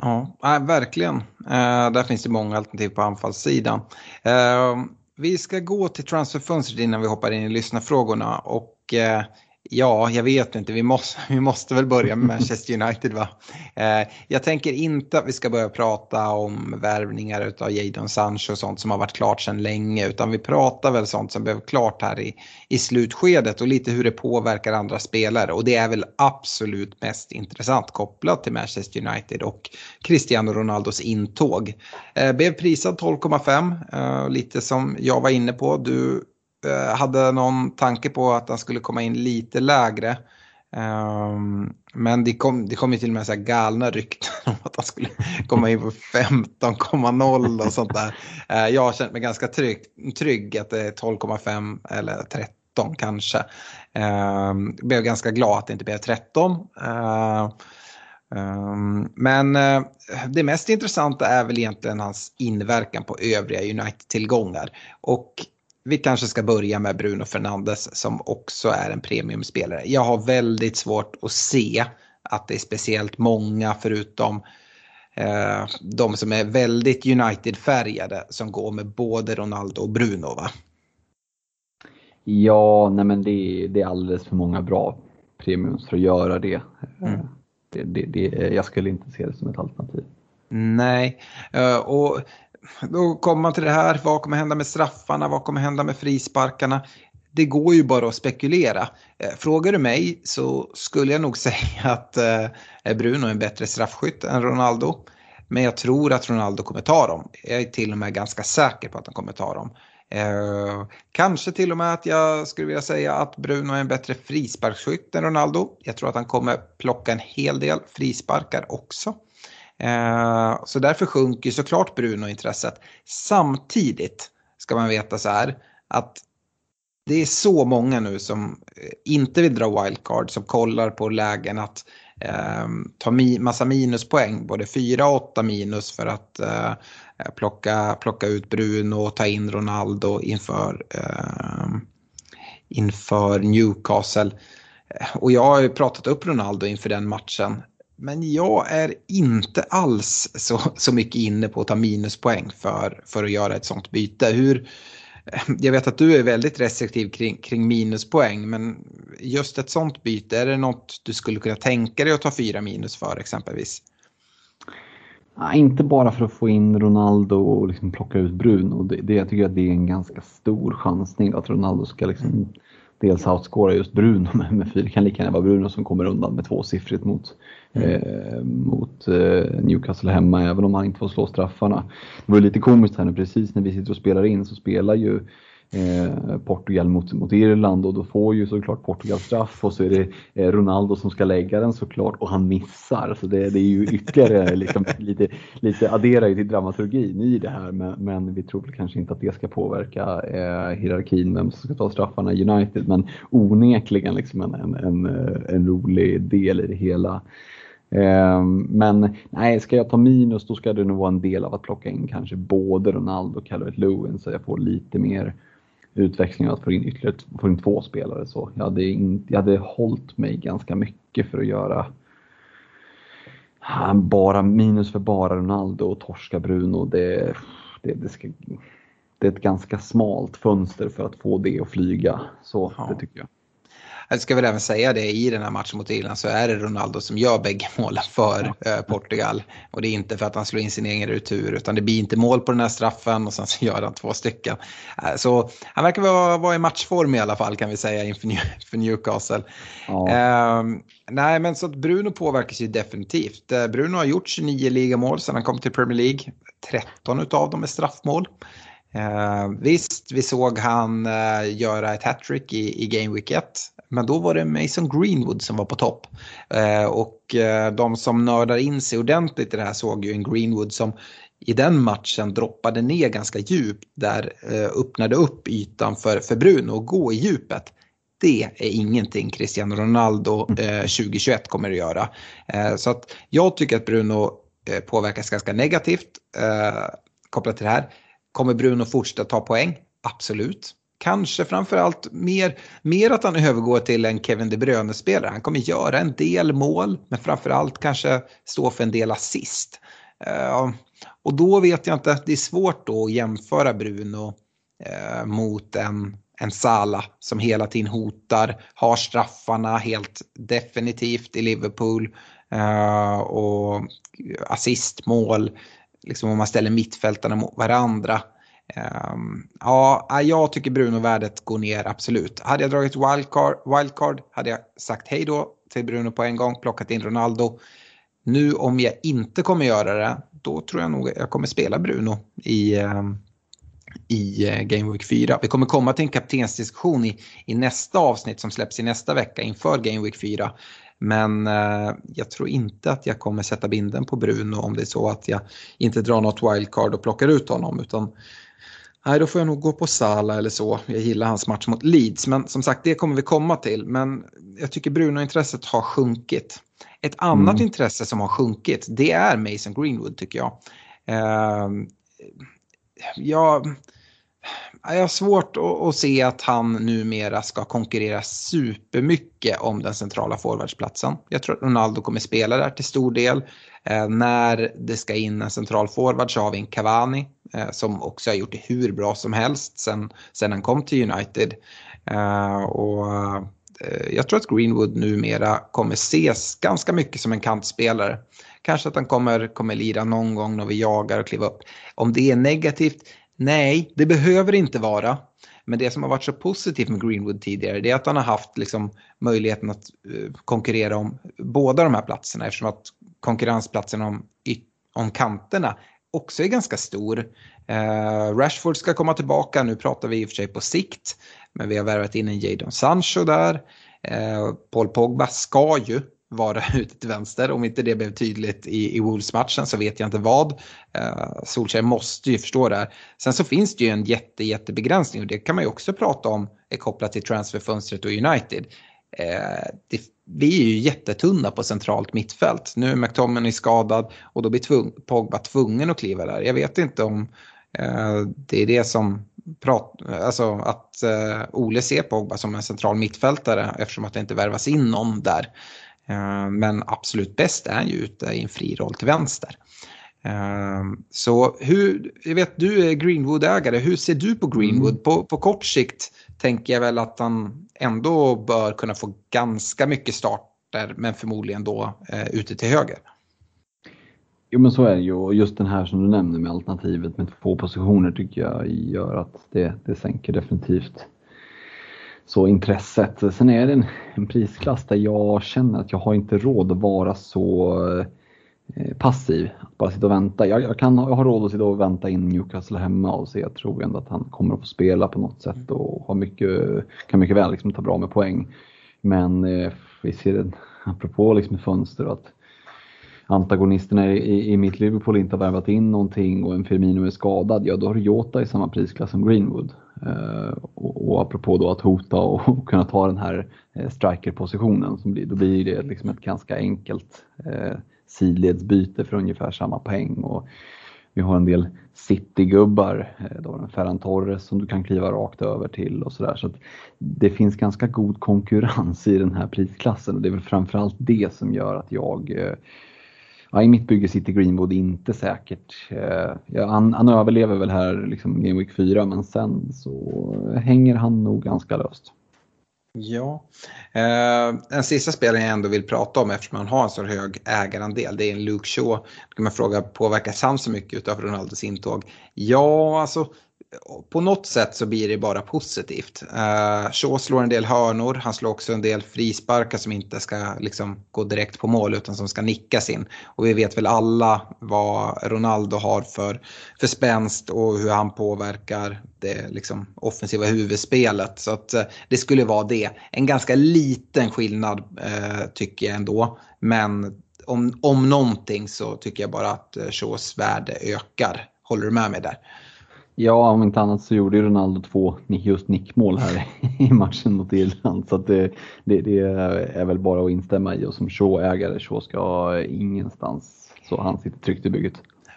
Ja, verkligen. Eh, där finns det många alternativ på anfallssidan. Eh, vi ska gå till transferfönstret innan vi hoppar in i lyssnarfrågorna. Och eh, Ja, jag vet inte. Vi måste, vi måste väl börja med Manchester United va? Eh, jag tänker inte att vi ska börja prata om värvningar av Jadon Sancho och sånt som har varit klart sedan länge. Utan vi pratar väl sånt som blev klart här i, i slutskedet och lite hur det påverkar andra spelare. Och det är väl absolut mest intressant kopplat till Manchester United och Cristiano Ronaldos intåg. Eh, blev prisad 12,5, eh, lite som jag var inne på. Du Eh, hade någon tanke på att han skulle komma in lite lägre. Um, men det kom, det kom ju till och med så här galna rykten om att han skulle komma in på 15,0 och sånt där. Uh, jag har känt mig ganska trygg, trygg att det är 12,5 eller 13 kanske. Uh, blev ganska glad att det inte blev 13. Uh, um, men eh, det mest intressanta är väl egentligen hans inverkan på övriga United-tillgångar. Och vi kanske ska börja med Bruno Fernandes som också är en premiumspelare. Jag har väldigt svårt att se att det är speciellt många förutom eh, de som är väldigt United-färgade som går med både Ronaldo och Bruno va? Ja, nej men det, det är alldeles för många bra premiums för att göra det. Mm. Det, det, det. Jag skulle inte se det som ett alternativ. Nej, eh, och då kommer man till det här, vad kommer hända med straffarna, vad kommer hända med frisparkarna? Det går ju bara att spekulera. Eh, frågar du mig så skulle jag nog säga att eh, Bruno är en bättre straffskytt än Ronaldo. Men jag tror att Ronaldo kommer ta dem. Jag är till och med ganska säker på att han kommer ta dem. Eh, kanske till och med att jag skulle vilja säga att Bruno är en bättre frisparksskytt än Ronaldo. Jag tror att han kommer plocka en hel del frisparkar också. Eh, så därför sjunker såklart Bruno-intresset. Samtidigt ska man veta så här att det är så många nu som eh, inte vill dra wildcard som kollar på lägen att eh, ta mi massa minuspoäng, både 4 och 8 minus för att eh, plocka, plocka ut Bruno och ta in Ronaldo inför, eh, inför Newcastle. Eh, och jag har ju pratat upp Ronaldo inför den matchen. Men jag är inte alls så, så mycket inne på att ta minuspoäng för, för att göra ett sånt byte. Hur, jag vet att du är väldigt restriktiv kring, kring minuspoäng men just ett sånt byte, är det något du skulle kunna tänka dig att ta fyra minus för exempelvis? Nej, inte bara för att få in Ronaldo och liksom plocka ut Bruno. Det, det, jag tycker att det är en ganska stor chansning att Ronaldo ska liksom dels outscora just Bruno med, med fyra. Det kan lika gärna vara Bruno som kommer undan med tvåsiffrigt mot, mm. eh, mot eh, Newcastle hemma även om han inte får slå straffarna. Det var lite komiskt här nu precis när vi sitter och spelar in så spelar ju eh, Portugal mot, mot Irland och då får ju såklart Portugal straff och så är det eh, Ronaldo som ska lägga den såklart och han missar. Så det, det är ju ytterligare liksom, lite, lite adderar ju till dramaturgin i det här men, men vi tror väl kanske inte att det ska påverka eh, hierarkin vem som ska ta straffarna i United men onekligen liksom en, en, en, eh, en rolig del i det hela. Eh, men nej, ska jag ta minus då ska det nog vara en del av att plocka in kanske både Ronaldo och Calvert Lewin så jag får lite mer utväxling att få in ytterligare få in två spelare. Så jag hade, in, jag hade hållit mig ganska mycket för att göra bara minus för bara Ronaldo och torska Bruno. Det, det, det, ska, det är ett ganska smalt fönster för att få det att flyga. Så ja. det tycker jag. Jag ska väl även säga det, i den här matchen mot Irland så är det Ronaldo som gör bägge målen för eh, Portugal. Och det är inte för att han slår in sin egen retur utan det blir inte mål på den här straffen och sen så gör han två stycken. Eh, så han verkar vara, vara i matchform i alla fall kan vi säga inför New, för Newcastle. Ja. Eh, nej men så att Bruno påverkas ju definitivt. Eh, Bruno har gjort 29 ligamål sedan han kom till Premier League. 13 av dem är straffmål. Eh, visst, vi såg han eh, göra ett hattrick i, i Game Week 1. Men då var det Mason Greenwood som var på topp. Eh, och eh, de som nördar in sig ordentligt i det här såg ju en Greenwood som i den matchen droppade ner ganska djupt där eh, öppnade upp ytan för, för Bruno att gå i djupet. Det är ingenting Cristiano Ronaldo eh, 2021 kommer att göra. Eh, så att jag tycker att Bruno eh, påverkas ganska negativt eh, kopplat till det här. Kommer Bruno fortsätta ta poäng? Absolut. Kanske framförallt mer, mer att han övergår till en Kevin De Bruyne-spelare. Han kommer göra en del mål, men framförallt kanske stå för en del assist. Uh, och då vet jag inte, det är svårt då att jämföra Bruno uh, mot en, en Sala som hela tiden hotar, har straffarna helt definitivt i Liverpool uh, och assistmål, liksom om man ställer mittfältarna mot varandra. Um, ja, ah, jag tycker Bruno-värdet går ner absolut. Hade jag dragit wildcard, wildcard hade jag sagt hej då till Bruno på en gång, plockat in Ronaldo. Nu om jag inte kommer göra det, då tror jag nog jag kommer spela Bruno i, um, i eh, Game Week 4. Vi kommer komma till en kaptensdiskussion i, i nästa avsnitt som släpps i nästa vecka inför Game Week 4. Men eh, jag tror inte att jag kommer sätta binden på Bruno om det är så att jag inte drar något wildcard och plockar ut honom. Utan Nej, då får jag nog gå på Sala eller så. Jag gillar hans match mot Leeds. Men som sagt, det kommer vi komma till. Men jag tycker Bruno-intresset har sjunkit. Ett annat mm. intresse som har sjunkit, det är Mason Greenwood tycker jag. Eh, jag, jag har svårt att, se att han numera ska konkurrera supermycket om den centrala forwardsplatsen. Jag tror att Ronaldo kommer spela där till stor del. Eh, när det ska in en central forward så har vi en Cavani eh, som också har gjort det hur bra som helst sen, sen han kom till United. Eh, och eh, jag tror att Greenwood numera kommer ses ganska mycket som en kantspelare. Kanske att han kommer, kommer lira någon gång när vi jagar och kliva upp. Om det är negativt? Nej, det behöver inte vara. Men det som har varit så positivt med Greenwood tidigare det är att han har haft liksom möjligheten att eh, konkurrera om båda de här platserna eftersom att konkurrensplatsen om, om kanterna också är ganska stor. Uh, Rashford ska komma tillbaka, nu pratar vi i och för sig på sikt, men vi har värvat in en Jadon Sancho där. Uh, Paul Pogba ska ju vara ute till vänster. Om inte det blev tydligt i, i Wolves-matchen så vet jag inte vad. Eh, Solskjaer måste ju förstå det här. Sen så finns det ju en jätte, jättebegränsning och det kan man ju också prata om är kopplat till transferfönstret och United. Eh, det, vi är ju jättetunna på centralt mittfält. Nu är McTominay skadad och då blir tvung, Pogba tvungen att kliva där. Jag vet inte om eh, det är det som prat, alltså att eh, Ole ser Pogba som en central mittfältare eftersom att det inte värvas in någon där. Eh, men absolut bäst är han ju ute i en fri roll till vänster. Eh, så hur, jag vet du är Greenwood-ägare, hur ser du på Greenwood? Mm. På, på kort sikt tänker jag väl att han ändå bör kunna få ganska mycket starter men förmodligen då eh, ute till höger. Jo men så är det ju och just den här som du nämner med alternativet med två positioner tycker jag gör att det, det sänker definitivt så intresset. Sen är det en, en, prisklass där jag känner att jag har inte råd att vara så eh, passiv. Att bara sitta och vänta. Jag, jag, kan, jag har råd att sitta och vänta in Newcastle hemma och se. Jag tror ändå att han kommer att få spela på något sätt och har mycket, kan mycket väl liksom ta bra med poäng. Men eh, vi ser, det apropå liksom fönster, att antagonisterna i, i mitt Liverpool inte har värvat in någonting och en Firmino är skadad, ja då har du Jota i samma prisklass som Greenwood. Eh, och, och apropå då att hota och, och kunna ta den här uh, strikerpositionen, som blir, då blir det liksom ett ganska enkelt eh, sidledsbyte för ungefär samma poäng. Och vi har en del City-gubbar, då har en Ferran Torres som du kan kliva rakt över till och sådär. Så, så det finns ganska god konkurrens i den här prisklassen och det är väl framförallt det som gör att jag ja, i mitt bygge sitter Greenwood inte säkert. Eh, ja, han, han överlever väl här liksom Game Week 4 men sen så hänger han nog ganska löst. Ja, eh, en sista spelare jag ändå vill prata om eftersom han har en så hög ägarandel det är en Luke Shaw. Då kan man fråga, påverkas han så mycket utav Ronaldos intåg? Ja, alltså på något sätt så blir det bara positivt. Uh, Shaw slår en del hörnor, han slår också en del frisparkar som inte ska liksom, gå direkt på mål utan som ska nickas in. Och vi vet väl alla vad Ronaldo har för, för spänst och hur han påverkar det liksom, offensiva huvudspelet. Så att, uh, det skulle vara det. En ganska liten skillnad uh, tycker jag ändå. Men om, om någonting så tycker jag bara att Shaws värde ökar. Håller du med mig där? Ja, om inte annat så gjorde ju Ronaldo två just nickmål här i matchen mot Irland. Så det, det, det, är väl bara att instämma i och som Shaw-ägare Shaw ska ingenstans så han sitter tryggt i bygget.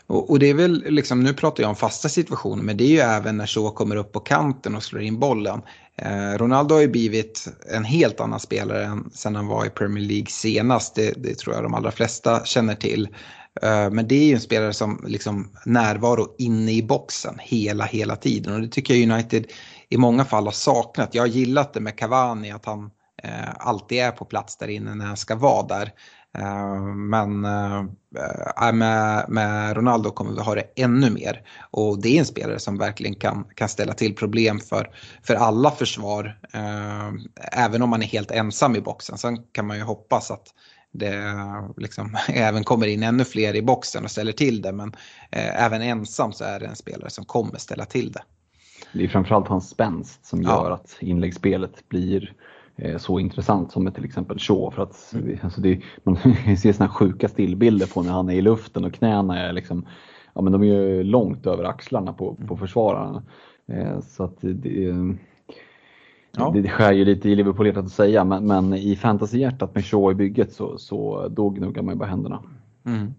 Och, och, det är väl liksom, nu pratar jag om fasta situationer, men det är ju även när Shaw kommer upp på kanten och slår in bollen. Eh, Ronaldo har ju blivit en helt annan spelare än sen han var i Premier League senast. Det, det tror jag de allra flesta känner till. Eh, men det är ju en spelare som liksom närvaro inne i boxen hela, hela tiden. Och det tycker jag United i många fall har saknat. Jag har gillat det med Cavani, att han eh, alltid är på plats där inne när han ska vara där. Eh, men eh, eh med, med, Ronaldo kommer vi ha det ännu mer. Och det är en spelare som verkligen kan, kan ställa till problem för, för alla försvar. Eh, även om man är helt ensam i boxen. Sen kan man ju hoppas att det liksom även kommer in ännu fler i boxen och ställer till det. Men eh, även ensam så är det en spelare som kommer ställa till det. Det är framförallt hans spänst som gör ja. att inläggsspelet blir eh, så intressant som med till exempel Shaw. För att, mm. alltså det, man ser såna sjuka stillbilder på när han är i luften och knäna är liksom, ja men de är ju långt över axlarna på, på mm. försvararna. Eh, så att det, Ja. Det, det skär ju lite i Liverpool-hjärtat att säga, men, men i fantasyhjärtat med Shaw i bygget så, så då gnuggar man ju bara händerna. Mm.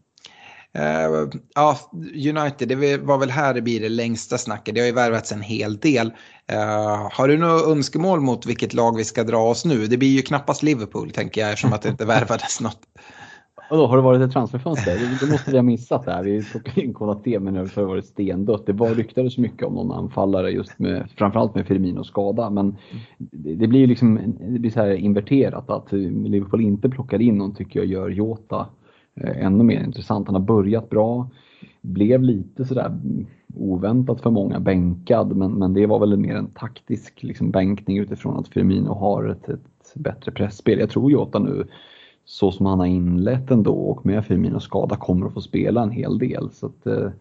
Uh, ja, United, det var väl här det blir det längsta snacket. Det har ju värvats en hel del. Uh, har du några önskemål mot vilket lag vi ska dra oss nu? Det blir ju knappast Liverpool tänker jag eftersom att det inte värvades något. Vadå, har det varit ett transferfönster? Det måste vi ha missat där. Vi har kollat det, men det har varit stendött. Det var ryktades mycket om någon anfallare just med framförallt med Firmino skada. Men det, det blir liksom det blir så här inverterat att Liverpool inte plockar in någon tycker jag gör Jota eh, ännu mer intressant. Han har börjat bra. Blev lite sådär oväntat för många bänkad men, men det var väl mer en taktisk liksom, bänkning utifrån att Firmino har ett, ett bättre pressspel. Jag tror Jota nu så som han har inlett ändå och med Firminos skada kommer att få spela en hel del. Så att, eh,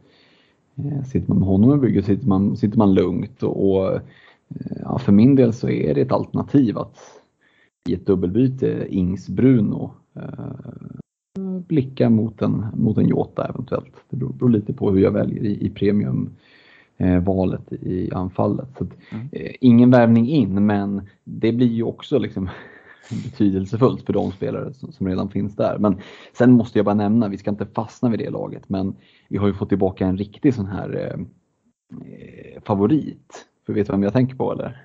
eh sitter man med honom i bygget sitter man, sitter man lugnt och, och eh, ja, för min del så är det ett alternativ att i ett dubbelbyte Ings-Bruno eh, blicka mot en, mot en Jota eventuellt. Det beror, beror lite på hur jag väljer i, i premium eh, valet i anfallet. Så att, mm. ingen värvning in men det blir ju också liksom betydelsefullt för de spelare som, som, redan finns där. Men sen måste jag bara nämna, vi ska inte fastna vid det laget, men vi har ju fått tillbaka en riktig sån här eh, eh favorit. För vet du vem jag tänker på eller?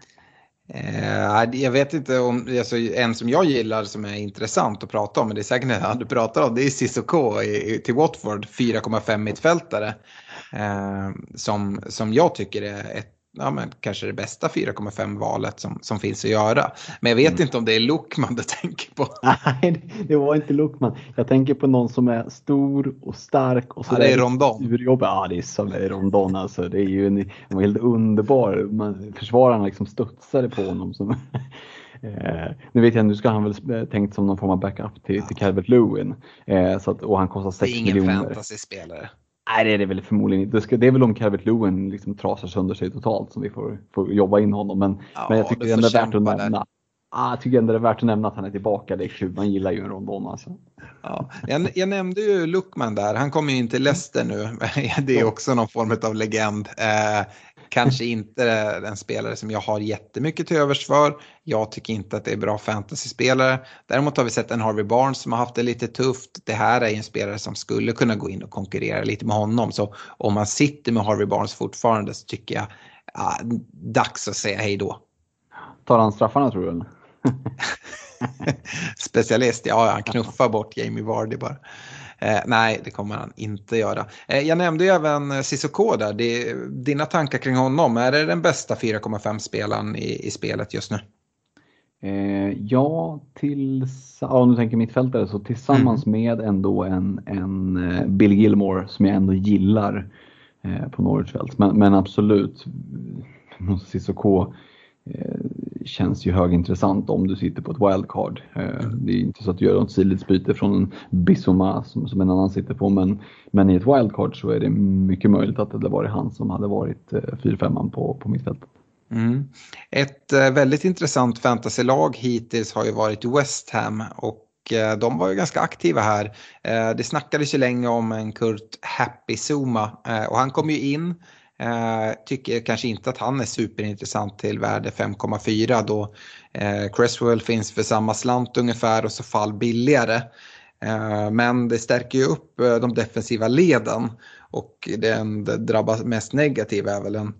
Eh, jag vet inte om, alltså, en som jag gillar som är intressant att prata om, men det är säkert han du pratar om, det är Cissoko till Watford, 4,5 mittfältare. Eh, som, som jag tycker är ett ja, men kanske det bästa 4,5 valet som, som finns att göra. Men jag vet mm. inte om det är Luckman du tänker på. Nej, det var inte Luckman. Jag tänker på någon som är stor och stark. Och så ja, det är Rondon. Ja, det är som det är Rondon alltså. Det är ju en, en helt underbar. Man, försvararna liksom studsade på honom. Som, Eh, nu vet jag, nu ska han väl tänkt som någon form av backup till, ja. till Calvert Lewin. Eh, så att, och han kostar 6 miljoner. Det är ingen miljoner. fantasyspelare. Nej, det är det väl förmodligen inte. Det är väl om Calvert Lewin liksom trasar sönder sig totalt som vi får, får jobba in honom. Men, ja, men jag tycker ändå det är värt att nämna. Ah, jag tycker ändå det är värt att nämna att han är tillbaka. Det är kul, man gillar ju en rondon alltså. Ja, jag, jag nämnde ju Luckman där, han kommer ju in till Leicester nu. Det är också någon form av legend. Eh, Kanske inte en spelare som jag har jättemycket till övers för. Jag tycker inte att det är bra fantasyspelare. Däremot har vi sett en Harvey Barnes som har haft det lite tufft. Det här är en spelare som skulle kunna gå in och konkurrera lite med honom. Så om man sitter med Harvey Barnes fortfarande så tycker jag ja, dags att säga hej då. Tar han straffarna tror du? Specialist, ja han knuffar bort Jamie Vardy bara. Eh, nej, det kommer han inte göra. Eh, jag nämnde ju även Cissoko där. Det, dina tankar kring honom, är det den bästa 4,5 spelaren i, i spelet just nu? Eh, ja, tills, ja, du tänker mittfältare så tillsammans mm. med ändå en, en eh, Bill Gilmore som jag ändå gillar eh, på Norwichfält. Men, men absolut, Cissoko Eh, känns ju högintressant om du sitter på ett wildcard. Eh, det är inte så att du gör något sidledsbyte från en Bissoma som, som en annan sitter på men, men i ett wildcard så är det mycket möjligt att det hade varit han som hade varit 4-5 eh, på, på mittfältet. Mm. Ett väldigt intressant fantasylag hittills har ju varit West Ham och de var ju ganska aktiva här. Det snackades ju länge om en Kurt Happy Zuma och han kom ju in Eh, tycker kanske inte att han är superintressant till värde 5,4 då eh, Cresswell finns för samma slant ungefär och så fall billigare. Eh, men det stärker ju upp eh, de defensiva leden och den drabbas drabbar mest negativa är väl en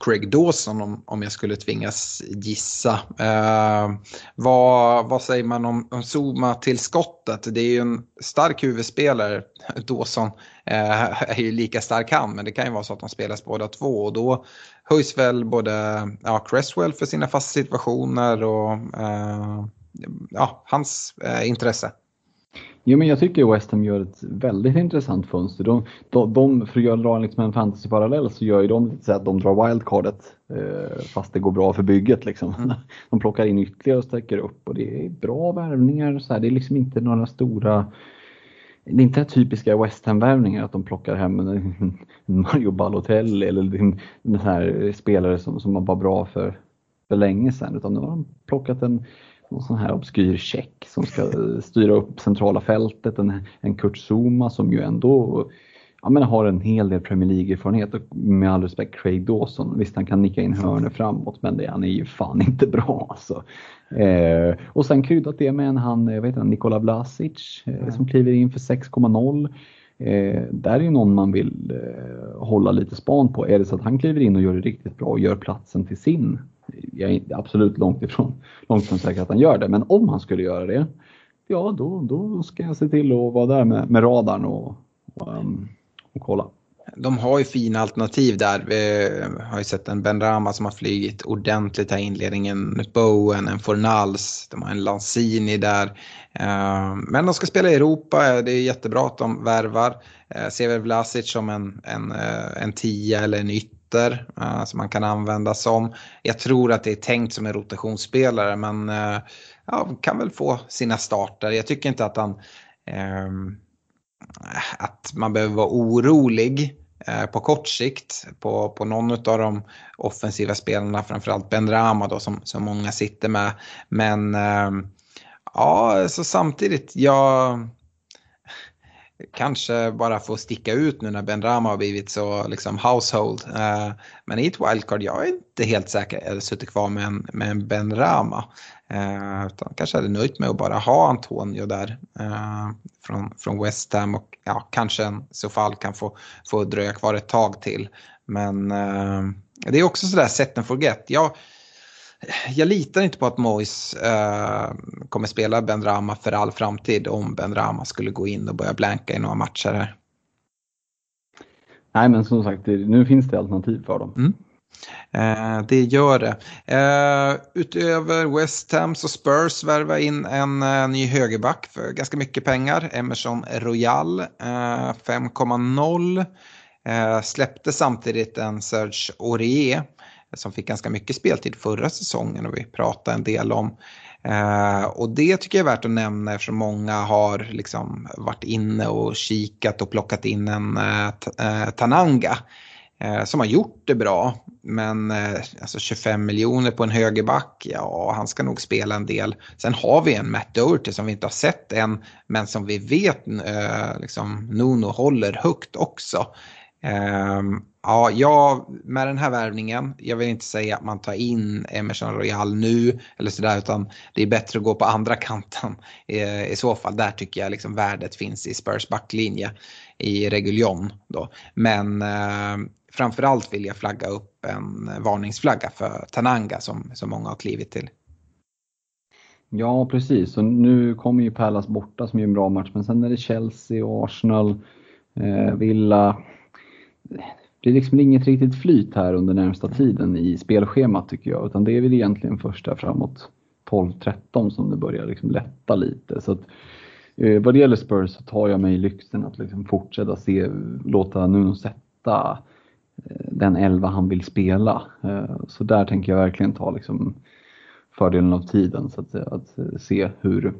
Craig Dawson om, om jag skulle tvingas gissa. Eh, vad, vad säger man om, om Zuma-tillskottet? Det är ju en stark huvudspelare, Dawson eh, är ju lika stark han, men det kan ju vara så att de spelas båda två och då höjs väl både ja, Cresswell för sina fasta situationer och eh, ja, hans eh, intresse. Jo, men jag tycker West Ham gör ett väldigt intressant fönster. De, de, de för att dra liksom en fantasyparallell så gör ju de lite så att de drar wildcardet eh, fast det går bra för bygget. Liksom. Mm. De plockar in ytterligare och sträcker upp och det är bra värvningar. Så här. Det är liksom inte några stora det är inte typiska West Ham-värvningar att de plockar hem en Mario Balotelli eller en här spelare som, som var bra för, för länge sedan utan nu har de plockat en någon sån här obskyr check som ska styra upp centrala fältet, en, en Kurt Zuma som ju ändå ja, men har en hel del Premier League-erfarenhet och med all respekt Craig Dawson. Visst han kan nicka in hörnor framåt men det, han är ju fan inte bra alltså. Eh, och sen kryddat det med en han, jag vet inte, Nikola Vlasic eh, som kliver in för 6,0. Eh, där är ju någon man vill eh, hålla lite span på. Är det så att han kliver in och gör det riktigt bra och gör platsen till sin. Jag är absolut långt ifrån, långt ifrån säker att han gör det, men om han skulle göra det, ja då, då ska jag se till att vara där med, med radarn och, och um, och kolla. De har ju fina alternativ där. Vi har ju sett en Ben Rama som har flygit ordentligt här i inledningen. Bowen, en Fornals, de har en Lanzini där. Eh, men de ska spela i Europa, det är jättebra att de värvar. Eh, Ser väl Vlasic som en, en, eh, en tia eller en ytter som man kan använda som. Jag tror att det är tänkt som en rotationsspelare men ja, kan väl få sina starter. Jag tycker inte att han att man behöver vara orolig eh, på kort sikt på, på någon av de offensiva spelarna, framförallt Ben Rama då som, som många sitter med. Men eh, ja, så samtidigt, jag kanske bara får sticka ut nu när Ben Rama har blivit så liksom household. Eh, men i ett wildcard, jag är inte helt säker, jag suttit kvar med en, med en Ben Rama. Eh, utan kanske hade nöjt med att bara ha Antonio där eh, från, från West Ham och ja, kanske en, i så fall kan få, få dröja kvar ett tag till. Men eh, det är också sådär set and forget. Jag, jag litar inte på att Mois eh, kommer spela Ben Rama för all framtid om Ben Rama skulle gå in och börja blanka i några matcher här. Nej men som sagt, nu finns det alternativ för dem. Mm. Eh, det gör det. Eh, utöver West Ham så Spurs värvar in en eh, ny högerback för ganska mycket pengar. Emerson Royal eh, 5,0. Eh, släppte samtidigt en Serge Aurier som fick ganska mycket speltid förra säsongen och vi pratade en del om. Eh, och det tycker jag är värt att nämna eftersom många har liksom varit inne och kikat och plockat in en Tananga eh, Eh, som har gjort det bra. Men eh, alltså 25 miljoner på en högerback, ja han ska nog spela en del. Sen har vi en Matt Doherty som vi inte har sett än men som vi vet eh, liksom Nuno håller högt också. Um, ja, jag, med den här värvningen, jag vill inte säga att man tar in Emerson Royal nu eller sådär utan det är bättre att gå på andra kanten eh, i så fall. Där tycker jag liksom värdet finns i Spurs backlinje i Reguljon då. Men eh, framförallt vill jag flagga upp en varningsflagga för Tananga som, som många har klivit till. Ja precis och nu kommer ju Palace borta som är en bra match men sen är det Chelsea och Arsenal, eh, Villa. Det är liksom inget riktigt flyt här under närmsta tiden i spelschemat tycker jag utan det är väl egentligen först där framåt 12-13 som det börjar liksom lätta lite. Så att, eh, vad det gäller Spurs så tar jag mig lyxen att liksom fortsätta se, låta Nuno sätta den elva han vill spela. Eh, så där tänker jag verkligen ta liksom fördelen av tiden så att, att se hur,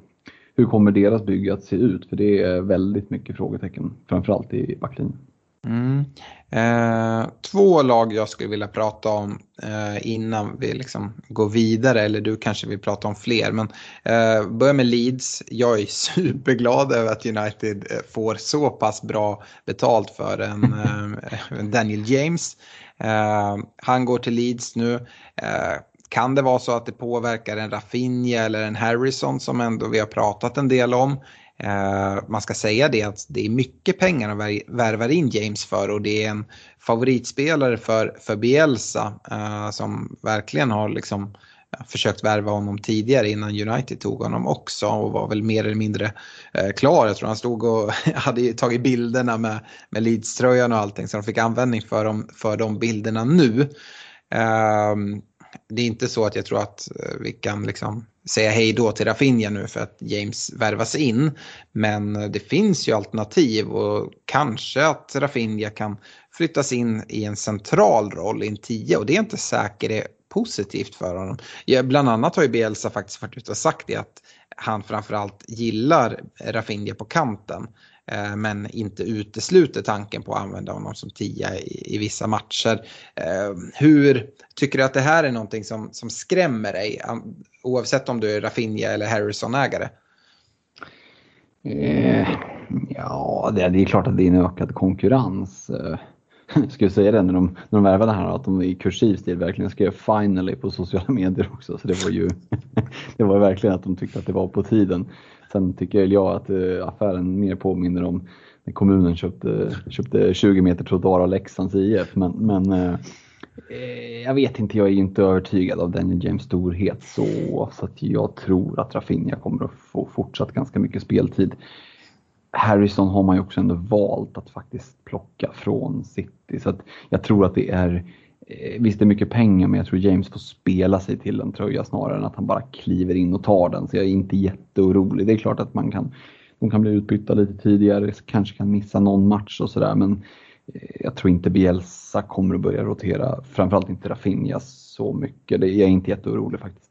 hur kommer deras bygge att se ut? För det är väldigt mycket frågetecken, framförallt i backlinjen. Mm. Eh, två lag jag skulle vilja prata om eh, innan vi liksom går vidare, eller du kanske vill prata om fler. Men eh, börja med Leeds. Jag är superglad över att United eh, får så pass bra betalt för en eh, Daniel James. Eh, han går till Leeds nu. Eh, kan det vara så att det påverkar en Rafinha eller en Harrison som ändå vi har pratat en del om? Eh, man ska säga det att det är mycket pengar de värvar in James för och det är en favoritspelare för, för Bielsa eh, som verkligen har liksom försökt värva honom tidigare innan United tog honom också och var väl mer eller mindre eh, klar. Jag tror han stod och hade tagit bilderna med, med Leeds-tröjan och allting så de fick användning för, dem, för de bilderna nu. Ehm, det är inte så att jag tror att eh, vi kan liksom säga hej då till Rafinha nu för att James värvas in. Men eh, det finns ju alternativ och kanske att Rafinha kan flyttas in i en central roll i en 10 och det är inte säkert är positivt för honom. Bland annat har ju Bielsa faktiskt varit ute och sagt det att han framförallt gillar Rafinha på kanten. Eh, men inte utesluter tanken på att använda honom som tia i, i vissa matcher. Eh, hur tycker du att det här är någonting som, som skrämmer dig? Oavsett om du är Rafinha eller Harrison-ägare. Eh, ja, det, det, är klart att det är en ökad konkurrens. Eh, jag skulle säga det när de, när de värvade här att de i kursiv stil verkligen skrev finally på sociala medier också. Så det var ju det var verkligen att de tyckte att det var på tiden. Sen tycker jag att eh, affären mer påminner om när kommunen köpte, köpte 20 meter trottoar av Leksands IF. Men, men eh, eh, jag vet inte, jag är inte övertygad av Daniel James storhet så, så att jag tror att Rafinha kommer att få fortsatt ganska mycket speltid. Harrison har man ju också ändå valt att faktiskt plocka från City så att jag tror att det är Eh, visst, det är mycket pengar, men jag tror James får spela sig till en tröja snarare än att han bara kliver in och tar den. Så jag är inte jätteorolig. Det är klart att man kan, de kan bli utbytta lite tidigare, kanske kan missa någon match och sådär, men eh, jag tror inte Bielsa kommer att börja rotera, framförallt inte Rafinha så mycket. Jag är inte jätteorolig faktiskt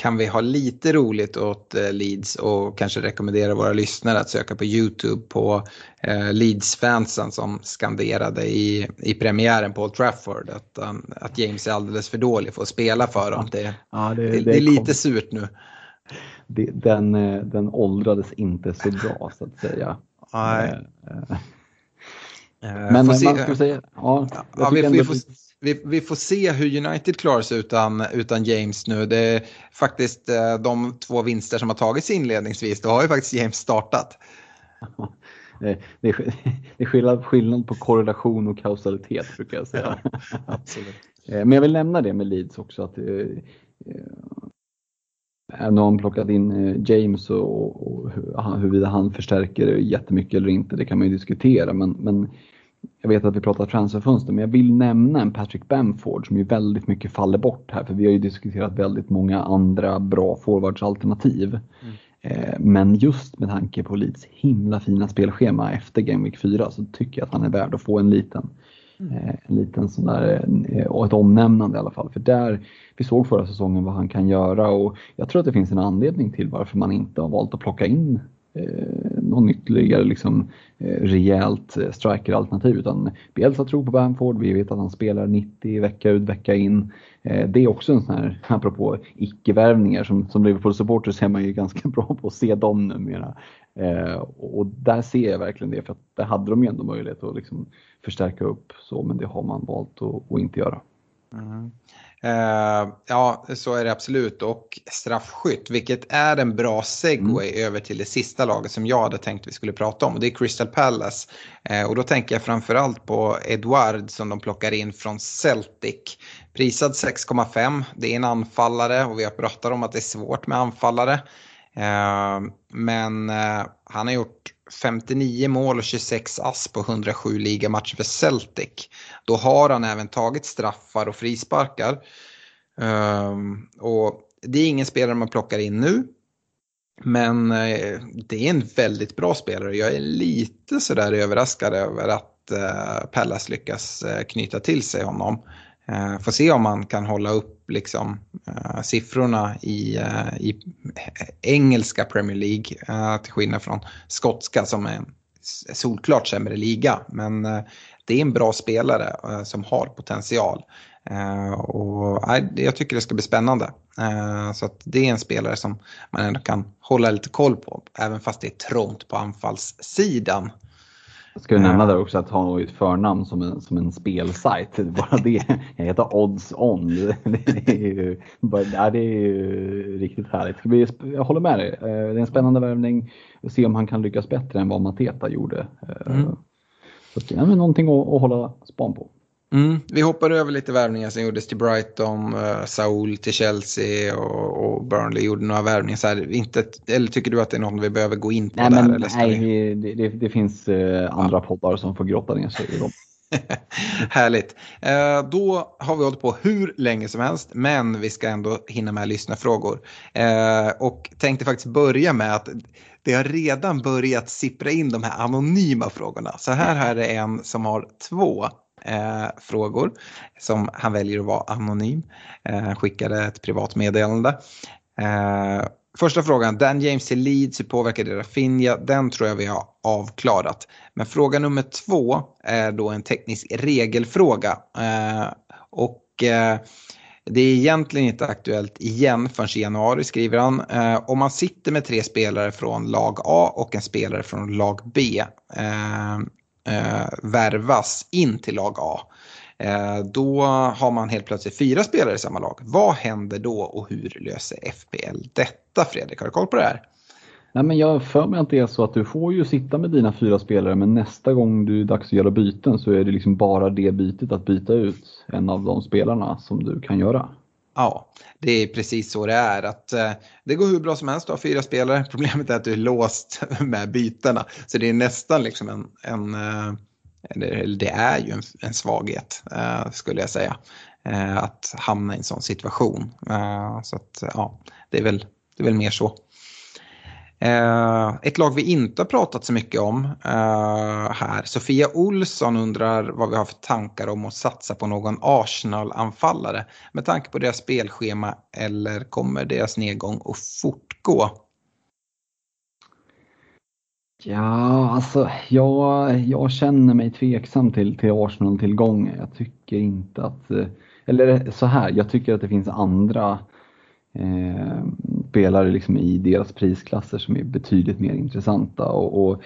kan vi ha lite roligt åt eh, Leeds och kanske rekommendera våra lyssnare att söka på YouTube på eh, Leeds-fansen som skanderade i, i premiären på Old Trafford att, um, att James är alldeles för dålig för att spela för dem. Det, ja, det, det, det är lite surt nu. Den, eh, den åldrades inte så bra så att säga. Nej. Men man ska säga, ja, ja vi, vi, får, vi, vi, får se hur United klarar sig utan, utan James nu. Det är faktiskt eh, de två vinster som har tagits inledningsvis. Då har ju faktiskt James startat. Det är, det är skillnad, skillnad på korrelation och kausalitet brukar jag säga. Ja, eh, Men jag vill nämna det med Leeds också att eh, Även om plockat in James och, och huruvida han förstärker jättemycket eller inte, det kan man ju diskutera. Men, men jag vet att vi pratar transferfönster, men jag vill nämna en Patrick Bamford som ju väldigt mycket faller bort här, för vi har ju diskuterat väldigt många andra bra forwardsalternativ. Mm. Eh, men just med tanke på Leeds himla fina spelschema efter Game Week 4 så tycker jag att han är värd att få en liten, mm. Eh, en liten sån där, eh, och ett omnämnande i alla fall. För där, vi såg förra säsongen vad han kan göra och jag tror att det finns en anledning till varför man inte har valt att plocka in någon ytterligare liksom, Eh, rejält eh, strikeralternativ utan Bielsa tror på Bamford, vi vet att han spelar 90 vecka ut vecka in. Eh, det är också en sån här, apropå icke-värvningar, som, som Liverpool-supporter är man ju ganska bra på att se dem numera. Eh, och där ser jag verkligen det, för att där hade de ju ändå möjlighet att liksom förstärka upp så, men det har man valt att, att inte göra. Mm. Uh, ja, så är det absolut. Och straffskytt, vilket är en bra segway mm. över till det sista laget som jag hade tänkt vi skulle prata om. Och det är Crystal Palace. Uh, och då tänker jag framförallt på Edward som de plockar in från Celtic. Prisad 6,5. Det är en anfallare och vi har pratat om att det är svårt med anfallare. Uh, men han har gjort 59 mål och 26 ass på 107 ligamatcher för Celtic. Då har han även tagit straffar och frisparkar. Um, och det är ingen spelare man plockar in nu. Men eh, det är en väldigt bra spelare. Jag är lite sådär överraskad över att eh, Pallas lyckas eh, knyta till sig honom. Eh, får se om man kan hålla upp liksom, eh, siffrorna i, eh, i engelska Premier League eh, till skillnad från skotska som är en solklart sämre liga. Men eh, det är en bra spelare eh, som har potential. och jag tycker det ska bli spännande. så att det är en spelare som man ändå kan hålla lite koll på, även fast det är trångt på anfallssidan. Ska vi nämna där också att ha ett förnamn som en, som en spelsajt. Bara det. Jag heter Odds On. Det är ju, bara, det är ju riktigt härligt. Jag håller med dig. Eh, det är en spännande värvning. Se om han kan lyckas bättre än vad Mateta gjorde. Eh, mm. Så det är någonting att, att hålla span på. Mm. Vi hoppar över lite värvningar som gjordes till Brighton, uh, Saul till Chelsea och, och, Burnley gjorde några värvningar. Så här, inte, eller tycker du att det är något vi behöver gå in på nej, där? Men, eller nej, vi... det, det, det, finns uh, andra ja. poddar som får grotta ner sig i dem. Härligt. Eh, då har vi hållit på hur länge som helst, men vi ska ändå hinna med lyssna frågor. Eh, och tänkte faktiskt börja med att det har redan börjat sippra in de här anonyma frågorna. Så här, här är en som har två eh, frågor som han väljer att vara anonym. Eh, skickade ett privat meddelande. Eh, första frågan, Dan James i Leeds, hur påverkar det Rafinha? Den tror jag vi har avklarat. Men fråga nummer två är då en teknisk regelfråga. Eh, och eh, det är egentligen inte aktuellt igen förrän i januari skriver han. Eh, om man sitter med tre spelare från lag A och en spelare från lag B eh, Eh, värvas in till lag A. Eh, då har man helt plötsligt fyra spelare i samma lag. Vad händer då och hur löser FPL detta Fredrik? Har du koll på det här? Nej, men jag för mig att det är så att du får ju sitta med dina fyra spelare men nästa gång du är dags att göra byten så är det liksom bara det bytet att byta ut en av de spelarna som du kan göra. Ja, det är precis så det är. Att, eh, det går hur bra som helst att ha fyra spelare. Problemet är att du är låst med bytena. Så det är nästan liksom en, en eh, det är ju en, en svaghet eh, skulle jag säga. Eh, att hamna i en sån situation. Eh, så att, ja, det är väl, det är väl mer så. Eh, ett lag vi inte har pratat så mycket om eh, här. Sofia Olsson undrar vad vi har för tankar om att satsa på någon Arsenal-anfallare. Med tanke på deras spelschema eller kommer deras nedgång att fortgå? Ja, alltså jag, jag känner mig tveksam till, till Arsenal-tillgången. Jag tycker inte att, eh, eller så här, jag tycker att det finns andra eh, spelare liksom i deras prisklasser som är betydligt mer intressanta. Och, och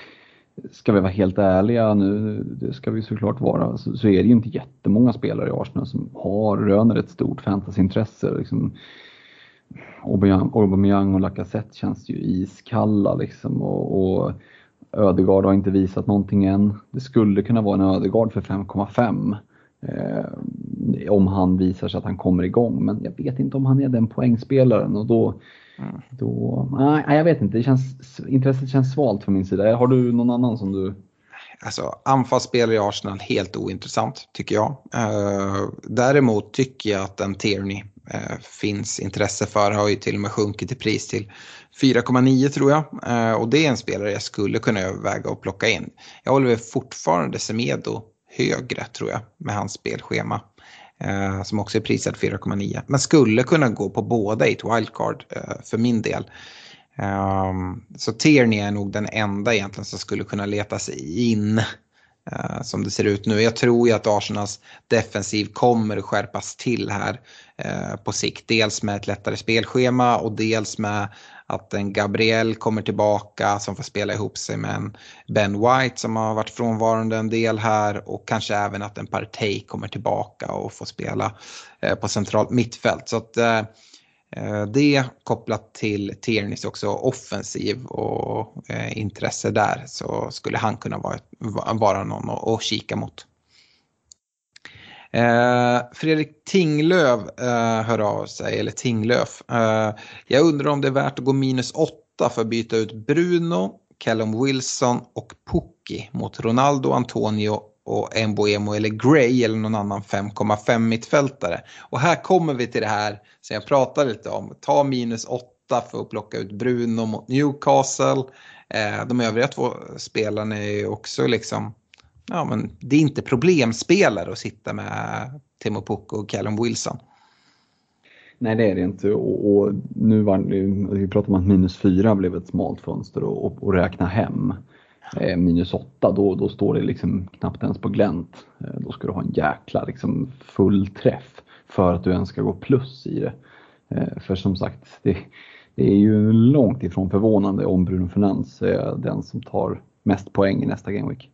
ska vi vara helt ärliga nu, det ska vi såklart vara, så, så är det ju inte jättemånga spelare i Arsenal som har, röner ett stort fantasyintresse. Liksom, Aubameyang och Lacazette känns ju iskalla liksom och, och Ödegard har inte visat någonting än. Det skulle kunna vara en Ödegard för 5,5 eh, om han visar sig att han kommer igång. Men jag vet inte om han är den poängspelaren och då, mm. då nej, jag vet inte. Det känns, intresset känns svalt från min sida. Har du någon annan som du Alltså anfallsspelare i Arsenal helt ointressant tycker jag. Uh, däremot tycker jag att en Tierney uh, finns intresse för. Har ju till och med sjunkit i pris till 4,9 tror jag. Uh, och det är en spelare jag skulle kunna överväga att plocka in. Jag håller fortfarande Semedo högre tror jag med hans spelschema. Eh, som också är prisad 4,9. Men skulle kunna gå på båda i ett wildcard eh, för min del. Eh, så Tierney är nog den enda egentligen som skulle kunna leta sig in uh, som det ser ut nu. Jag tror ju att Arsenals defensiv kommer att skärpas till här uh, på sikt. Dels med ett lättare spelschema och dels med att en Gabriel kommer tillbaka som får spela ihop sig med en Ben White som har varit frånvarande en del här och kanske även att en Partey kommer tillbaka och får spela eh, på centralt mittfält. Så att eh, eh, det kopplat till Tiernis också offensiv och intresse där så skulle han kunna vara, vara någon att, att kika mot. Eh, Fredrik Tinglöf eh, hör av sig, eller Tinglöf. Eh, jag undrar om det är värt att gå minus 8 för att byta ut Bruno, Callum Wilson och Pukki mot Ronaldo, Antonio och Emboemo eller Gray eller någon annan 5,5 mittfältare. Och här kommer vi till det här som jag pratade lite om. Ta minus 8 för att plocka ut Bruno mot Newcastle. Eh, de övriga två spelarna är ju också liksom, ja men det är inte problemspelare att sitta med Timo Pukko och Callum Wilson. Nej det är det inte och, och nu var vi pratade om att minus 4 blev ett smalt fönster att räkna hem. Eh, minus 8 då, då står det liksom knappt ens på glänt. Eh, då ska du ha en jäkla liksom full träff för att du ens ska gå plus i det. Eh, för som sagt, det, det är ju långt ifrån förvånande om Bruno Fernandes är den som tar mest poäng i nästa Game Week.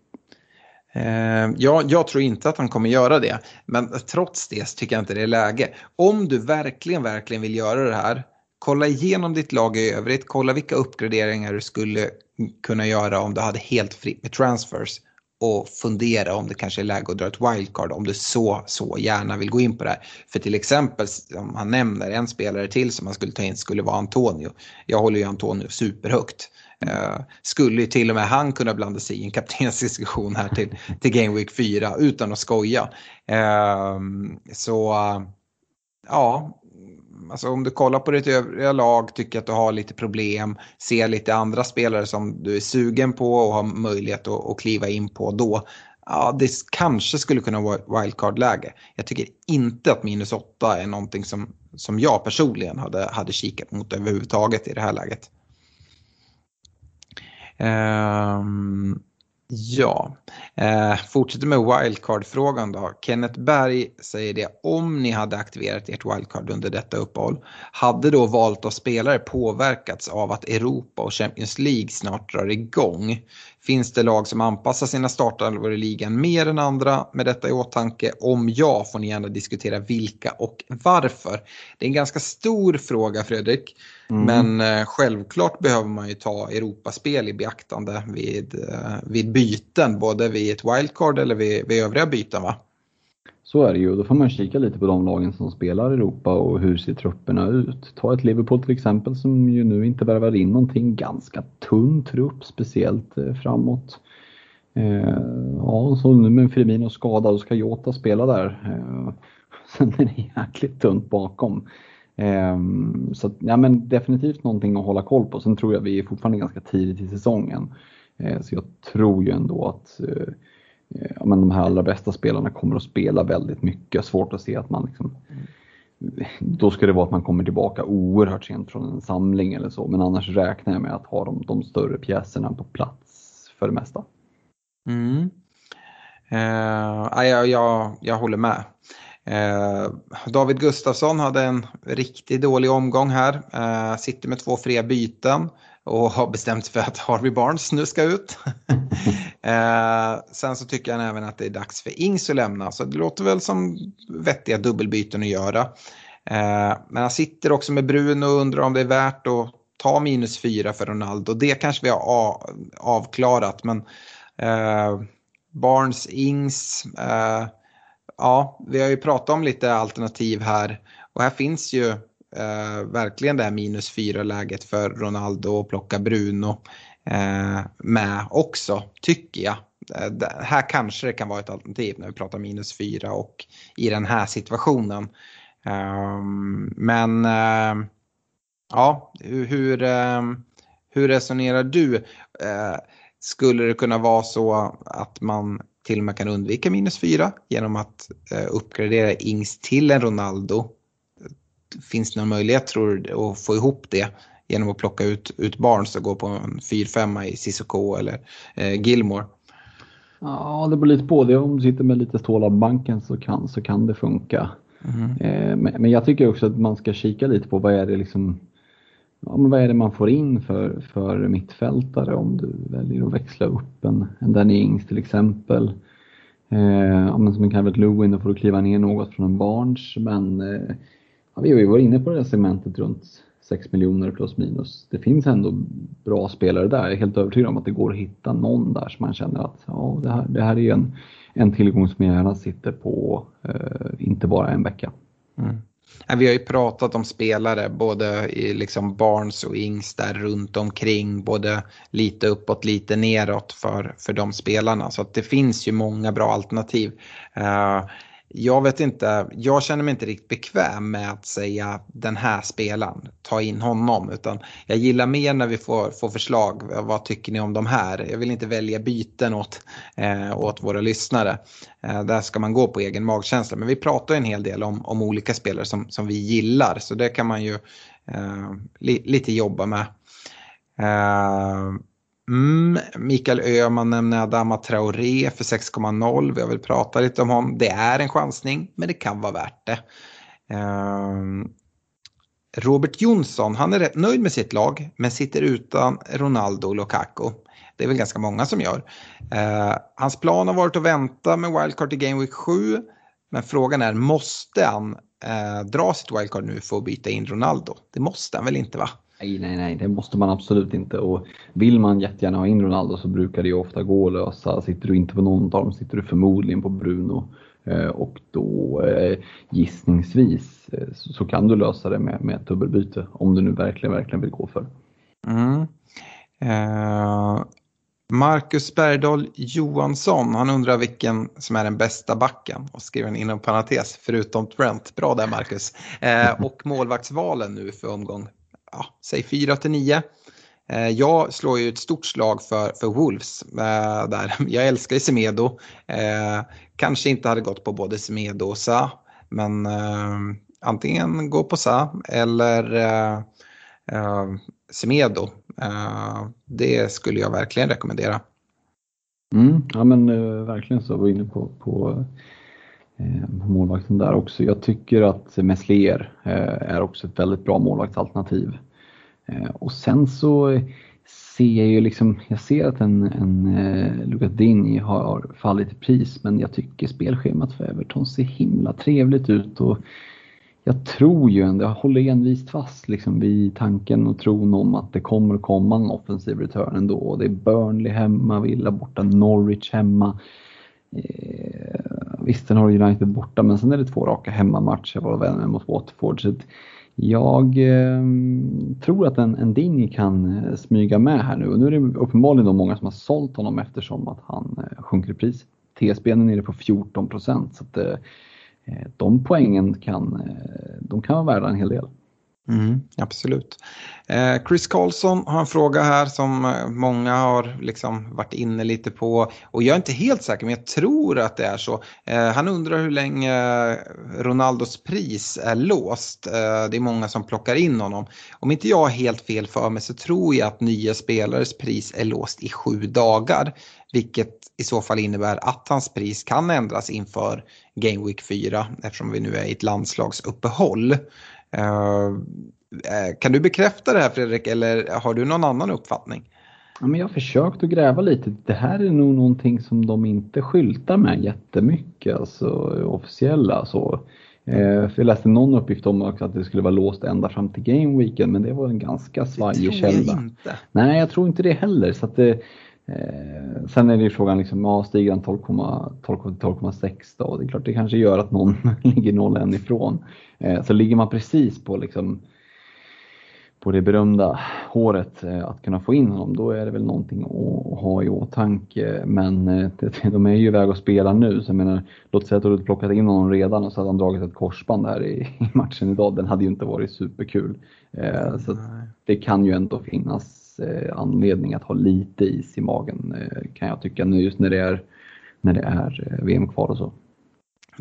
Eh, ja, jag tror inte att han kommer göra det. Men trots det så tycker jag inte det är läge. Om du verkligen, verkligen vill göra det här, kolla igenom ditt lag i övrigt, kolla vilka uppgraderingar du skulle kunna göra om du hade helt fritt med transfers och fundera om det kanske är läge att dra ett wildcard om du så, så gärna vill gå in på det här. För till exempel, om han nämner en spelare till som man skulle ta in skulle vara Antonio. Jag håller ju Antonio superhögt. Eh, skulle ju till och med han kunna blanda sig i en kaptensdiskussion här till, till Game Week 4 utan att skoja. Eh, så ja, alltså om du kollar på ditt övriga lag, tycker att du har lite problem, ser lite andra spelare som du är sugen på och har möjlighet att, att kliva in på då. Ja, det kanske skulle kunna vara wildcard-läge. Jag tycker inte att minus 8 är någonting som som jag personligen hade, hade kikat mot överhuvudtaget i det här läget. Um, Ja, eh, fortsätter med wildcard-frågan då. Kenneth Berg säger det, om ni hade aktiverat ert wildcard under detta uppehåll, hade då valt av spelare påverkats av att Europa och Champions League snart drar igång? Finns det lag som anpassar sina startelvor i ligan mer än andra med detta i åtanke? Om ja får ni gärna diskutera vilka och varför. Det är en ganska stor fråga Fredrik. Mm. Men eh, självklart behöver man ju ta Europaspel i beaktande vid, eh, vid byten, både vid ett wildcard eller vid, vid övriga byten va? Så är det ju. Då får man kika lite på de lagen som spelar Europa och hur ser trupperna ut. Ta ett Liverpool till exempel som ju nu inte värvar in någonting. Ganska tunn trupp, speciellt eh, framåt. Ja, så nu med Firmino skadad och ska Jota spela där. Sen är det jäkligt tunt bakom. Ehm, så ja, men definitivt någonting att hålla koll på. Sen tror jag vi är fortfarande ganska tidigt i säsongen. Ehm, så jag tror ju ändå att eh, ja, men de här allra bästa spelarna kommer att spela väldigt mycket. Svårt att se att man liksom, då ska det vara att man kommer tillbaka oerhört sent från en samling eller så. Men annars räknar jag med att ha de, de större pjäserna på plats för det mesta. Mm. Uh, jag, jag, jag håller med. Uh, David Gustafsson hade en riktigt dålig omgång här. Uh, sitter med två fria byten och har bestämt sig för att Harvey Barnes nu ska ut. eh, sen så tycker han även att det är dags för Ings att lämna, så det låter väl som vettiga dubbelbyten att göra. Eh, men han sitter också med Bruno och undrar om det är värt att ta minus fyra för Ronaldo. Det kanske vi har avklarat, men eh, Barnes, Ings, eh, ja, vi har ju pratat om lite alternativ här och här finns ju eh, verkligen det här minus fyra läget för Ronaldo och plocka Bruno eh, med också, tycker jag. Eh, det, här kanske det kan vara ett alternativ när vi pratar minus fyra och i den här situationen. Um, men uh, ja, hur, uh, hur resonerar du? Uh, skulle det kunna vara så att man till och med kan undvika minus fyra genom att uppgradera Ings till en Ronaldo finns det någon möjlighet tror du att få ihop det genom att plocka ut, ut Barnes och gå på en 4-5 i Cissoko eller eh, Gilmore? Ja, det beror lite på. det. Om du sitter med lite stål av banken så kan, så kan det funka. Mm. Eh, men, men, jag tycker också att man ska kika lite på vad är det liksom Ja, men vad är det man får in för, för mittfältare om du väljer att växla upp en, en Danny Ings till exempel. Eh, ja, men som en Calvert Lewin, då får du kliva ner något från en Barnes. Men eh, Ja, vi har ju varit inne på det här segmentet runt 6 miljoner plus minus. Det finns ändå bra spelare där. Jag är helt övertygad om att det går att hitta någon där som man känner att ja, det, här, det här är en, en tillgång som jag gärna sitter på, eh, inte bara en vecka. Mm. Vi har ju pratat om spelare, både i liksom Barnes och Ings där runt omkring, både lite uppåt, lite neråt för, för de spelarna. Så att det finns ju många bra alternativ. Eh, jag vet inte, jag känner mig inte riktigt bekväm med att säga den här spelaren, ta in honom. Utan jag gillar mer när vi får, får förslag, vad tycker ni om de här? Jag vill inte välja byten åt, eh, åt våra lyssnare. Eh, där ska man gå på egen magkänsla. Men vi pratar en hel del om, om olika spelare som, som vi gillar. Så det kan man ju eh, li, lite jobba med. Eh, Mm, Mikael Öhman nämner Adama Traoré för 6,0. Vi har väl pratat lite om honom. Det är en chansning, men det kan vara värt det. Um, Robert Jonsson, han är rätt nöjd med sitt lag, men sitter utan Ronaldo och Lukaku. Det är väl ganska många som gör. Uh, hans plan har varit att vänta med wildcard till Game Week 7. Men frågan är, måste han uh, dra sitt wildcard nu för att byta in Ronaldo? Det måste han väl inte va? Nej, nej, nej, det måste man absolut inte. Och vill man jättegärna ha in Ronaldo så brukar det ju ofta gå att lösa. Sitter du inte på någon av dem sitter du förmodligen på Bruno. Eh, och då eh, gissningsvis eh, så kan du lösa det med, med ett dubbelbyte om du nu verkligen, verkligen vill gå för mm. eh, Marcus Bergdahl Johansson, han undrar vilken som är den bästa backen och skriver inom parentes förutom Trent. Bra där Marcus. Eh, och målvaktsvalen nu för omgång ja, säg 4 till 9. Eh, jag slår ju ett stort slag för, för Wolves. Eh, där. Jag älskar ju Semedo. Eh, kanske inte hade gått på både Semedo och Sa. Men antingen gå på Sa eller uh, Semedo. Det skulle jag verkligen rekommendera. Mm, ja men verkligen så, var inne på, på Eh, målvakten där också. Jag tycker att Meslier eh, är också ett väldigt bra målvaktsalternativ. Eh, och sen så ser jag ju liksom, jag ser att en, en eh, Lucas har fallit i pris men jag tycker spelschemat för Everton ser himla trevligt ut och jag tror ju ändå, jag håller envist fast liksom vid tanken och tron om att det kommer komma en offensiv return ändå. Det är Burnley hemma, Villa borta, Norwich hemma. Eh, visst, sen har United borta men sen är det två raka hemmamatcher varav en mot Watford. Så jag eh, tror att en, en Dini kan eh, smyga med här nu och nu är det uppenbarligen då många som har sålt honom eftersom att han eh, sjunker i pris. TSB är nere på 14 procent så att eh, eh, de poängen kan, eh, de kan vara värda en hel del. Mm, absolut. Eh, Chris Carlson har en fråga här som eh, många har liksom varit inne lite på. Och jag är inte helt säker men jag tror att det är så. Eh, han undrar hur länge Ronaldos pris är låst. Eh, det är många som plockar in honom. Om inte jag har helt fel för mig så tror jag att nya spelares pris är låst i sju dagar. Vilket i så fall innebär att hans pris kan ändras inför Game Week 4 eftersom vi nu är i ett landslagsuppehåll. Eh, eh, kan du bekräfta det här Fredrik eller har du någon annan uppfattning? Ja, men jag har försökt att gräva lite. Det här är nog någonting som de inte skyltar med jättemycket, alltså officiella. Så. Eh, för jag läste någon uppgift om att det skulle vara låst ända fram till Game Weekend men det var en ganska svajig källa. Det tror jag inte. Nej, jag tror inte det heller. Så att det, Eh, sen är det ju frågan, liksom, ja, stiger han 12,6 då? Det är klart, det kanske gör att någon ligger 0,1 ifrån. Eh, så ligger man precis på, liksom, på det berömda håret eh, att kunna få in honom, då är det väl någonting att ha i åtanke. Men eh, de är ju iväg och spelar nu, så jag menar, låt säga att du hade plockat in honom redan och så hade han dragit ett korsband här i, matchen idag. Den hade ju inte varit superkul. Så det kan ju ändå finnas anledning att ha lite is i magen kan jag tycka nu just när det är, när det är VM kvar och så.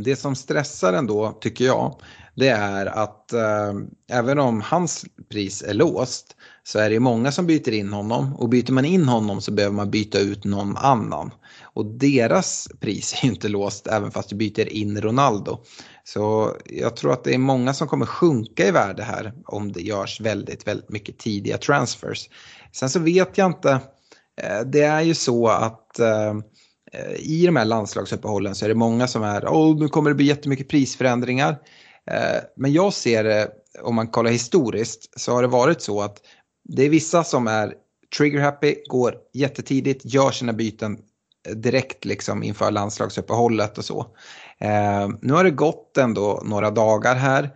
Det som stressar ändå, tycker jag, det är att eh, även om hans pris är låst så är det många som byter in honom och byter man in honom så behöver man byta ut någon annan. Och deras pris är ju inte låst även fast du byter in Ronaldo. Så jag tror att det är många som kommer sjunka i värde här om det görs väldigt, väldigt mycket tidiga transfers. Sen så vet jag inte, eh, det är ju så att eh, i de här landslagsuppehållen så är det många som är, åh nu kommer det bli jättemycket prisförändringar. Eh, men jag ser det, om man kollar historiskt, så har det varit så att det är vissa som är trigger happy, går jättetidigt, gör sina byten eh, direkt liksom inför landslagsuppehållet och så. Eh, nu har det gått ändå några dagar här.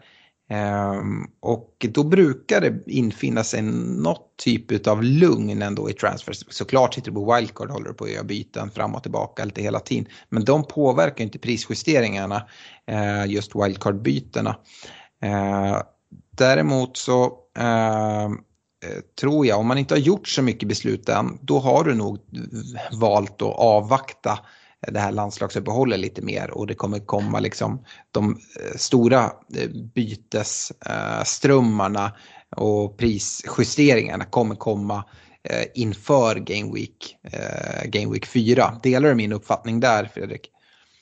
Ehm, och då brukar det infinna sig något typ av lugn ändå i transfers. Såklart sitter du på wildcard och håller på att göra byten fram och tillbaka lite hela tiden. Men de påverkar inte prisjusteringarna, Eh, just wildcard-bytena. Eh, däremot så eh, tror jag, om man inte har gjort så mycket beslut än, då har du nog valt att avvakta det här landslagsuppehållet lite mer och det kommer komma liksom de stora bytesströmmarna och prisjusteringarna kommer komma inför Game Week, Game Week 4. Delar du min uppfattning där Fredrik?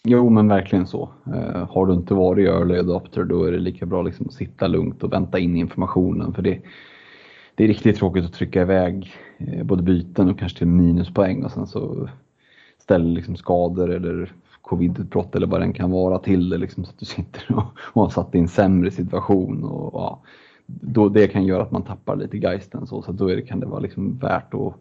Jo men verkligen så. Eh, har du inte varit early adopter då är det lika bra liksom att sitta lugnt och vänta in informationen för det, det är riktigt tråkigt att trycka iväg eh, både byten och kanske till minuspoäng och sen så ställer liksom skador eller covidutbrott eller vad den kan vara till det liksom, så att du sitter och, och har satt i en sämre situation. Och, ja, då, det kan göra att man tappar lite geisten så, så då är det, kan det vara liksom värt att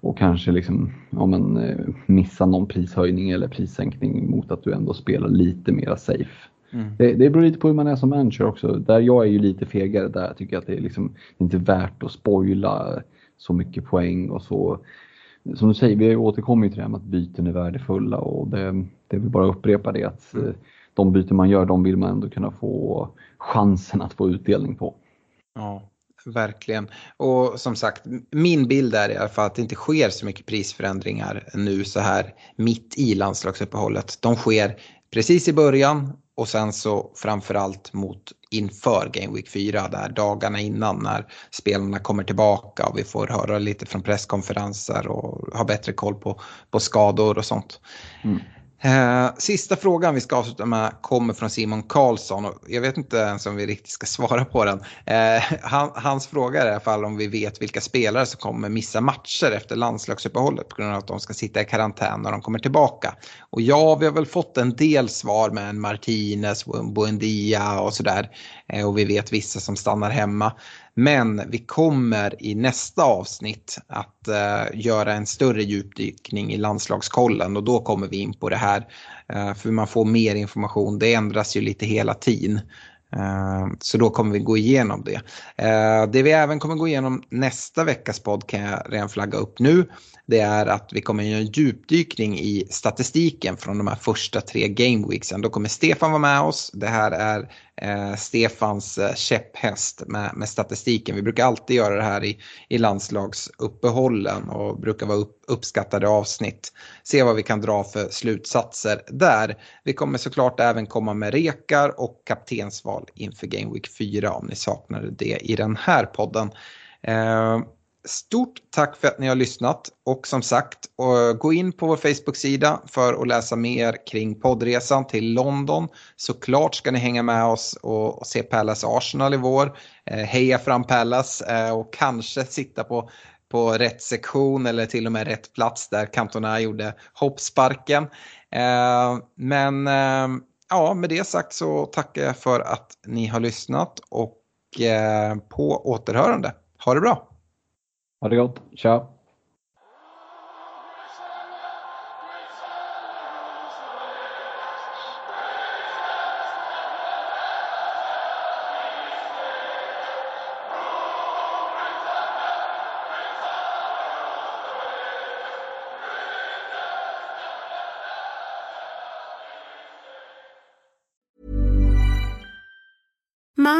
och kanske liksom, ja, men, eh, missa någon prishöjning eller prissänkning mot att du ändå spelar lite mera safe. Mm. Det, det beror lite på hur man är som manager också. Där jag är ju lite fegare där. Jag tycker att det är liksom inte värt att spoila så mycket poäng och så som du säger, vi återkommer ju till det här med att byten är värdefulla och det, det vill bara upprepa det att mm. de byten man gör, de vill man ändå kunna få chansen att få utdelning på. Ja, verkligen. Och som sagt, min bild är i alla fall att det inte sker så mycket prisförändringar nu så här mitt i landslagsuppehållet. De sker precis i början och sen så framförallt mot inför Game Week 4, där dagarna innan när spelarna kommer tillbaka och vi får höra lite från presskonferenser och ha bättre koll på, på skador och sånt. Mm. Eh, sista frågan vi ska avsluta med kommer från Simon Karlsson. Och jag vet inte ens om vi riktigt ska svara på den. Eh, han, hans fråga är i alla fall om vi vet vilka spelare som kommer missa matcher efter landslagsuppehållet på grund av att de ska sitta i karantän när de kommer tillbaka. Och ja, vi har väl fått en del svar med en Martinez, Buendia och sådär. Eh, och vi vet vissa som stannar hemma. Men vi kommer i nästa avsnitt att eh, göra en större djupdykning i landslagskollen och då kommer vi in på det här. Eh, för man får mer information, det ändras ju lite hela tiden. Eh, så då kommer vi gå igenom det. Eh, det vi även kommer gå igenom nästa veckas podd kan jag redan flagga upp nu det är att vi kommer göra en djupdykning i statistiken från de här första tre gameweeksen. Då kommer Stefan vara med oss. Det här är eh, Stefans eh, käpphäst med, med, statistiken. Vi brukar alltid göra det här i, i landslagsuppehållen och brukar vara upp, uppskattade avsnitt. Se vad vi kan dra för slutsatser där. Vi kommer såklart även komma med rekar och kaptensval inför Game Week 4 om ni saknade det i den här podden. Eh, Stort tack för att ni har lyssnat och som sagt gå in på vår Facebook-sida för att läsa mer kring poddresan till London. Såklart ska ni hänga med oss och, se Palace Arsenal i vår. Eh, heja fram Palace eh, och kanske sitta på, på rätt sektion eller till och med rätt plats där Cantona gjorde hoppsparken. Eh, men ja, med det sagt så tackar jag för att ni har lyssnat och på återhörande. Ha det bra! Ha. Tja!